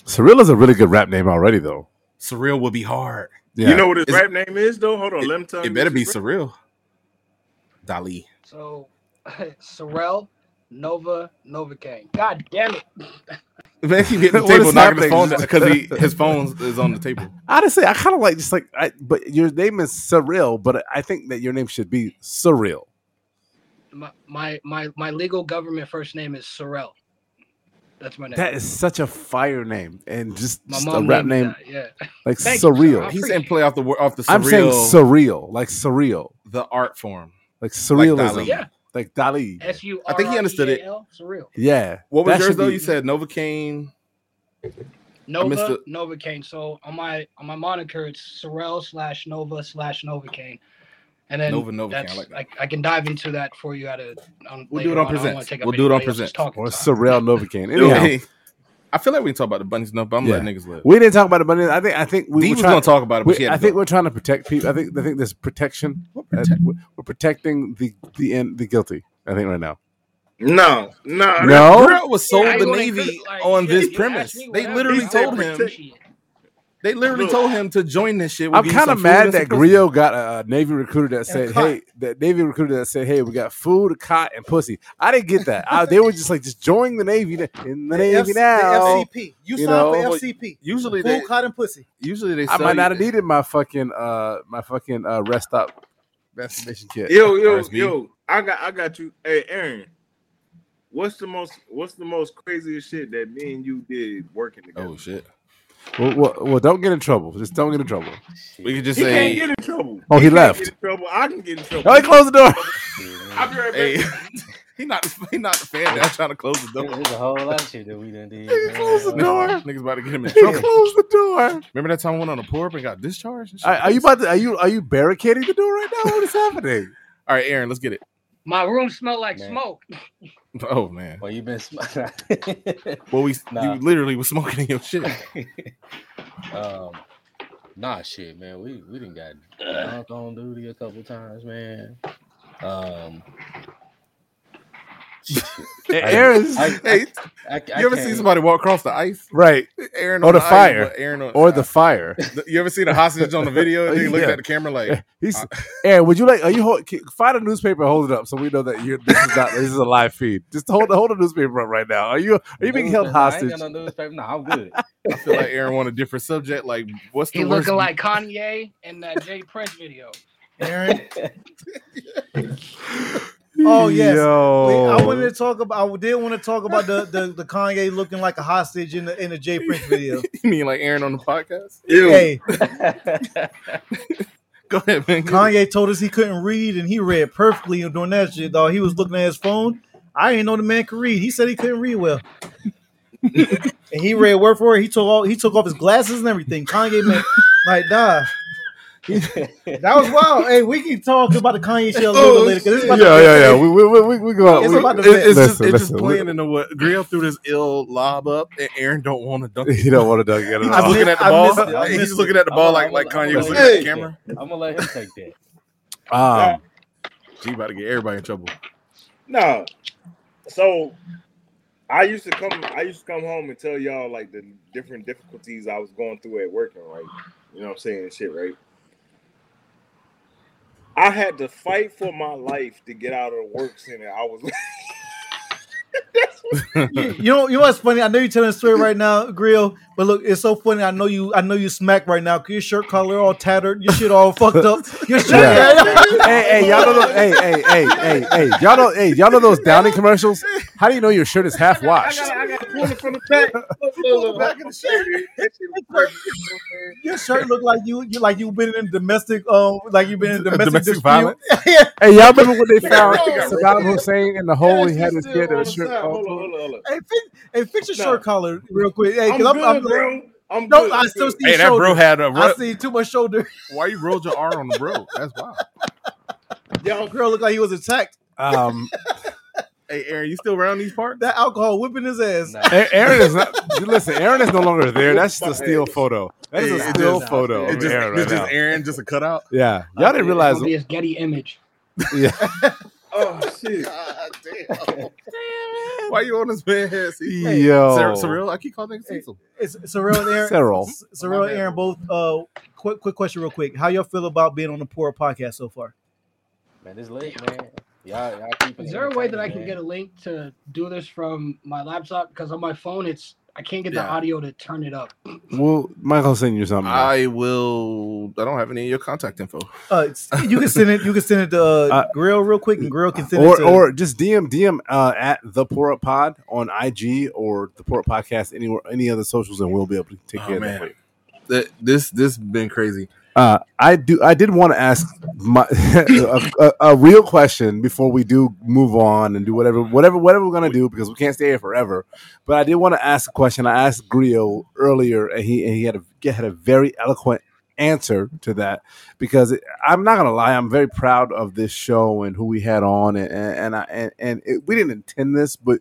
Surreal is a really good rap name already, though. Surreal will be hard. Yeah. You know what his Is- rap name is though? Hold on, let him tell It better be his Surreal. Dali. So, Sorrel, Nova, Novocaine. God damn it. Man, he hit the table, knocking his happening? phone down because he his phone is on the table. Honestly, I kind of like just like, I, but your name is Surreal, but I think that your name should be Surreal. My, my my my legal government first name is Sorrel. That's my name. That is such a fire name, and just, my just a rap name that, Yeah. like Thank. Surreal. I He's appreciate in play off the wor- off the surreal, I'm saying surreal, like surreal, the art form. like surrealism, Dali. Yeah. Like Dali. S U I think he understood it. Surreal. Yeah. What was That yours though? be- You said Novocaine. Nova the- Novocaine. So on my on my moniker, it's Sorrel slash Nova slash Novocaine. And then Nova Novocaine, I that's, like that. I, I can dive into that for you at a. On, We'll do it on I don't wanna Presents. take up We'll do it on present. else's Or time. Surreal Novocaine. Anyhow, Hey, I feel like we can talk about the bunnies enough, but I'm Yeah. letting niggas live. we didn't talk about it, but I think I think we Dee were was trying gonna talk about it, but we- I think go. we're trying to protect people. I think I think there's protection. Uh, we're we're protecting the the in, the guilty. I think right now. No, no, No? Grill was sold Yeah, the Navy like, on this premise. They literally He I said told him. appreciate it. They literally Look. told him to join this shit. We'll I'm kind of mad that pussy. Grio got a, a Navy recruiter that said, "Hey, that Navy recruiter that said, hey, we got food, cot, and pussy." I didn't get that. I, they were just like, just join the Navy in the Navy F- now. FCP. You, You signed know, for but FCP. Usually they Full cotton pussy. usually they I might not have needed my fucking uh my fucking uh rest stop vaccination kit. Yo, yo, RSV. yo! I got, I got you. Hey, Aaron, what's the most, what's the most craziest shit that me and you did working together? Oh shit. Well, well, well, don't get in trouble. Just don't get in trouble. We can just he can't say get in trouble. Oh, he can't left. Get in trouble. I can get in trouble. Oh, he closed the door. I'll be right back. hey he not he not the fan down trying to close the door. There's a whole lot of shit that we done did. He closed the man. door. Niggas about to get him in He trouble. closed the door. Remember that time I went on a pour up and got discharged? and? Are, are you about to? Are you are you barricading the door right now? What is happening? All right, Aaron, let's get it. My room smelled like Man. smoke. Oh man. Well, you've been. smoking. Well, we Nah. you literally was smoking in your shit. um, nah, shit, man. We we didn't got drunk on duty a couple times, man. Um, Aaron's I, Hey, I, I, I you ever see somebody walk across the ice? right, Aaron Or on the fire. but Aaron on, or the fire. You ever seen a hostage on the video? And they looking Yeah. at the camera like, He's uh, Aaron. Would you like? Are you hold, find a newspaper? and Hold it up so we know that you're. This is not. This is a live feed. Just hold hold a newspaper up right now. Are you? Are you being held Newspaper, I ain't hostage? got no newspaper. No, I'm good. I feel like Aaron want a different subject. Like, what's the He worst? looking like Kanye in that Jay Prince video. Aaron. Oh yes. Yo. Wait, I wanted to talk about. I did want to talk about the, the the Kanye looking like a hostage in the in the Jay Prince video. you mean like Aaron on the podcast? Ew. Hey, Go ahead, man. Kanye told us he couldn't read, and he read perfectly during that shit. Dog, he was looking at his phone. I didn't know the man could read. He said he couldn't read well, and he read word for word. He took all he took off his glasses and everything. Kanye man, like, nah, that was wild. Hey, we can talk about the Kanye shit a little bit later because it's about Yeah, to yeah, yeah. We we we, we, we go. It's we, about to It- it's just listen, just playing we- into what Grill threw this ill lob up, and Aaron don't want to dunk. He don't want to dunk it at He's I all. looking at the I ball. it. I He's missed looking at the ball I'm like a- like I'm Kanye was I'm looking at the camera. I'm gonna let him take that. Um, G about to get everybody in trouble. No. So I used to come I used to come home and tell y'all like the different difficulties I was going through at working, right? You know what I'm saying? Shit, right? I had to fight for my life to get out of the work center. I was you, you know, you know what's funny? I know you're telling a story right now, Grill, but look, it's so funny. I know you, I know you smacked right now. 'cause Your shirt collar all tattered, your shit all fucked up. Your shirt, Yeah. hey, hey, y'all know those, hey, hey, hey, hey, hey, y'all know, hey, y'all know those Downy commercials? How do you know your shirt is half I washed? got I got to pull it from the back. Look, look, look, Back of the shirt. That shit was perfect, you know what I'm saying? your shirt look like you, you like you've been in domestic, um, like you've been in domestic, Domestic violence? yeah, Hey, y'all remember when they found Yeah. Saddam Hussein in the hole? he had his still kid in a shirt. side. Hold on, hold on, hold on. hey, fix, hey, fix your No. shirt collar real quick. Hey, cause I'm, bro. I'm no, good. I still see Hey, your that shoulder. bro had a. I Ru- see too much shoulder. Why you rolled your R on the bro? That's wild. Y'all girl looked like he was attacked. Um, Hey, Aaron, you still around these parts? That alcohol whipping his ass. Nah. A- Aaron is not. Listen, Aaron is no longer there. That's just a still photo. That is Hey, a it still photo It of just, Aaron it's right just now. Aaron, just a cutout. Yeah, y'all didn't realize. It'll be his Getty image. Yeah, Oh shit. God damn. Why you on his bed? See? yo, Cyril, Cyril, I keep calling him Hey. Cecil. It's Sorrel and Aaron. Cyril. Sorrel and Aaron both. Uh, quick, quick question, real quick. How y'all feel about being on the Pour Podcast so far? Man, it's late, man. Y'all, y'all keeping Is there a way that I can man. get a link to do this from my laptop? Because on my phone, it's I can't get the audio to turn it up. Well, Michael send you something. I will. I don't have any of your contact info. Uh, you can send it. You can send it to uh, Uh, Grill real quick, and Grill can send or it to. or just DM DM uh, at the Pour Up Pod on IG or the Pour Up Podcast anywhere any other socials, and we'll be able to take Oh, care of that. man. for. That this this been crazy. Uh, I do. I did want to ask my a, a, a real question before we do move on and do whatever, whatever, whatever we're gonna do because we can't stay here forever. But I did want to ask a question. I asked Grio earlier, and he and he had a had a very eloquent answer to that because it, I'm not gonna lie, I'm very proud of this show and who we had on, and and and, I, and, and it, we didn't intend this, but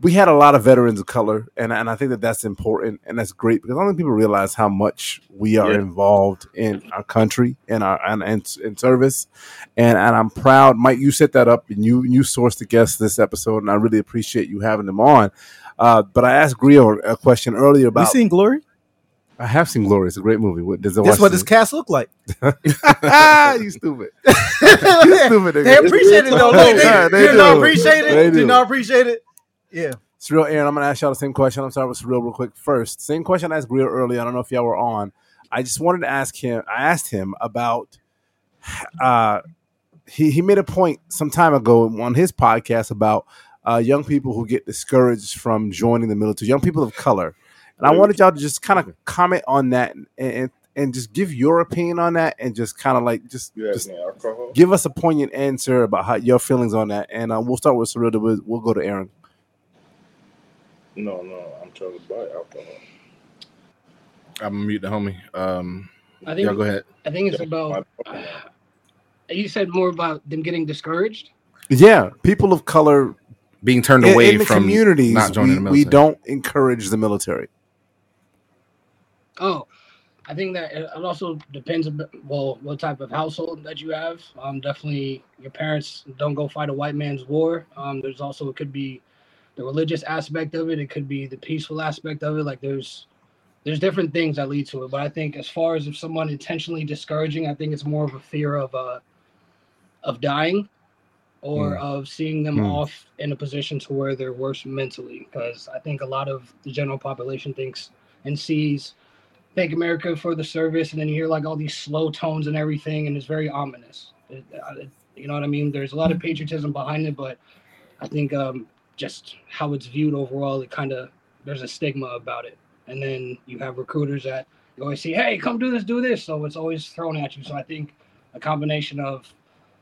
we had a lot of veterans of color, and and I think that that's important and that's great because I don't think people realize how much we are Yeah. involved in our country and our and, and in service, and and I'm proud, Mike. You set that up and you you sourced the guests this episode, and I really appreciate you having them on. Uh, but I asked Grio a question earlier we about. seen Glory. I have seen Glory. It's a great movie. What- Does it That's watch what this cast look like. you stupid. you stupid. Nigga. They appreciate it though. Look, they, Yeah, they you not appreciate it. They Do do. not appreciate it. Yeah. Surreal Aaron, I'm gonna ask y'all the same question. I'm sorry with Surreal real quick first. Same question I asked Greer earlier. I don't know if y'all were on. I just wanted to ask him. I asked him about. Uh, he he made a point some time ago on his podcast about uh, young people who get discouraged from joining the military, young people of color, and I wanted y'all to just kind of comment on that and, and and just give your opinion on that and just kind of like just just give us a poignant answer about how your feelings on that. And uh, we'll start with Surreal. we'll go to Aaron. No, no, I'm trying to buy alcohol. I'm gonna mute the homie. Um, I think y'all go ahead. I think it's about. you said more about them getting discouraged. Yeah, people of color Being turned in, away in the from communities, not joining we, the military. we don't encourage the military. Oh, I think that it it also depends. a bit- Well, what type of household that you have. Um, definitely, your parents don't go fight a white man's war. Um, there's also it could be the religious aspect of it. It could be the peaceful aspect of it. Like there's there's different things that lead to it. But I think as far as if someone intentionally discouraging, I think it's more of a fear of uh of dying or of seeing them Hmm. off in a position to where they're worse mentally. Because I think a lot of the general population thinks and sees thank America for the service, and then you hear like all these slow tones and everything, and it's very ominous. It, uh, it- you know what I mean? There's a lot of patriotism behind it, but I think um, just how it's viewed overall, it kind of there's a stigma about it. And then you have recruiters that you always see, hey, come do this, do this. So it's always thrown at you. So I think a combination of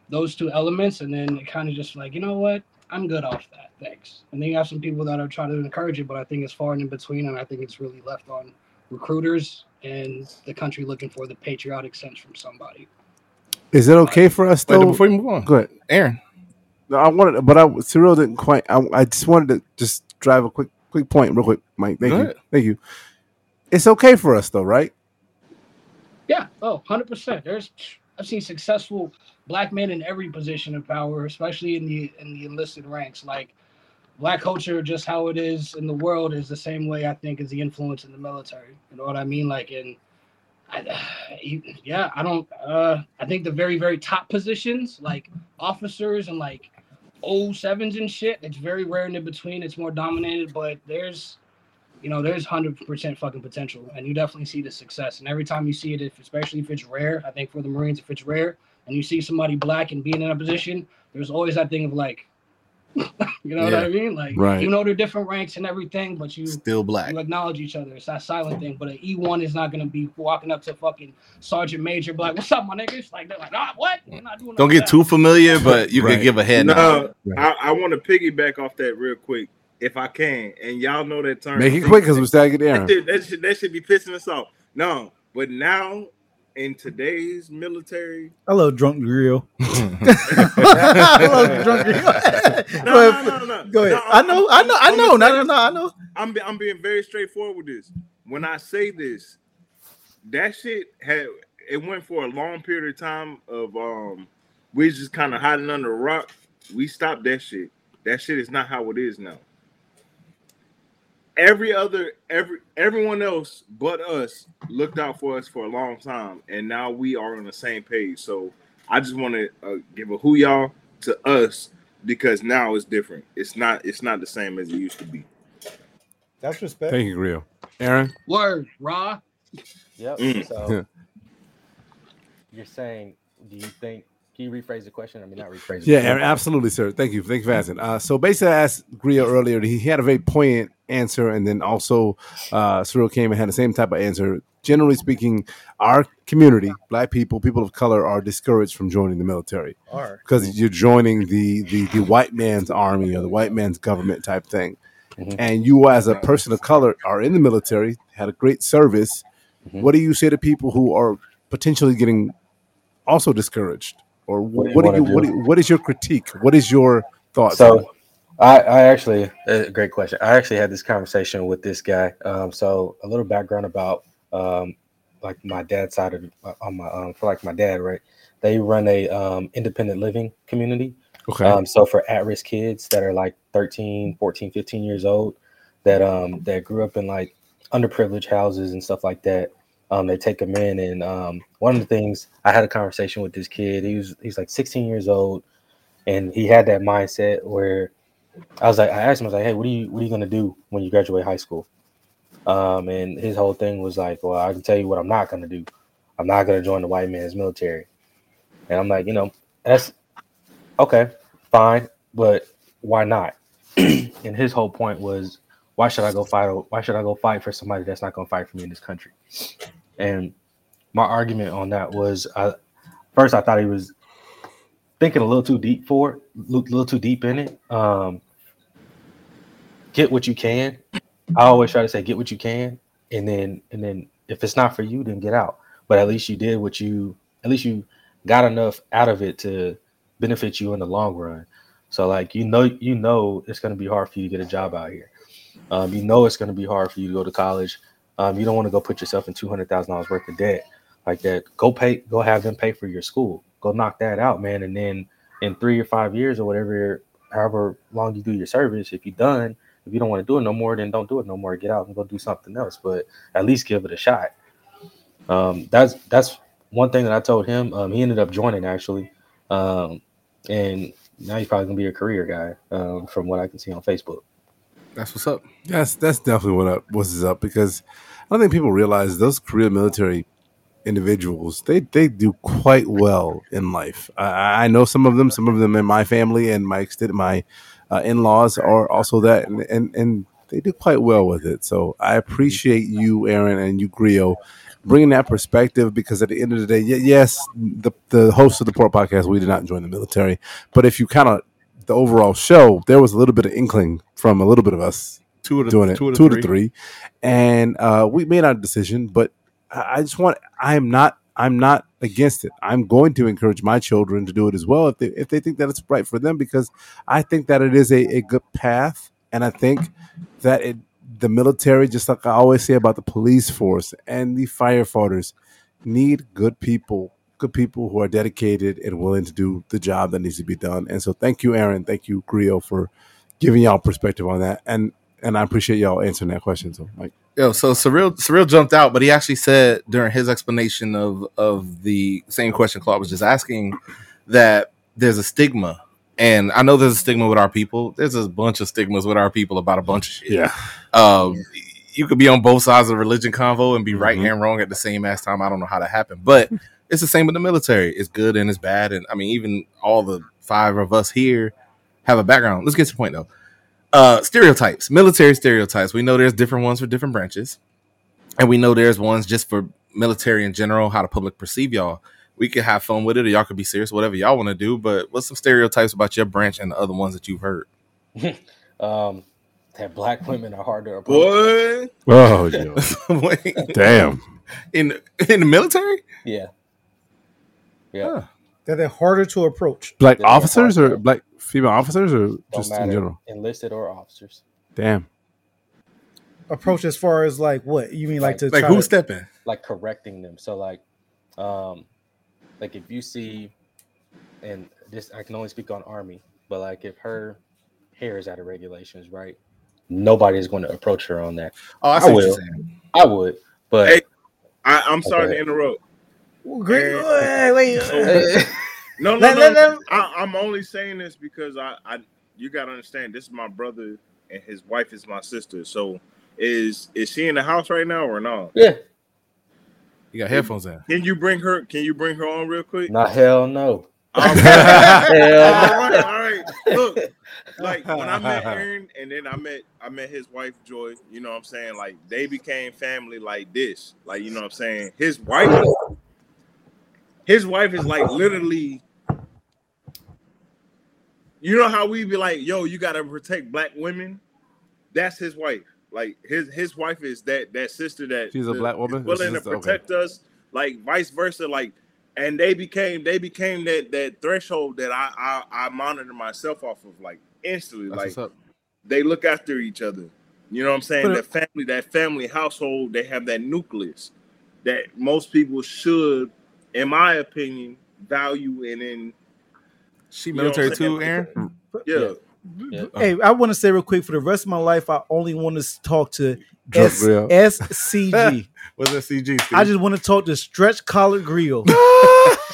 those two elements, and then it kind of just like, you know what? I'm good off that. Thanks. And then you have some people that are trying to encourage it, but I think it's far and in between, and I think it's really left on recruiters and the country looking for the patriotic sense from somebody. Is it okay for us Wait, though? before you move on, Go ahead. Aaron. No, I wanted, but I Cyril didn't quite. I, I just wanted to just drive a quick quick point real quick, Mike. Thank Go you, ahead. thank you. It's okay for us though, right? Yeah. Oh, 100%. There's I've seen successful black men in every position of power, especially in the in the enlisted ranks. Like black culture, just how it is in the world, is the same way I think as the influence in the military. You know what I mean? Like in, I, yeah, I don't. Uh, I think the very very top positions, like officers and like old sevens and shit, it's very rare in between. It's more dominated, but there's you know, there's hundred percent fucking potential, and you definitely see the success. And every time you see it, if especially if it's rare, I think for the Marines, if it's rare, and you see somebody black and being in a position, there's always that thing of like, you know what I mean? Like, Right. you know, they're different ranks and everything, but you Still black. you acknowledge each other. It's that silent thing. But an E one is not gonna be walking up to fucking sergeant major, be like, "What's up, my niggas?" Like they're like, "Ah, what?" We're not doing Don't get that." too familiar, but you Right. can give a head nod. No, I, I want to piggyback off that real quick, if I can. And y'all know that term. Make it quick because we're stacking there. get that should, that, should, that should be pissing us off. No, but now in today's military, I love drunk grill. I love drunk grill. no, go no, ahead. no, no, Go ahead. No, I know. I know. I know. No, no, no. I know. I'm be, I'm being very straightforward with this. When I say this, that shit had it went for a long period of time of um we just kind of hiding under a rock. We stopped that shit. That shit is not how it is now. Every other every everyone else but us looked out for us for a long time, and now we are on the same page. So I just want to uh, give a who y'all to us because now it's different. It's not it's not the same as it used to be. That's respect. Thank you, real Aaron, Word, raw. Yep. Mm. So you're saying, do you think? Can you rephrase the question? I mean, not rephrase. Yeah. Aaron, absolutely, sir. Thank you. Thank you for asking. Uh, so basically, I asked Griot earlier. He had a very poignant answer, and then also uh, Cyril came and had the same type of answer. Generally speaking, our community, black people, people of color, are discouraged from joining the military Are. because you're joining the, the the white man's army or the white man's government type thing. Mhm. And you, as a person of color, are in the military, had a great service. Mhm. What do you say to people who are potentially getting also discouraged? Or What do what, you do you, what, do? do what is your critique? What is your thoughts? So, I, I actually, uh, great question. I actually had this conversation with this guy. Um, so a little background about um, like my dad's side of uh, on my um, for like my dad, right? They run a um, independent living community. okay. Um, so for at-risk kids that are like 13, 14, 15 years old that um that grew up in like underprivileged houses and stuff like that, um, they take them in. And um, one of the things I had a conversation with this kid. He was he's like 16 years old, and he had that mindset where I was like, I asked him, I was like, hey, what are you what are you gonna do when you graduate high school? Um, and his whole thing was like, well, I can tell you what I'm not gonna do. I'm not gonna join the white man's military. And I'm like, you know, that's okay, fine, but why not? and his whole point was, why should I go fight? Why should I go fight for somebody that's not going to fight for me in this country? And my argument on that was, I, first I thought he was thinking a little too deep for it, a little, too deep in it. Um, get what you can. I always try to say, get what you can, and then and then if it's not for you, then get out. But at least you did what you, at least you got enough out of it to benefit you in the long run. So like you know you know it's going to be hard for you to get a job out here. Um, you know it's going to be hard for you to go to college. Um, you don't want to go put yourself in two hundred thousand dollars worth of debt like that. Go pay. Go have them pay for your school. Go knock that out, man. And then in three or five years or whatever, however long you do your service, if you're done, if you don't want to do it no more, then don't do it no more. Get out and go do something else. But at least give it a shot. Um, that's that's one thing that I told him. Um, he ended up joining actually, um, and now he's probably gonna be a career guy, um, from what I can see on Facebook. That's what's up. That's that's definitely what up what's up because I don't think people realize those career military individuals they they do quite well in life. I, I know some of them, some of them in my family and my extended my uh, in laws are also that, and, and and they do quite well with it. So I appreciate you, Aaron, and you, Grio, bringing that perspective because at the end of the day, yes, the the host of the Pour Podcast, we did not join the military, but if you kind of the overall show, there was a little bit of inkling from a little bit of us Two of the doing it, two two, of the to three, and uh, we made our decision. But I I just want, I am not, I'm not against it. I'm going to encourage my children to do it as well if they if they think that it's right for them because I think that it is a, a good path, and I think that it the military, just like I always say about the police force and the firefighters, need good people, good people who are dedicated and willing to do the job that needs to be done. And so, thank you, Aaron. Thank you, Grio, for giving y'all perspective on that. And and I appreciate y'all answering that question. So, Mike, Yo, so surreal, surreal jumped out, but he actually said during his explanation of of the same question Claude was just asking that there's a stigma, and I know there's a stigma with our people. There's a bunch of stigmas with our people about a bunch of shit. yeah, Um, you could be on both sides of the religion convo and be right Mhm. and wrong at the same ass time. I don't know how that happened, but it's the same with the military. It's good and it's bad, and I mean, even all the five of us here have a background. Let's get to the point though. Uh, stereotypes, military stereotypes. We know there's different ones for different branches, and we know there's ones just for military in general. How the public perceive y'all. We could have fun with it, or y'all could be serious, whatever y'all want to do. But what's some stereotypes about your branch and the other ones that you've heard? Um, that black women are hard to approach. Boy, oh, yo. Wait, damn, in in the military? Yeah. Yeah. Huh. That they're harder to approach. Black Yeah, officers or black female officers or Don't just in general? enlisted or officers. Damn. Approach as far as like what you mean, like, Like- to Like try who's to- stepping? like correcting them. So like, um, like if you see, and this I can only speak on army, but like if her hair is out of regulations, right? Nobody is going to approach her on that. Oh, I I will. I would, but Hey, I, I'm sorry Okay. to interrupt. Well, great. And- Wait, wait. So- No, no, Let- no. let them- I, I'm only saying this because I, I, you gotta understand. This is my brother, and his wife is my sister. So, is is she in the house right now or not? yeah, You got headphones in. Can you bring her? Can you bring her on real quick? not hell no. Um, Hell all no. right, all right. Look, like when I met Aaron, and then I met I met his wife Joy. You know what I'm saying? Like they became family like this. Like you know what I'm saying? His wife, his wife is like literally. You know how we be like, yo, you gotta protect black women. That's his wife. Like his his wife is that that sister that She's a black woman? willing to Sister, okay. protect us. Like vice versa. Like and they became they became that that threshold that I I, I monitor myself off of like instantly. That's like they look after each other. You know what I'm saying? That family, that family household, they have that nucleus that most people should, in my opinion, value and in She You know what I'm military too. Aaron. yeah. Yeah. Hey, I want to say real quick for the rest of my life, I only want to talk to Drug S- grill. SCG. What's that CG? I just want to talk to Stretch Collar Grill.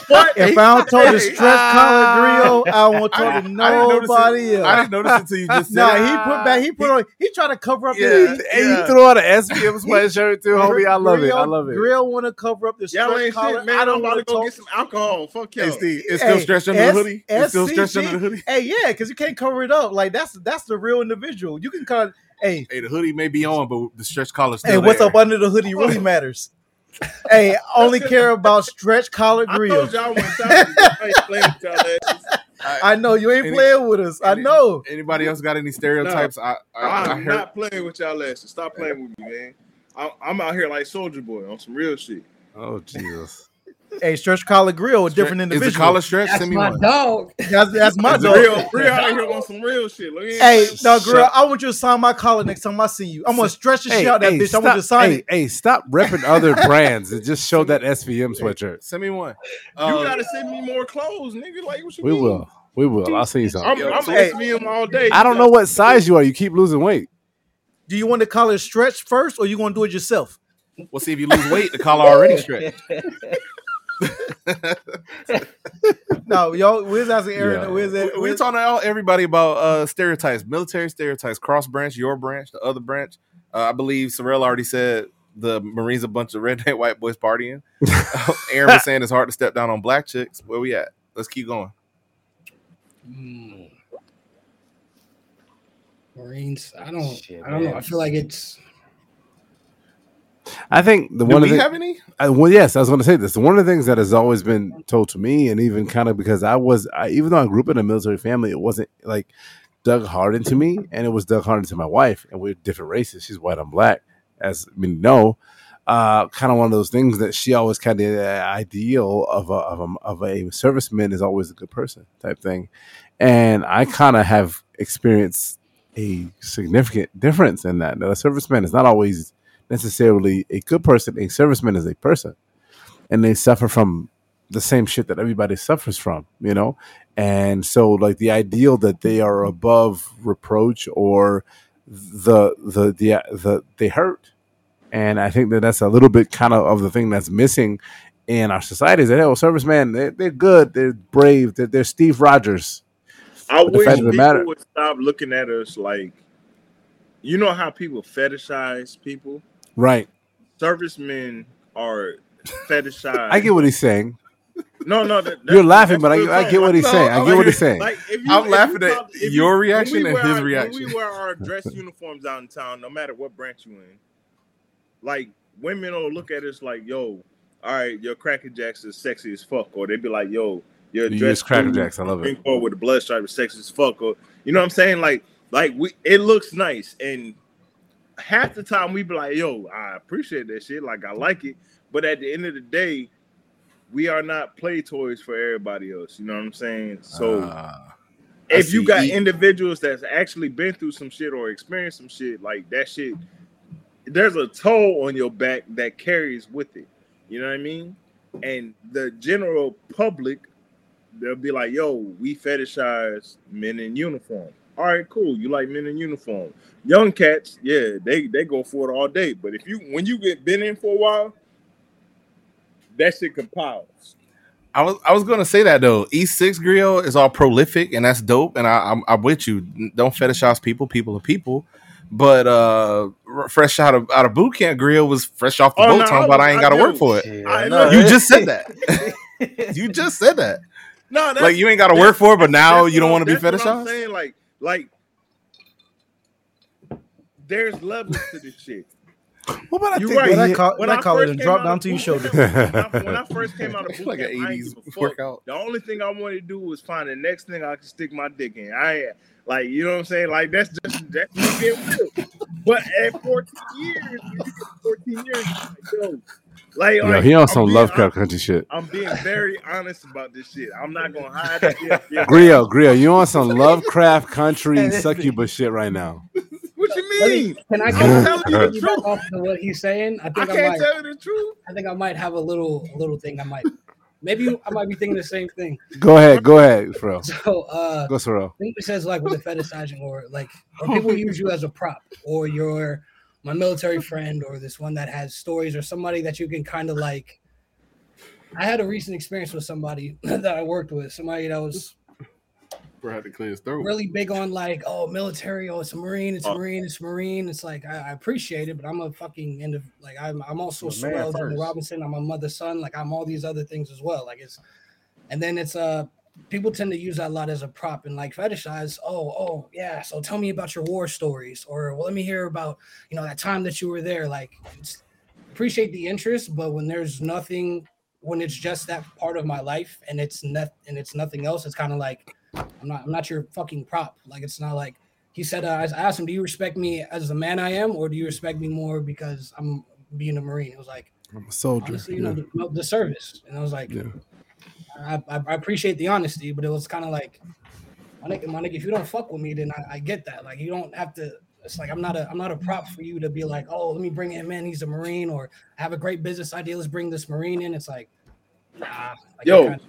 What? If I don't talk to Hey, Stretch Collar Grill, I won't tell talk to didn't- I didn't notice nobody it. I didn't notice it until you just said No, it. he put back. He put on. He tried to cover up. Yeah. the, Hey, Yeah. you threw on an SPM sweatshirt too, homie. I love it. I love it. Grill want to cover up the Y'all Stretch ain't Collar. shit, man. I I'm don't about want to to go talk. get some alcohol. Fuck y'all. Steve, it's Hey, still stretched under S- the hoodie. It's still stretched under the hoodie. Hey, yeah, because you can't cover it up. Like that's that's the real individual. You can kind of. Hey, Hey, the hoodie may be on, but the stretch collar still hey, what's there. up under the hoodie really matters. Hey, only care about Stretch Collar I Grill. told y'all one time I ain't playing with y'all. I know you ain't Any- playing with us. I know. Anybody else got any stereotypes? I, I, I I'm heard. not playing with y'all asses. Stop playing with me, man. I'm, I'm out here like Soldier Boy on some real shit. Oh Jesus. Hey, Stretch Collar Grill, a different Is individual. the collar stretch? That's Send me my one. dog. That's, that's my dog. real, real out here on some real shit. Look, Hey, no, girl, I want you to sign my collar next time I see you. I'm gonna stretch the shit out that bitch. I want you to sign hey, it. hey, stop repping other brands and just show that SVM sweatshirt. Send me one. you Uh, gotta send me more clothes, nigga. Like what you We mean? will. We will. I'll see you I'm, something. I'm Hey. SVM all day. I don't know what size you are. You keep losing weight. Do you want the collar stretched first, or you gonna do it yourself? we'll see if you lose weight. The collar already stretched. No, y'all. Where's asking Aaron? Yeah. Where's that? We- We're talking to all- everybody about uh, stereotypes, military stereotypes, cross branch, your branch, the other branch. Uh, I believe Sorrell already said the Marines a bunch of redneck white boys partying. Aaron was saying it's hard to step down on black chicks. Where we at? Let's keep going. Mm. Marines. I don't. Shit, I don't know. I feel like it's. I think the Do one we the, have any? I, well, yes, I was going to say this. One of the things that has always been told to me, and even kind of because I was, I, even though I grew up in a military family, it wasn't like dug hard into me, and it was dug hard into my wife, and we're different races. She's white, I'm black, as I mean, no, uh, kind of one of those things that she always kind of uh, ideal of a, of a of a serviceman is always a good person type thing, and I kind of have experienced a significant difference in that. That a serviceman is not always necessarily a good person. A serviceman is a person, and they suffer from the same shit that everybody suffers from, you know. And so, like the ideal that they are above reproach or the the the the they hurt, and I think that that's a little bit kind of of the thing that's missing in our society. Is that oh, serviceman, they're, they're good, they're brave, they're, they're Steve Rogers. I But wish fact of the people matter- would stop looking at us like, you know how people fetishize people. Right. Servicemen are fetishized. I get what he's saying. No, no, that, You're laughing, but I, I get what he's No, saying. I I'm get what he's saying. Like you, I'm laughing you at talk- your when reaction and his our- reaction. When we wear our dress uniforms out in town, no matter what branch you in, like women will look at us like, "Yo, all right, your Cracker Jacks is sexy as fuck," or they'd be like, "Yo, your You dress use Cracker Jacks, I love it. Green with the blood stripe is sexy as fuck," or you know what I'm saying? Like, like we, it looks nice, and half the time we be like, "Yo, I appreciate that shit, like I like it," but at the end of the day, we are not play toys for everybody else. You know what I'm saying? So ah, I if you got individuals that's actually been through some shit or experienced some shit, like that shit, there's a toll on your back that carries with it. You know what I mean? And the general public, they'll be like, yo, we fetishize men in uniform. All right, cool. You like men in uniform. Young cats, yeah, they they go for it all day. But if you when you get been in for a while, that shit compiles. I was I was gonna say that though. E6 grill is all prolific and that's dope. And I, I'm I'm with you. Don't fetishize people. People are people. But uh, fresh out of out of boot camp grill was fresh off the Oh, boat no, talking I about I ain't I got to do. work for it. Yeah, no. You just said that. you just said that. No, that's, Like you ain't got to work for it, but now you don't want to be that's what I'm fetishized. saying, like, like, there's levels to this shit. What about I You're think right. When I call, When when I I call it and drop down to your boot shoulder. camp, when, I, when I first came out of boot like camp, I ain't 80s give a fuck. workout. The only thing I wanted to do was find the next thing I could stick my dick in. I ain't like, you know what I'm saying? Like that's just that's me being real. But at 14 years, when you get 14 years, like, yo, like, Yo, like, he on some Lovecraft country shit. I'm being very honest about this shit. I'm not gonna hide it. Yeah, yeah. Grill, Grill, you on some Lovecraft country succubus shit right now. What you Let me- mean? Can I I'm can I you the truth. off to what he's saying? I I think I, can't might. tell you the truth. I think I might have a little a little thing. I might maybe I might be thinking the same thing. Go ahead, go ahead, Fro. So uh Go, Cerril. I think it says like with the fetishizing or like or people use you as a prop or you're my military friend or this one that has stories or somebody that you can kind of like I had a recent experience with somebody that I worked with, somebody that was Bro had to clear his throat. really big on like, oh, military, oh, it's a marine, it's a Oh. marine, it's a marine. It's like I, I appreciate it, but I'm a fucking end of like I'm I'm also You're a man Cerril Jimmy first. Robinson. I'm a mother's son. Like I'm all these other things as well. Like it's, and then it's uh people tend to use that a lot as a prop and like fetishize. Oh, oh yeah. So tell me about your war stories, or well, let me hear about you know that time that you were there. Like it's, appreciate the interest, but when there's nothing, when it's just that part of my life and it's not and it's nothing else, it's kind of like I'm not I'm not your fucking prop. Like it's not like he said. Uh, I asked him, "Do you respect me as the man I am, or do you respect me more because I'm being a marine?" It was like I'm a soldier. honestly, you Yeah. know, the, the service. And I was like, Yeah. I, I, I appreciate the honesty, but it was kind of like, my nigga, my nigga, if you don't fuck with me, then I, I get that. Like you don't have to. It's like I'm not a I'm not a prop for you to be like, oh, let me bring him in. He's a marine, or I have a great business idea. Let's bring this marine in. It's like, nah. Like, Yo, kinda-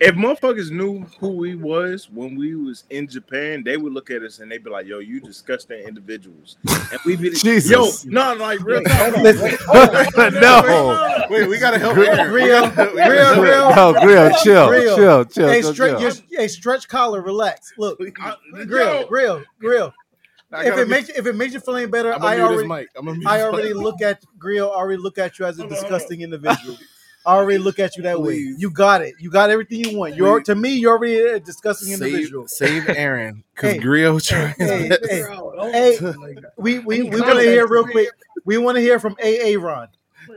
If motherfuckers knew who we was when we was in Japan, they would look at us and they'd be like, "Yo, you disgusting individuals." And we be, Jesus. yo, no, like real Wait, on, wait, on. no. Wait, we gotta help Grill- Aaron. We Grill, gotta- grill, grill. No, Grill, chill, Grill. chill, chill. Hey, go stretch, chill. your, hey, stretch collar, relax. Look, I- grill, grill, grill. If it be- makes if it makes you feel any better, I'm I already mic. I'm I already look at grill. Already look at you as a Hold on, hold on. disgusting individual. I already look at you that way. You got it. You got everything you want. You're Please. to me, you're already a disgusting individual. Save, save Aaron because Hey, Grill trying hey, his best. hey, hey, We we, we need want to hear real quick. We want to hear from AA Ron.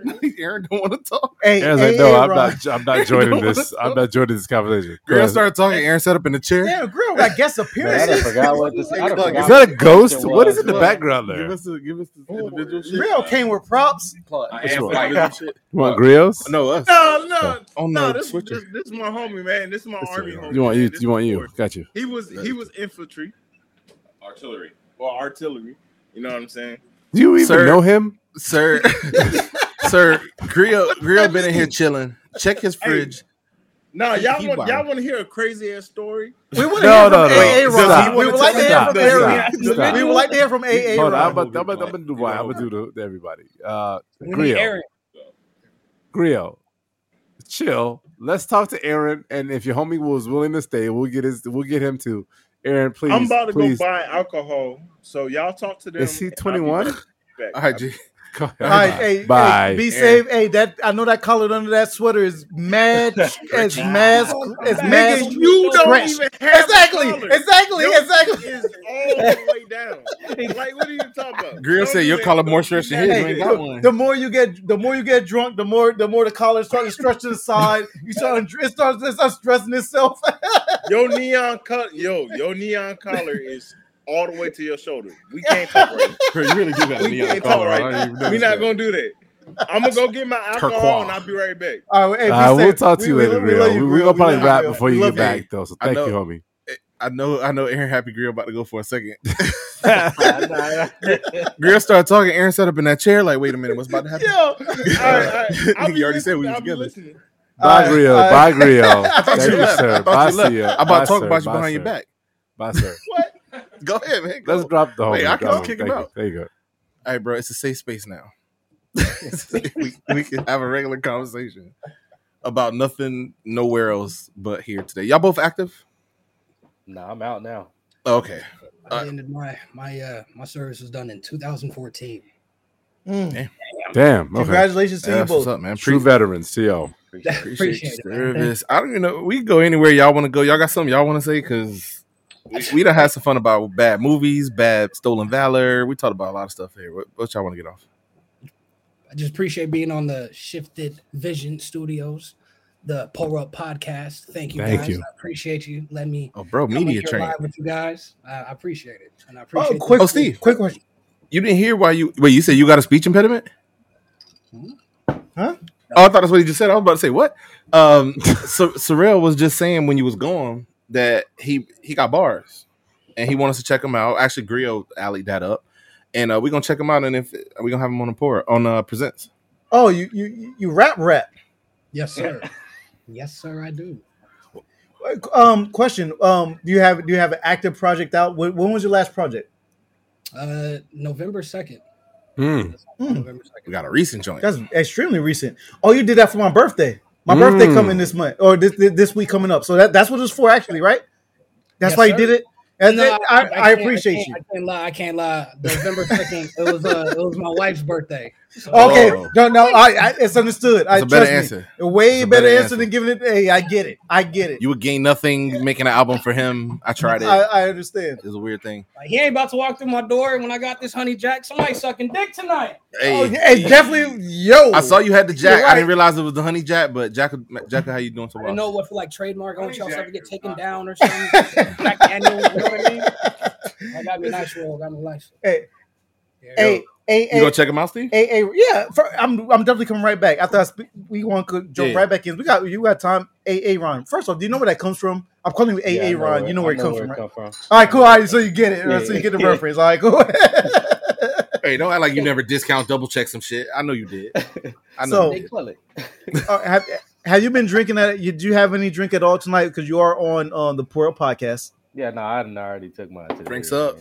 Aaron don't want to talk. Hey, Aaron's like, AA no, I'm Ron. not. I'm not joining this. I'm not joining this conversation. Go Grill started talking. Aaron sat up in the chair. Damn, grill. I guess Man, I appearances. forgot what this. I forgot Is that a ghost? question What is in the background there? Give us the give us the individual shit. Grill came with props. Claude, Which one? shit. You want grills? No, us. No, no, Oh, oh no. no, This, this, this is my homie, man. This is my This army homie. You want you? You want you? Got you. He was he was infantry, Artillery. or artillery. You know what I'm saying? Do you even Sir. know him? sir, sir, Grill, Grill been in here chilling. Check his fridge. No, He- y'all he want y'all want to hear a crazy ass story? We want to No, hear no, from no. AA Ron. Stop. We would like to hear from Stop. AA. We would like to hear from AA Hold on, I'm Ron. about, I'm I'm gonna do what I'm gonna do to, to everybody. Uh, we need Grill, chill. Let's talk to Aaron, and if your homie was willing to stay, we'll get his, we'll get him to. Aaron, please. I'm about to please. go buy alcohol, so y'all talk to them. Is he I'll 21? back. All right, G. Go ahead. All right, hey, Bye. hey, be Aaron. safe. Hey, that I know that collar under that sweater is mad. It's mad. It's mad. Nigga, you don't even have Exactly, a exactly, Your exactly. is all the way down. Like, what are you talking about? Grill said your that. collar more Don't stretched than that his. Hey, You ain't got the, one. the more you get, the more you get drunk, the more the more the collar starts to stretch to the side. You start it starts it starts stressing itself. Your neon collar, yo, your neon collar is all the way to your shoulder. We can't talk right. Bro, you really do got a We neon can't collar, talk right? right. We're not gonna do that. I'm gonna go get my alcohol Turquoise. and I'll be right back. All right, hey, be All right, we'll talk to you we- later, we, we you, We're gonna probably wrap before you get love back, though. So I thank know. you, homie. Eh, I know, I know. Aaron Happy Grill about to go for a second. Nah, Grill started talking. Aaron sat up in that chair, like, "Wait a minute, what's about to happen?" Yo, all right, all right. You already said we listening, was together. listening. Bye, All right, Grill. all right. Bye, Grill. I thought Thank you you. I sir. thought Bye, you left. see ya. I'm about to talk about you behind your back. Bye, sir. Go ahead, man. Go. Let's drop the homie. Wait, I can Drop kick him. him Thank you. out. There you go. All right, bro. It's a safe space now. we, we can have a regular conversation about nothing, nowhere else but here today. Y'all both active? nah, I'm out now. Okay. I ended my my uh my service was done in 2014. Mm. Damn. Okay. Congratulations to you That's what's up, man. True veterans, CO. Appreciate, Appreciate it, man. service. I don't even know. We can go anywhere y'all want to go. Y'all got something y'all want to say? Because we, we done had some fun about bad movies, bad stolen valor. We talked about a lot of stuff here. What, what y'all want to get off? I just appreciate being on the Shifted Vision Studios, the Pour Up Podcast. Thank you, Thank guys. you. I appreciate you. Let me Oh, bro, media up train. with you guys. I, I appreciate it, and I appreciate. Oh, quick, Oh, Steve. quick question. You didn't hear why you wait. You said you got a speech impediment? Huh? Oh, I thought that's what you just said. I was about to say what? Um, so Cerril was just saying when you was gone that he he got bars, and he wants us to check him out. Actually, Grio allied that up, and uh, we're gonna check him out. And if we're gonna have him on the pour on uh, presents. Oh, you you you rap rap. Yes, sir. yes, sir. I do. Um, question. Um, do you have do you have an active project out? When, when was your last project? Uh, November second. Mm. November second. We got a recent joint. that's extremely recent. Oh, you did that for my birthday. My birthday Mm. coming this month or this this this week coming up. So that, that's what it's for, actually, right? That's Yes, why you sir. did it. And No, then I, I, can't- appreciate can't- you. I can't lie. I can't lie. November second. it was uh, it was my wife's birthday. So, Okay, Oh. no, no, I, I it's understood. I That's a better trust me. answer. Way That's a better, better answer, answer. than giving it. Hey, I get it. I get it. You would gain nothing making an album for him. I tried it. I, I understand. it's a weird thing. Like, he ain't about to walk through my door when I got this honey jack. Somebody sucking dick tonight. Oh, Hey, yeah, hey, definitely, yo. I saw you had the jack. You're I didn't realize it was the honey jack, but Jack, Jack, how you doing so I well? didn't know what for like trademark. I want y'all stuff to get taken down or something. Jack Daniels, you know what I mean? I got me nice roll. Got me nice. Hey, Yeah. hey, hey, You hey, gonna check him out, Steve? hey, hey, yeah. For, I'm, I'm definitely coming right back after I speak. We want to jump Yeah. right back in. We got, you got time. A, A, Ron. First off, do you know where that comes from? I'm calling you A, Yeah, I A, know Ron. You know where I it comes from, it right? come from. All right, cool. All right, so you get it. Yeah. So you get the reference. All right, cool. Hey, don't act like you never discount, double check some shit. I know you did. I know. So- you They did. pull it. uh, have, have you been drinking that? You, do you have any drink at all tonight? Because you are on um, the Pour podcast. Yeah, no, I done already took mine. To Drinks the- up.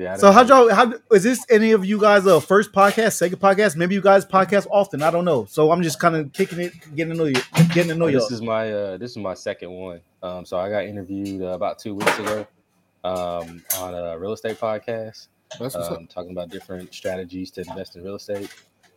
Yeah. So done- how'd y'all? How is this? Any of you guys uh first podcast, second podcast? Maybe you guys podcast often. I don't know. So I'm just kind of kicking it, getting to know you, getting to know you. this is my uh this is my second one. Um, so I got interviewed uh, about two weeks ago um on a real estate podcast. That's what's up. um, talking about different strategies to invest in real estate.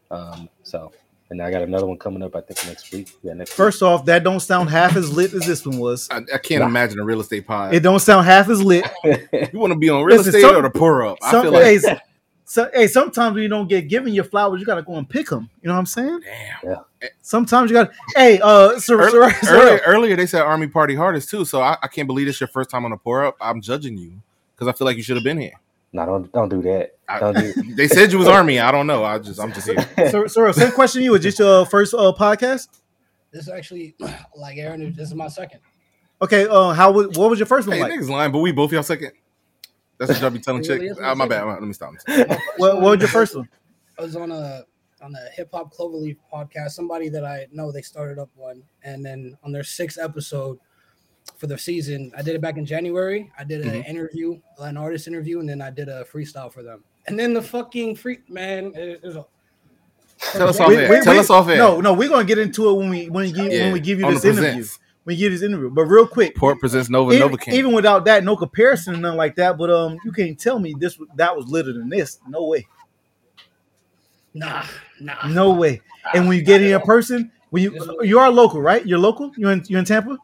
Um, so, and I got another one coming up. I think next week. Yeah, next First off, that don't sound half as lit as this one was. I, I can't Nah. imagine a real estate pod. It don't sound half as lit. you want to be on real Listen, estate some- or the pour up? I feel like hey, s- so, hey, sometimes when you don't get given your flowers, you gotta go and pick them. You know what I'm saying? damn. Sometimes you got. Hey, uh, Sir, Early- Sir, Sir- earlier, earlier they said Army Party hardest too, so I, I can't believe it's your first time on the pour up. I'm judging you because I feel like you should have been here. No, don't don't do that. Don't do. They said you was Army. I don't know. I just I'm just here. Sir, Sir, same question to you. Is this your first uh, podcast? This is actually like Aaron. This is my second. Okay. Uh, how was what was your first one Hey, like? niggas lying, but we both y'all second. That's what y'all be telling It chicks. really is my Ah, bad. Let me stop. What, what was your first one? I was on a on the Hip Hop Cloverleaf podcast. Somebody that I know they started up one, and then on their sixth episode for the season, I did it back in January. I did an Mhm. interview, an artist interview, and then I did a freestyle for them. And then the fucking free man, it, it was a, Tell us off We- air. we- Tell we- us off air. No, no, we're gonna get into it when we when we give, Yeah, when we give you this interview. When we give this interview, but real quick, Pour presents Nova even, Novocaine. even without that, no comparison, or nothing like that. But um, you can't tell me this that was litter than this. No way, nah, nah. no way. And when you get here in person, when you you are local, right? You're local. You're in you're in Tampa.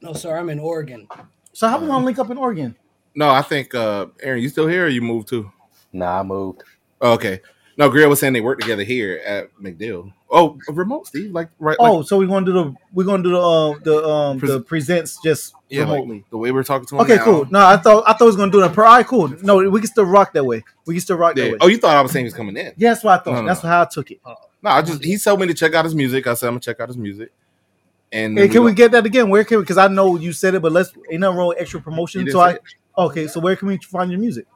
No, sir, I'm in Oregon. So how we gonna link up in Oregon? no, I think uh Aaron, you still here or you moved too? Nah, I moved. Oh, okay. No, Grill was saying they work together here at MacDill. Oh, remote, Steve. Like right. Oh, like, so we're gonna do the we're gonna do the um the um Pres- the presents just yeah, like, remotely. the way we're talking to him. okay, now. cool. No, I thought I thought it was gonna do that. Per, all right, cool. No, we can still rock that way. We can still rock Yeah. that way. Oh, you thought I was saying he's coming in? yeah, that's what I thought. No, no, that's no. how I took it. No, I just he told me to check out his music. I said I'm gonna check out his music. And Hey, can we go- get that again? Where can we? Because I know you said it, but let's ain't nothing wrong with extra promotion. So I it. okay. So where can we find your music?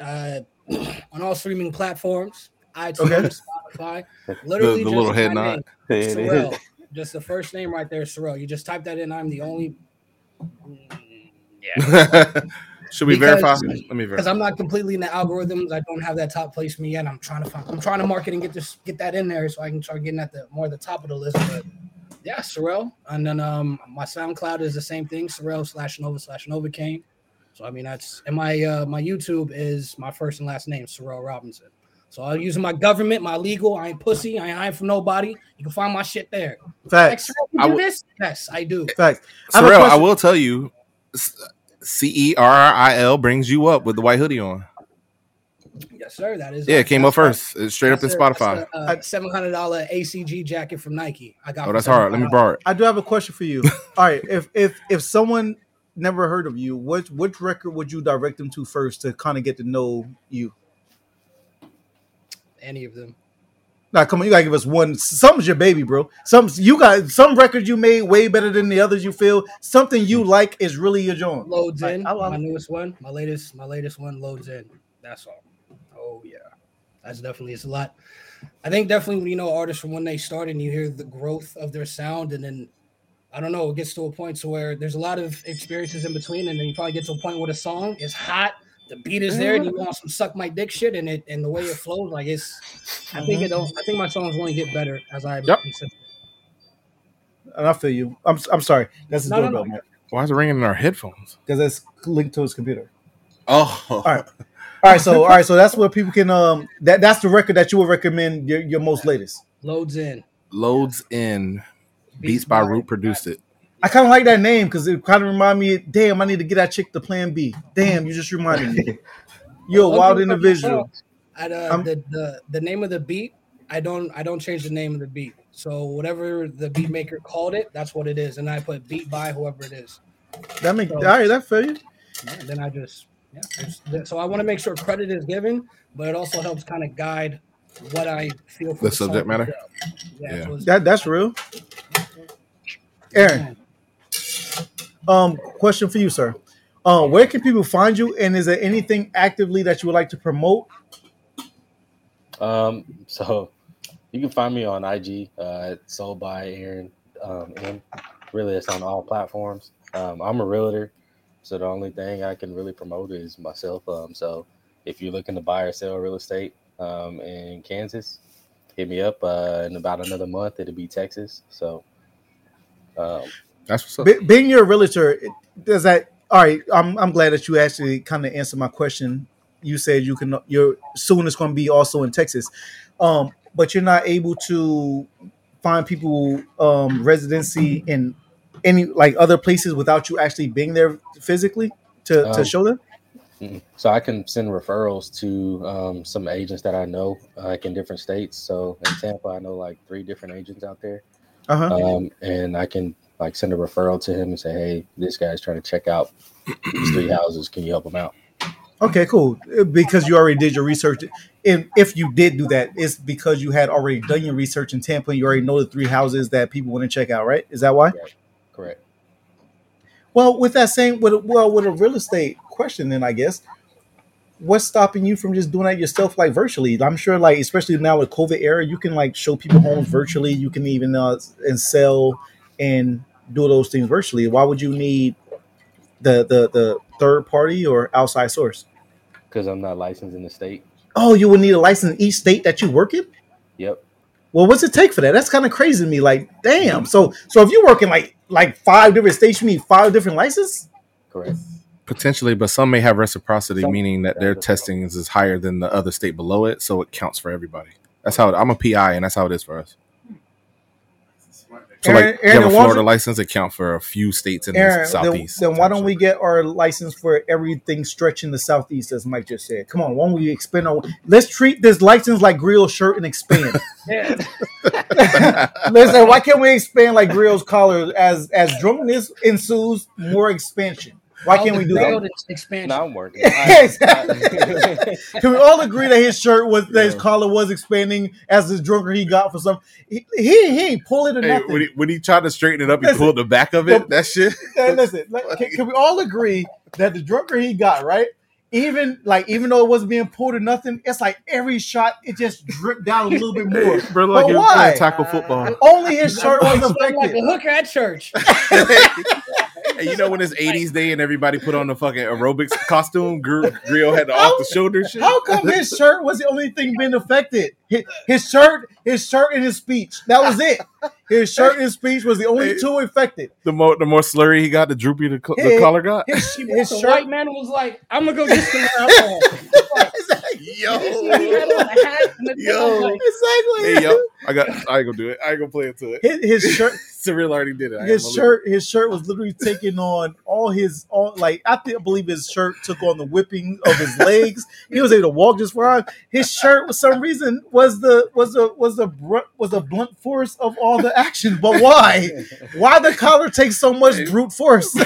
Uh, on all streaming platforms, iTunes, Okay. Spotify. Literally, the just little head my nod. name, There it is. Cerril. Just the first name right there, Cerril. You just type that in. I'm the only. Yeah. Should we Because- verify? Let me verify. because. I'm not completely in the algorithms. I don't have that top placement yet. I'm trying to find. I'm trying to market and get this, get that in there, so I can start getting at the more the top of the list. But yeah, Cerril, and then um my SoundCloud is the same thing, Cerril slash Nova slash Novocaine. So I mean that's and my uh my YouTube is my first and last name, Cerril Robinson. So I'm using my government, my legal. I ain't pussy. I ain't hiding from nobody. You can find my shit there. Like, Facts. Cerril, you I do w- this? Yes, I do. Facts. I Cerril, I question. will tell you, C E R R I L brings you up with the white hoodie on. Yes, sir. That is Yeah, it came up first. It's straight up in sir. Spotify. A, uh, seven hundred dollar ACG jacket from Nike. I got. Oh, that's hard. Let me borrow it. I do have a question for you. All right, if if if someone never heard of you, which which record would you direct them to first to kind of get to know you? Any of them. Now, come on, you gotta give us one. Some's your baby, bro. Some you got some records you made way better than the others. You feel something you like is really your joint. Loads Like, in. I- I- my newest one. My latest. My latest one loads in. That's all. Yeah, that's definitely it's a lot. I think definitely when you know artists from when they started and you hear the growth of their sound and then I don't know, it gets to a point to where there's a lot of experiences in between, and then you probably get to a point where the song is hot, the beat is there, and you want some suck my dick shit, and it and the way it flows, like it's. I think it. Mm-hmm. Don't, I think my songs only get better as I. Yep. consistent. And I feel you. I'm I'm sorry. That's his No, no, doorbell, no. man. Why is it ringing in our headphones? Because that's linked to his computer. Oh, All right. All right, so all right, so that's where people can um that that's the record that you would recommend your, your most latest. Loads in. Loads in. Beats by Root produced it. I kind of like that name because it kind of remind me. Damn, I need to get that chick to Plan B. Damn, you just reminded me. You're a wild thing about my individual. songs, I, uh, I'm- the, the the name of the beat, I don't I don't change the name of the beat. So whatever the beat maker called it, that's what it is, and I put beat by whoever it is. That make So- all right. That feel you. Yeah, then I just yeah. Just- so I want to make sure credit is given, but it also helps kind of guide what I feel for The song subject matter? Yeah. Yeah. So That that's real. Aaron, um, question for you, sir. Uh, where can people find you, and is there anything actively that you would like to promote? Um, so you can find me on IG uh, at Sold by Aaron um, M. Really, it's on all platforms. Um, I'm a realtor, so the only thing I can really promote is myself. Um, so if you're looking to buy or sell real estate um, in Kansas, hit me up. Uh, in about another month, it'll be Texas. So um, That's what's up. Be- being your realtor, does that? All right, I'm I'm glad that you actually kind of answered my question. You said you can. You're soon it's going to be also in Texas, um, but you're not able to find people um, residency in any like other places without you actually being there physically to, to Um, show them. So I can send referrals to um, some agents that I know, uh, like in different states. So in Tampa, I know like three different agents out there, Uh huh. um, and I can like send a referral to him and say, "Hey, this guy's trying to check out these three houses. Can you help him out?" Okay, cool. Because you already did your research. And if you did do that, it's because you had already done your research in Tampa. And you already know the three houses that people want to check out, right? Is that why? Well, with that same, with well, with a real estate question, then I guess, what's stopping you from just doing that yourself, like virtually? I'm sure, like especially now with COVID era, you can like show people homes virtually. You can even uh, and sell and do those things virtually. Why would you need the the the third party or outside source? Because I'm not licensed in the state. Oh, you would need a license in each state that you work in. Yep. Well, what's it take for that? That's kind of crazy to me. Like, damn. So, so if you're working like like five different states, you need five different licenses. Correct. Potentially, but some may have reciprocity, Some- meaning that their testing is, is higher than the other state below it, so it counts for everybody. That's how it, I'm a PI, and that's how it is for us. So Aaron- like Aaron, you have a then Florida license account for a few states in the Aaron, then, southeast. then why don't we get our license for everything stretching the southeast, as Mike just said? Come on, why don't we expand on? Let's treat this license like Grill's shirt and expand. Listen, why can't we expand like Grill's collar as as drunkenness ensues more expansion? Why can't we do that? its expansion. No, I'm working. exactly. Can we all agree that his shirt was that his collar was expanding as the drunker he got for some? He he, he ain't pull it or Hey, nothing. when, he, when he tried to straighten it up, he pulled the back of it. That shit. Hey, listen, like, can, can we all agree that the drunker he got, right? Even like even though it wasn't being pulled or nothing, it's like every shot it just dripped down a little bit more. Bro, like but he was why? playing tackle football. Only his shirt was Smelled like a hooker at church. And you know when it's 80s day and everybody put on the fucking aerobics costume, Gr- Grill had the off the shoulder shit. How come his shirt was the only thing being affected? His, his shirt, his shirt, and his speech. That was it. His shirt and his speech was the only two affected. The more the more slurry he got, the droopy the, co- the collar got. His, He his the shirt. white man was like, "I'm gonna go get some alcohol." Yo, He had on a hat and the thing. I was yo, like, Exactly. hey yo, I got. I ain't gonna do it. I ain't gonna play into it. His, his shirt, Cerril already did it. I his shirt, his shirt was literally taking on all his, all like I think I believe his shirt took on the whipping of his legs. He was able to walk just fine. His shirt, for some reason, was the was the was the was the blunt force of all the action. But why? Why the collar takes so much brute force?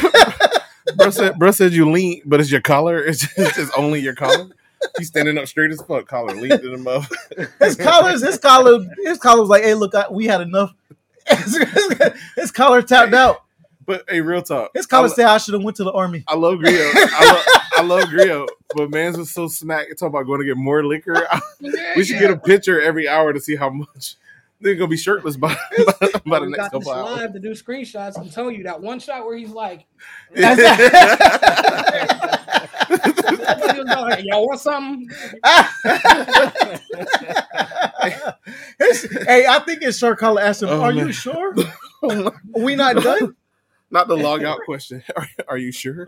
bro said, bro said you lean, but it's your collar. It's just, it's just only your collar. He's standing up straight as fuck. Collar leaned in him up. his collar, his collar, his collar was like, "Hey, look, I, we had enough." His collar tapped out. But hey, real talk. His collar I, said, "I should have went to the army." I love Grio. I love, I love Grio. But man's was so smack. Talking about going to get more liquor. we should get a picture every hour to see how much. They're gonna be shirtless by, by, by the next couple hours. live to do screenshots. I'm telling you that one shot where he's like, "Y'all want something?" Hey, I think it's shirt collar asked him, Oh, "Are man. you sure? Are we not done?" Not the log out question. Are, are you sure?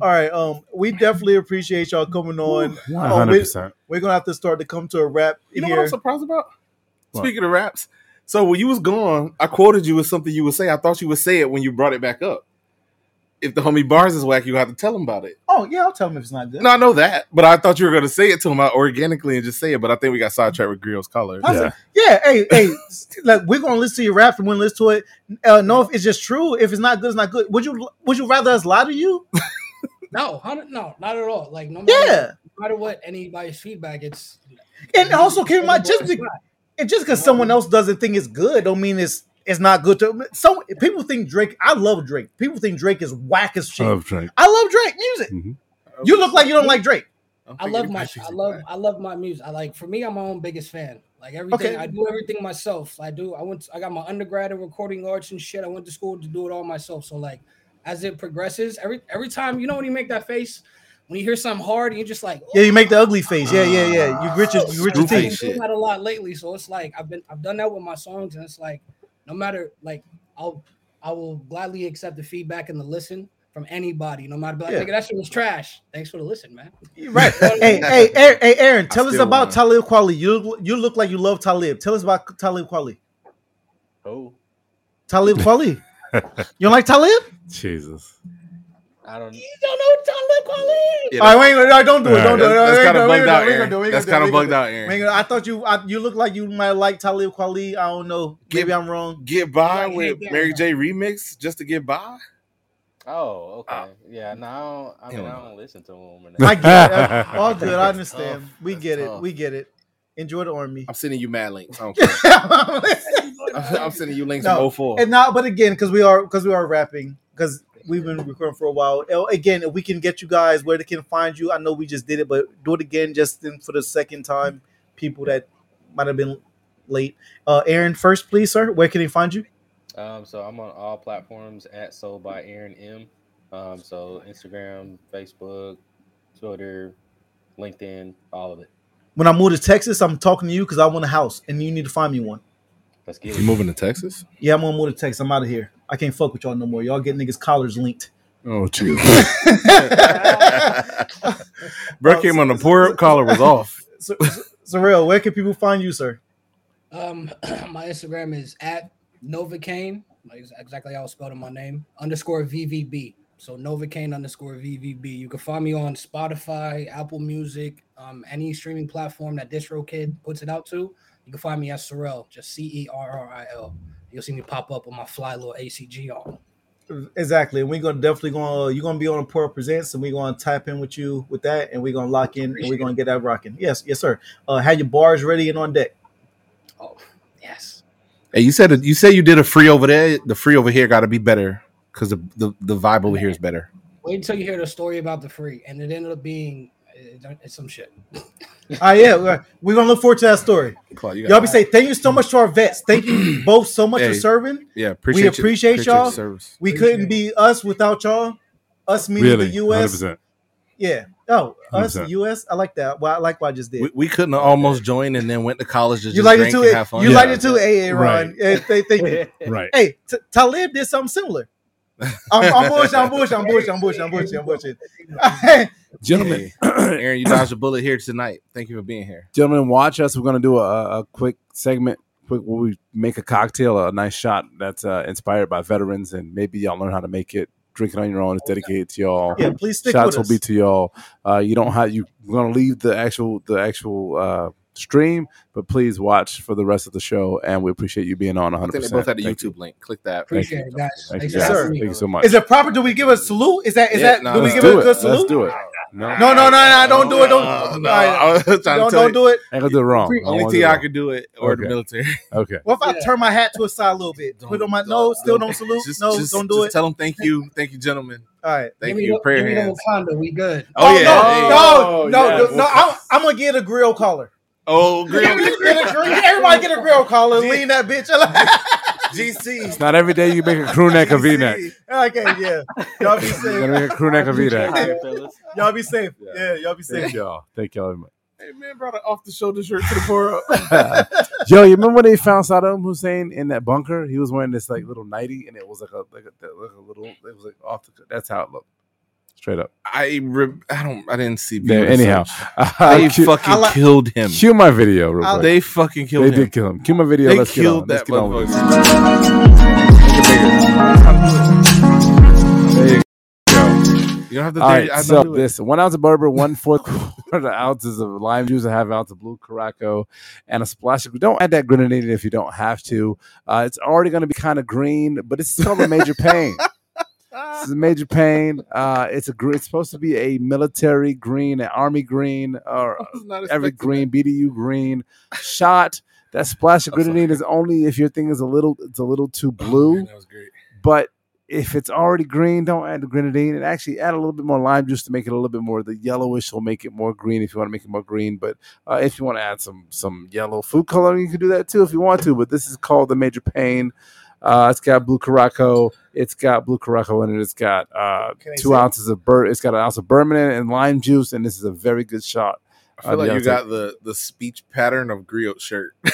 All right, um, we definitely appreciate y'all coming on. One Um, hundred we, percent. we're gonna have to start to come to a wrap You know here. what I'm surprised about? What? Speaking of raps, so when you was gone, I quoted you with something you would say. I thought you would say it when you brought it back up. If the homie Bars is whack, you have to tell him about it. oh yeah, I'll tell him if it's not good. No, I know that, but I thought you were going to say it to him out organically and just say it. But I think we got sidetracked with Grio's color. I said, yeah, hey, hey, like we're gonna listen to your rap and we're gonna listen to it. Uh, know if it's just true. If it's not good, it's not good. Would you would you rather us lie to you? No, no, not at all. Like no matter, Yeah. no matter what anybody's feedback, it's And also keep in mind, just It's and just because someone else doesn't think it's good, don't mean it's it's not good to. So people think Drake. I love Drake. People think Drake is whack as shit. I love Drake. I love Drake music. Mhm. You look like you don't like Drake. I love my I love I love my music. I like for me, I'm my own biggest fan. Like everything, Okay. I do everything myself. I do. I went. To, I got my undergrad in recording arts and shit. I went to school to do it all myself. So like, as it progresses, every every time you know when you make that face, when you hear something hard, and you're just like, Yeah, you make the ugly face. Yeah, yeah, yeah. You grit your you grit your I've been teeth. doing that a lot lately, so it's like I've been I've done that with my songs, and it's like no matter like I'll I will gladly accept the feedback and the listen from anybody, no matter like, Yeah. nigga, that shit was trash. Thanks for the listen, man. Right. hey, hey, Aaron, hey, Aaron, tell us still about won. Talib Kweli. You you look like you love Talib. Tell us about Talib Kweli. Oh, Talib Kweli. You don't like Talib? Jesus. I don't. You don't know Talib Kweli. Yeah, All right, wait, wait, no, don't do it. Don't do it. That's kind of gonna- we ain't bugged out, Aaron. gonna do it. We ain't That's kind of bugged out, Aaron. I thought you I, you look like you might like Talib Kweli. I don't know. Maybe I'm wrong. Get by Like, with hey, Mary. J remix just to get by. Oh, okay. Ah. yeah, no, I, don't, mean, I don't listen to him. I get it. All good. I understand. tough. We That's get it. tough. We get it. Enjoy the army. I'm sending you mad links. I am sending you links No, from 04. And now, but again, because we are because we are rapping, because we've been recording for a while. Uh, Again, if we can get you guys where they can find you. I know we just did it, but do it again, just in, for the second time. People that might have been late. Uh, Aaron, first, please, sir. Where can they find you? Um, so I'm on all platforms at Soul by Aaron M. Um, so Instagram, Facebook, Twitter, LinkedIn, all of it. When I move to Texas, I'm talking to you because I want a house, and you need to find me one. Let's get You it. moving to Texas? Yeah, I'm gonna move to Texas. I'm out of here. I can't fuck with y'all no more. Y'all get niggas collars linked. Oh, Jesus. Bro came on the Pour Up collar was off. So, so, Cerril, where can people find you, sir? Um, my Instagram is at Novocaine, like exactly how I spelled in my name, underscore VVB. So Novocaine underscore VVB. You can find me on Spotify, Apple Music, um, any streaming platform that DistroKid puts it out to. You can find me as Cerril, just C E R R I L. You'll see me pop up with my fly little ACG on. Exactly. And we're gonna definitely gonna you're gonna be on a Pour Presents and we're gonna type in with you with that and we're gonna lock in and we're gonna get that rocking. Yes, yes, sir. Uh have your bars ready and on deck. Oh, yes. Hey, you said you say you did a free over there. The free over here got to be better because the, the the vibe over here is better. Wait until you hear the story about the free, and it ended up being it's some shit. Ah, yeah, we're- we're gonna look forward to that story. Claude, you y'all be saying thank you so much to our vets. Thank you both so much for serving. yeah, we appreciate you- appreciate, appreciate your y'all. service. We couldn't be us without y'all. Us meaning Really, the US. 100%. Yeah. Oh, us 100%. US. I like that. Well, I like what I just did. We, we couldn't have almost joined and then went to college to you just like it drink too? and have fun. You like it too, AA Ron? Yeah, th- thank you. Right. Hey, T- Talib did something similar. I'm, I'm bullshit. I'm bullshit. I'm bullshit. I'm bullshit. I'm bullshit. I'm bullshit. Gentlemen, Aaron, you dodged a bullet here tonight. Thank you for being here. Gentlemen, watch us. We're going to do a, a quick segment, quick where we make a cocktail, a nice shot that's uh, inspired by veterans, and maybe y'all learn how to make it. Drink it on your own. It's dedicated to y'all. Yeah, please stick Shots with will be to y'all. Uh, you don't have you. We're going to leave the actual the actual uh, stream, but please watch for the rest of the show, and we appreciate you being on. I 100. think they both had the YouTube link. Click that. Appreciate it, guys. Thank Thanks you, for guys. Thank you so much. Is it proper? Do we give a salute? Is that is Yeah, that? no, do we give do it a good salute? Let's do it. No, No, no, no, no! Don't do it. Don't. No, no, All right. I was trying to Don't, don't do it. I gonna do it wrong. I Only wanna do it Ti wrong. could do it, or the military. Okay. What if I turn my hat to a side a little bit? Put on my no, still don't salute. Just, no, just, don't do just it. Tell them thank you, thank you, gentlemen. All right. Thank Give you. the- Prayer give me the. Wakanda. We good. Oh, oh, yeah. no, Hey. no, oh, no, yes. no, no! I'm, I'm gonna get a grill collar. Oh, grill. Get a grill- Everybody get a grill collar. Lean that bitch. GC. It's not every day you make a crew neck a V neck. Okay, yeah. Y'all be You safe. gotta make a crew neck a V neck. Y'all be safe. Yeah, y'all be Thank safe. y'all. Thank y'all very much. Hey man, brought an off the shoulder shirt to the Pour. Yo, you remember when they found Saddam Hussein in that bunker? He was wearing this like little nightie, and it was like a like a, like a little. It was like off the. That's how it looked. Straight up. I re- I don't I didn't see. There, anyhow, of- they cue- fucking I like- killed him. Cue my video, real quick. They fucking killed They him. did kill him. Cue my video. They Let's get killed on. Let's that get on with motherfucker. There you You don't have to. All right, so do this one ounce of bourbon, one fourth quarter ounces of lime juice, a half ounce of blue curaçao, and a splash of. Don't add that grenadine if you don't have to. Uh, it's already going to be kind of green, but it's called a major pain. This is a major pain. Uh, it's a gr- it's supposed to be a military green, an army green, or every green, BDU green shot. That splash of grenadine is only if your thing is a little it's a little too blue. Man, that was great. But if it's already green, don't add the grenadine and actually add a little bit more lime juice to make it a little bit more. The yellowish will make it more green if you want to make it more green. But uh, if you want to add some some yellow food coloring, you can do that too if you want to. But this is called the Major Pain. Uh, it's got blue curaçao. It's got blue curaçao in it. It's got uh, two see it? ounces of bur. It's got an ounce of bourbon in it and lime juice, and this is a very good shot. I feel Uh, like you got the the speech pattern of griot shirt.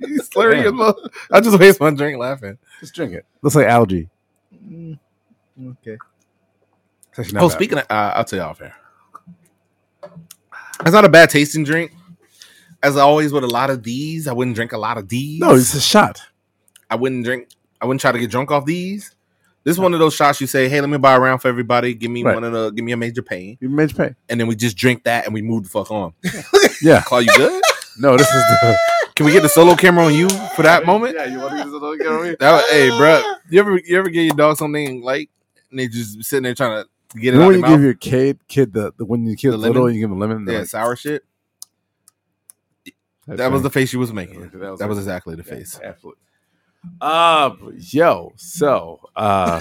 He's slurring his mouth. I just waste my drink laughing. Just drink it. Looks like algae. Mm, Okay. It's actually not Oh, bad. speaking of, uh, I'll tell you off air. It's not a bad tasting drink. As always with a lot of these, I wouldn't drink a lot of these. no, it's a shot. I wouldn't drink. I wouldn't try to get drunk off these. This is one of those shots you say, "Hey, let me buy a round for everybody. Give me Right. one of the, give me a major pain," You Major Pain. and then we just drink that and we move the fuck on. Yeah. Call you good? No, this is the. Can we get the solo camera on you for that moment? Yeah, you want to use it on camera? That was, hey, bro, you ever you ever give your dog something like and they just sitting there trying to get it You know out when their you give mouth? your kid kid the, the when your kid's The little, lemon? you give him lemon. they're yeah, like, sour shit. "That's That was the face she was making. Okay, That was, right. exactly the Yeah, face. absolutely. Uh, yo, so uh,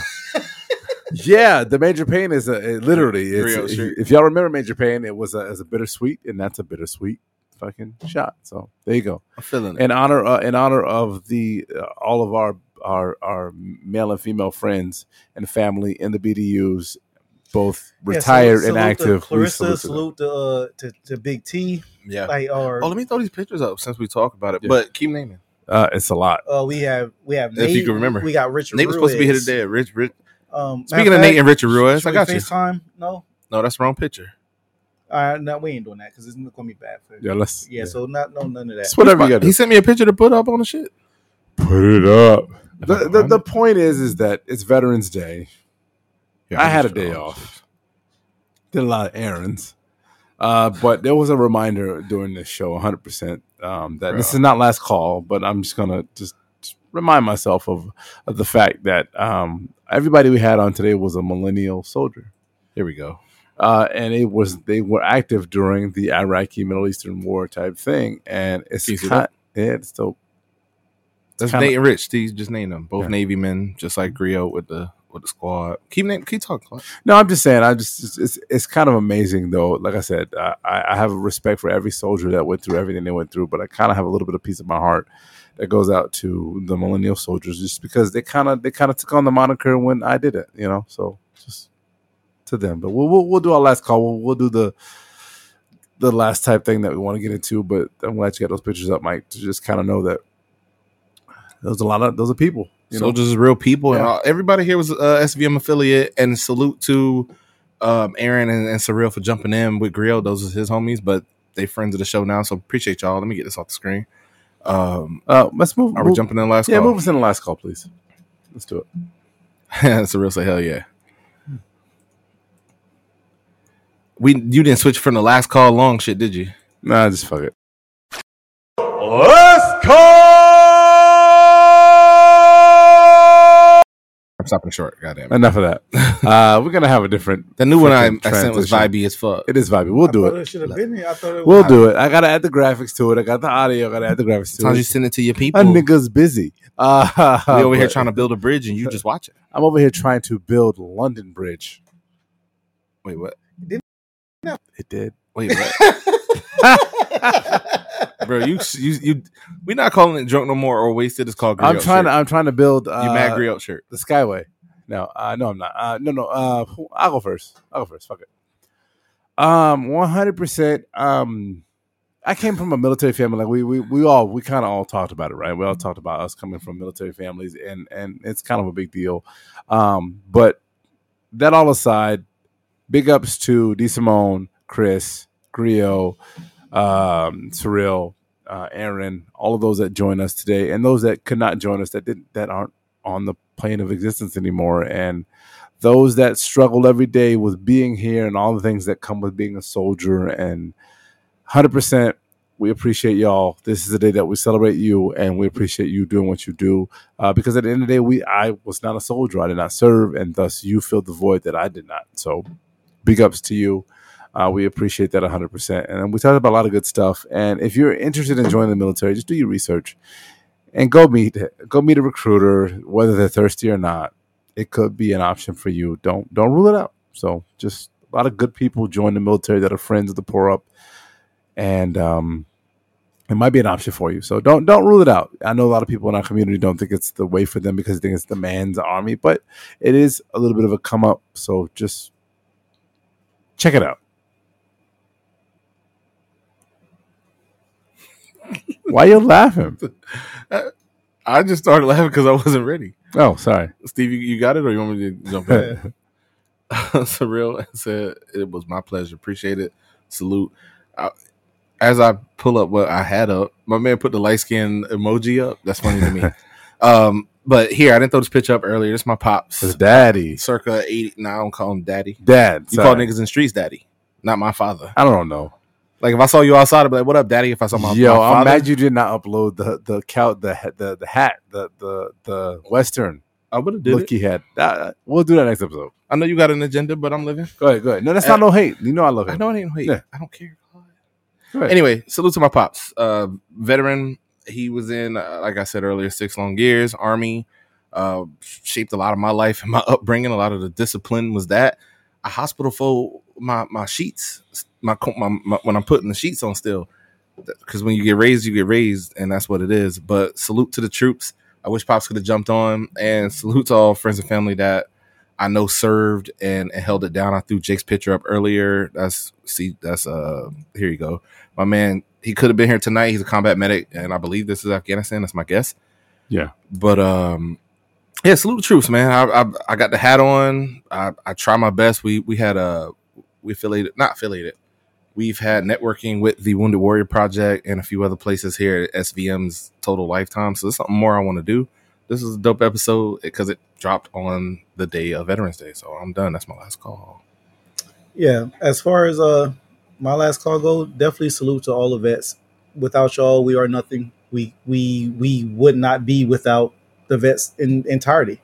yeah, the major pain is a it literally. It's, Griot if, if y'all remember major pain, it was a, as a bittersweet, and that's a bittersweet fucking shot. So there you go. I'm feeling it. in honor uh, in honor of the uh, all of our our our male and female friends and family in the BDUs, both Yeah, retired salute- and salute active. we Clarissa, salute to salute to, uh, to to Big T. yeah. Like, or Oh, let me throw these pictures up since we talk about it. Yeah. But keep naming. Uh, it's a lot. uh, we have we have If you can remember. We got Richard. Nate was supposed to be here today. Rich, Rich. Um, Speaking of fact, Nate and Richard Ruiz, should I we got you. FaceTime? No, No, that's the wrong picture. All right, no, we ain't doing that because it's not gonna be bad for. Yeah, let's Yeah, so not no none of that. it's whatever you got. He sent me a picture to put up on the shit. Put it up. The, the the point is is that it's Veterans Day. Yeah, I had a day off. Did a lot of errands. Uh, but there was a reminder during this show, 100%, um, that this is not last call, but I'm just going to just remind myself of, of the fact that um, everybody we had on today was a millennial soldier. Here we go. Uh, and it was they were active during the Iraqi Middle Eastern War type thing, and it's kind, yeah, it's dope. That's kinda- Nate and Rich. These just named them both Yeah. Navy men, just like Griot with the with the squad. Keep name, keep talking. Clark. No, I'm just saying. I just it's it's, kind of amazing though. Like I said, I, I have respect for every soldier that went through everything they went through, but I kind of have a little bit of peace of my heart that goes out to the millennial soldiers, just because they kind of they kind of took on the moniker when I did it, you know. So just to them. But we'll we'll, we'll do our last call. We'll, we'll do the the last type thing that we want to get into. But I'm glad you got those pictures up, Mike, to just kind of know that there's a lot of those are people. You know? Soldiers is real people, and Yeah. all, everybody here was a SVM affiliate. And salute to um, Aaron and, and Cerril for jumping in with Griot. Those are his homies, but they friends of the show now. So appreciate y'all. Let me get this off the screen. Um, Uh, let's move. are we jumping in the last call? Yeah, call? move us in the last call, please. Let's do it. Cerril say hell yeah. We you didn't switch from the last call long shit, did you? Nah, just fuck it. I'm stopping short. Goddamn. it. Enough of that. Uh, we're gonna have a different. The new one I, freaking I sent was transition. vibey as fuck. It is vibey. We'll I do thought it. should have been here. I thought it We'll was, do it. I gotta add the graphics to it. I got the audio. I gotta add the graphics to it. Sometimes you it. send it to your people. A nigga's busy. Uh, we over here trying to build a bridge and you just watch it. I'm over here trying to build London Bridge. Wait, what? It did. Wait, what? Bro, you you you we're not calling it drunk no more or wasted. It's called. I'm trying. shirt. To, I'm trying to build. Uh, you mad griot shirt. the Skyway. No, uh, no, I'm not. Uh, no, no. Uh, I'll go first. I'll go first. Fuck it. Um, 100. percent Um, I came from a military family. Like we, we, we all, we kind of all talked about it, right? We all talked about us coming from military families, and and it's kind of a big deal. Um, but that all aside, big ups to D Simone, Chris, Grio, um, Cerril, uh, Aaron, all of those that join us today, and those that could not join us that didn't that aren't on the plane of existence anymore, and those that struggle every day with being here and all the things that come with being a soldier. And hundred percent, we appreciate y'all. This is a day that we celebrate you, and we appreciate you doing what you do. Uh, because at the end of the day, we I was not a soldier. I did not serve, and thus you filled the void that I did not. So, big ups to you. Uh, we appreciate that 100%. And we talked about a lot of good stuff. And if you're interested in joining the military, just do your research and go meet go meet a recruiter, whether they're thirsty or not. It could be an option for you. Don't don't rule it out. So just a lot of good people join the military that are friends of the Pour Up, and um, it might be an option for you. So don't don't rule it out. I know a lot of people in our community don't think it's the way for them because they think it's the man's army, but it is a little bit of a come up. So just check it out. Why you laughing? I just started laughing because I wasn't ready. Oh, sorry. Steve, you, you got it, or you want me to jump in? Cerril said it was my pleasure. Appreciate it. Salute. I, as I pull up what I had up, my man put the light skin emoji up. That's funny to me. um, but here I didn't throw this picture up earlier. This is my pops, It's daddy, circa eighty. No, I don't call him daddy. dad. You sorry. call niggas in streets daddy, not my father. I don't know. Like if I saw you outside, I'd be like, "What up, daddy?" If I saw my, Yo, my I'm mad you did not upload the the count the the the hat the the the western I would have did look it. he had. Uh, we'll do that next episode. I know you got an agenda, but I'm living. Go ahead, go ahead. No, that's Uh, not no hate. You know I love I know it ain't hate. Yeah. I don't care. Anyway, salute to my pops. Uh, veteran. He was in, uh, like I said earlier, six long years. Army uh, shaped a lot of my life and my upbringing. A lot of the discipline was that. A hospital for my my sheets. My, my, my when I'm putting the sheets on still, because when you get raised, you get raised, and that's what it is. But salute to the troops. I wish pops could have jumped on, and salute to all friends and family that I know served and, and held it down. I threw Jake's picture up earlier. That's see, that's uh here you go. My man, he could have been here tonight. He's a combat medic, and I believe this is Afghanistan. That's my guess. Yeah. But um yeah, salute the troops, man. I I, I got the hat on. I, I try my best. We we had a we affiliated not affiliated. We've had networking with the Wounded Warrior Project and a few other places here at SVM's total lifetime. So there's something more I want to do. this is a dope episode because it dropped on the day of Veterans Day. So I'm done. That's my last call. Yeah, as far as uh my last call go, definitely salute to all the vets. Without y'all, we are nothing. We we we would not be without the vets in entirety.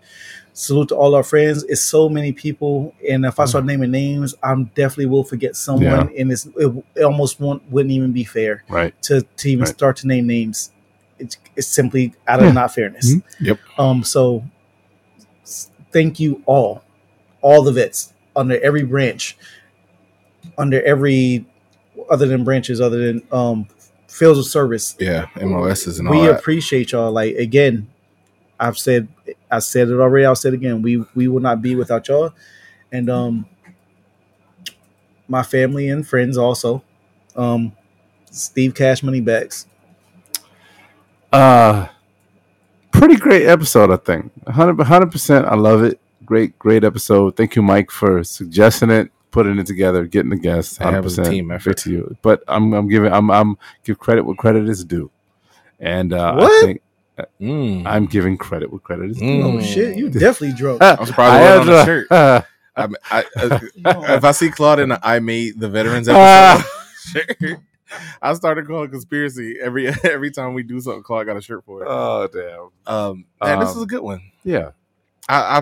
Salute to all our friends. It's so many people, and if I start naming names, I'm definitely will forget someone, and it's it, it almost won't, wouldn't even be fair Right. to to even Right. start to name names. It's, it's simply out of Yeah. not fairness. Mhm. Yep. Um. So, thank you all, all the vets under every branch, under every other than branches, other than um fields of service. Yeah, MOSs and all we appreciate y'all. Like again, I've said, I said it already. I'll say it again. We we will not be without y'all, and um, my family and friends also. Um, Steve Cash Money Bags. Uh pretty great episode, I think. 100 percent. I love it. Great, great episode. Thank you, Mike, for suggesting it, putting it together, getting the guests. Yeah, it Hundred was a team effort. to you. But I'm, I'm giving, I'm, I'm give credit what credit is due, and uh, I think Mm. I'm giving credit what credit is due. Mm. Oh shit, you definitely drunk. I'm probably I wearing had on the to- shirt. uh, I, I, uh, if I see Claude in I made the veterans episode, shirt, I started calling conspiracy every every time we do something. Claude got a shirt for it. oh damn. Um, man, this Um, is a good one. Yeah. I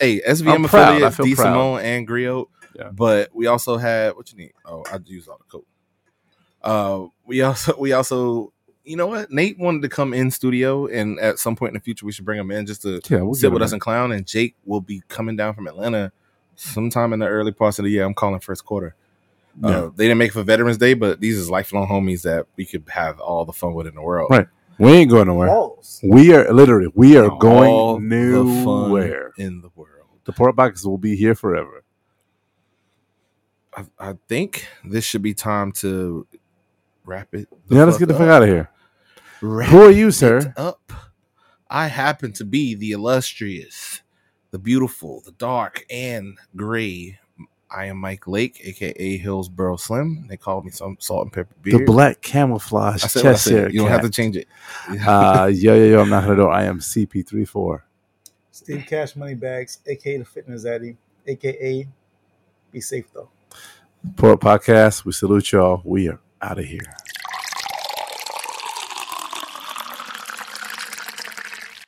hey, SVM I'm proud. I affiliates, feel D proud. Simone and Griot. Yeah. But we also had what you need. Oh, I used all the code. Uh, we also we also you know what? Nate wanted to come in studio, and at some point in the future, we should bring him in just to Yeah, we'll sit with him us in. and clown. And Jake will be coming down from Atlanta sometime in the early parts of the year. I'm calling first quarter. Yeah. Uh, they didn't make it for Veterans Day, but these is lifelong homies that we could have all the fun with in the world. Right. We ain't going nowhere. Balls. We are literally we are All going the fun nowhere. in the world. The port box will be here forever. I, I think this should be time to wrap it. Yeah, let's get the fuck fuck up. out of here. Wrap Who are you, sir? Up. I happen to be the illustrious, the beautiful, the dark, and gray. I am Mike Lake, aka Hillsboro Slim. They call me some salt and pepper beard. The black camouflage I said what I chest said. hair. You don't have to change it. uh, yo, yo, yo, I'm not gonna do. it. I am CP34. Steve Cash Money Bags, aka the Fitness Addy, aka Be Safe though. Pour Podcast. We salute y'all. We are out of here.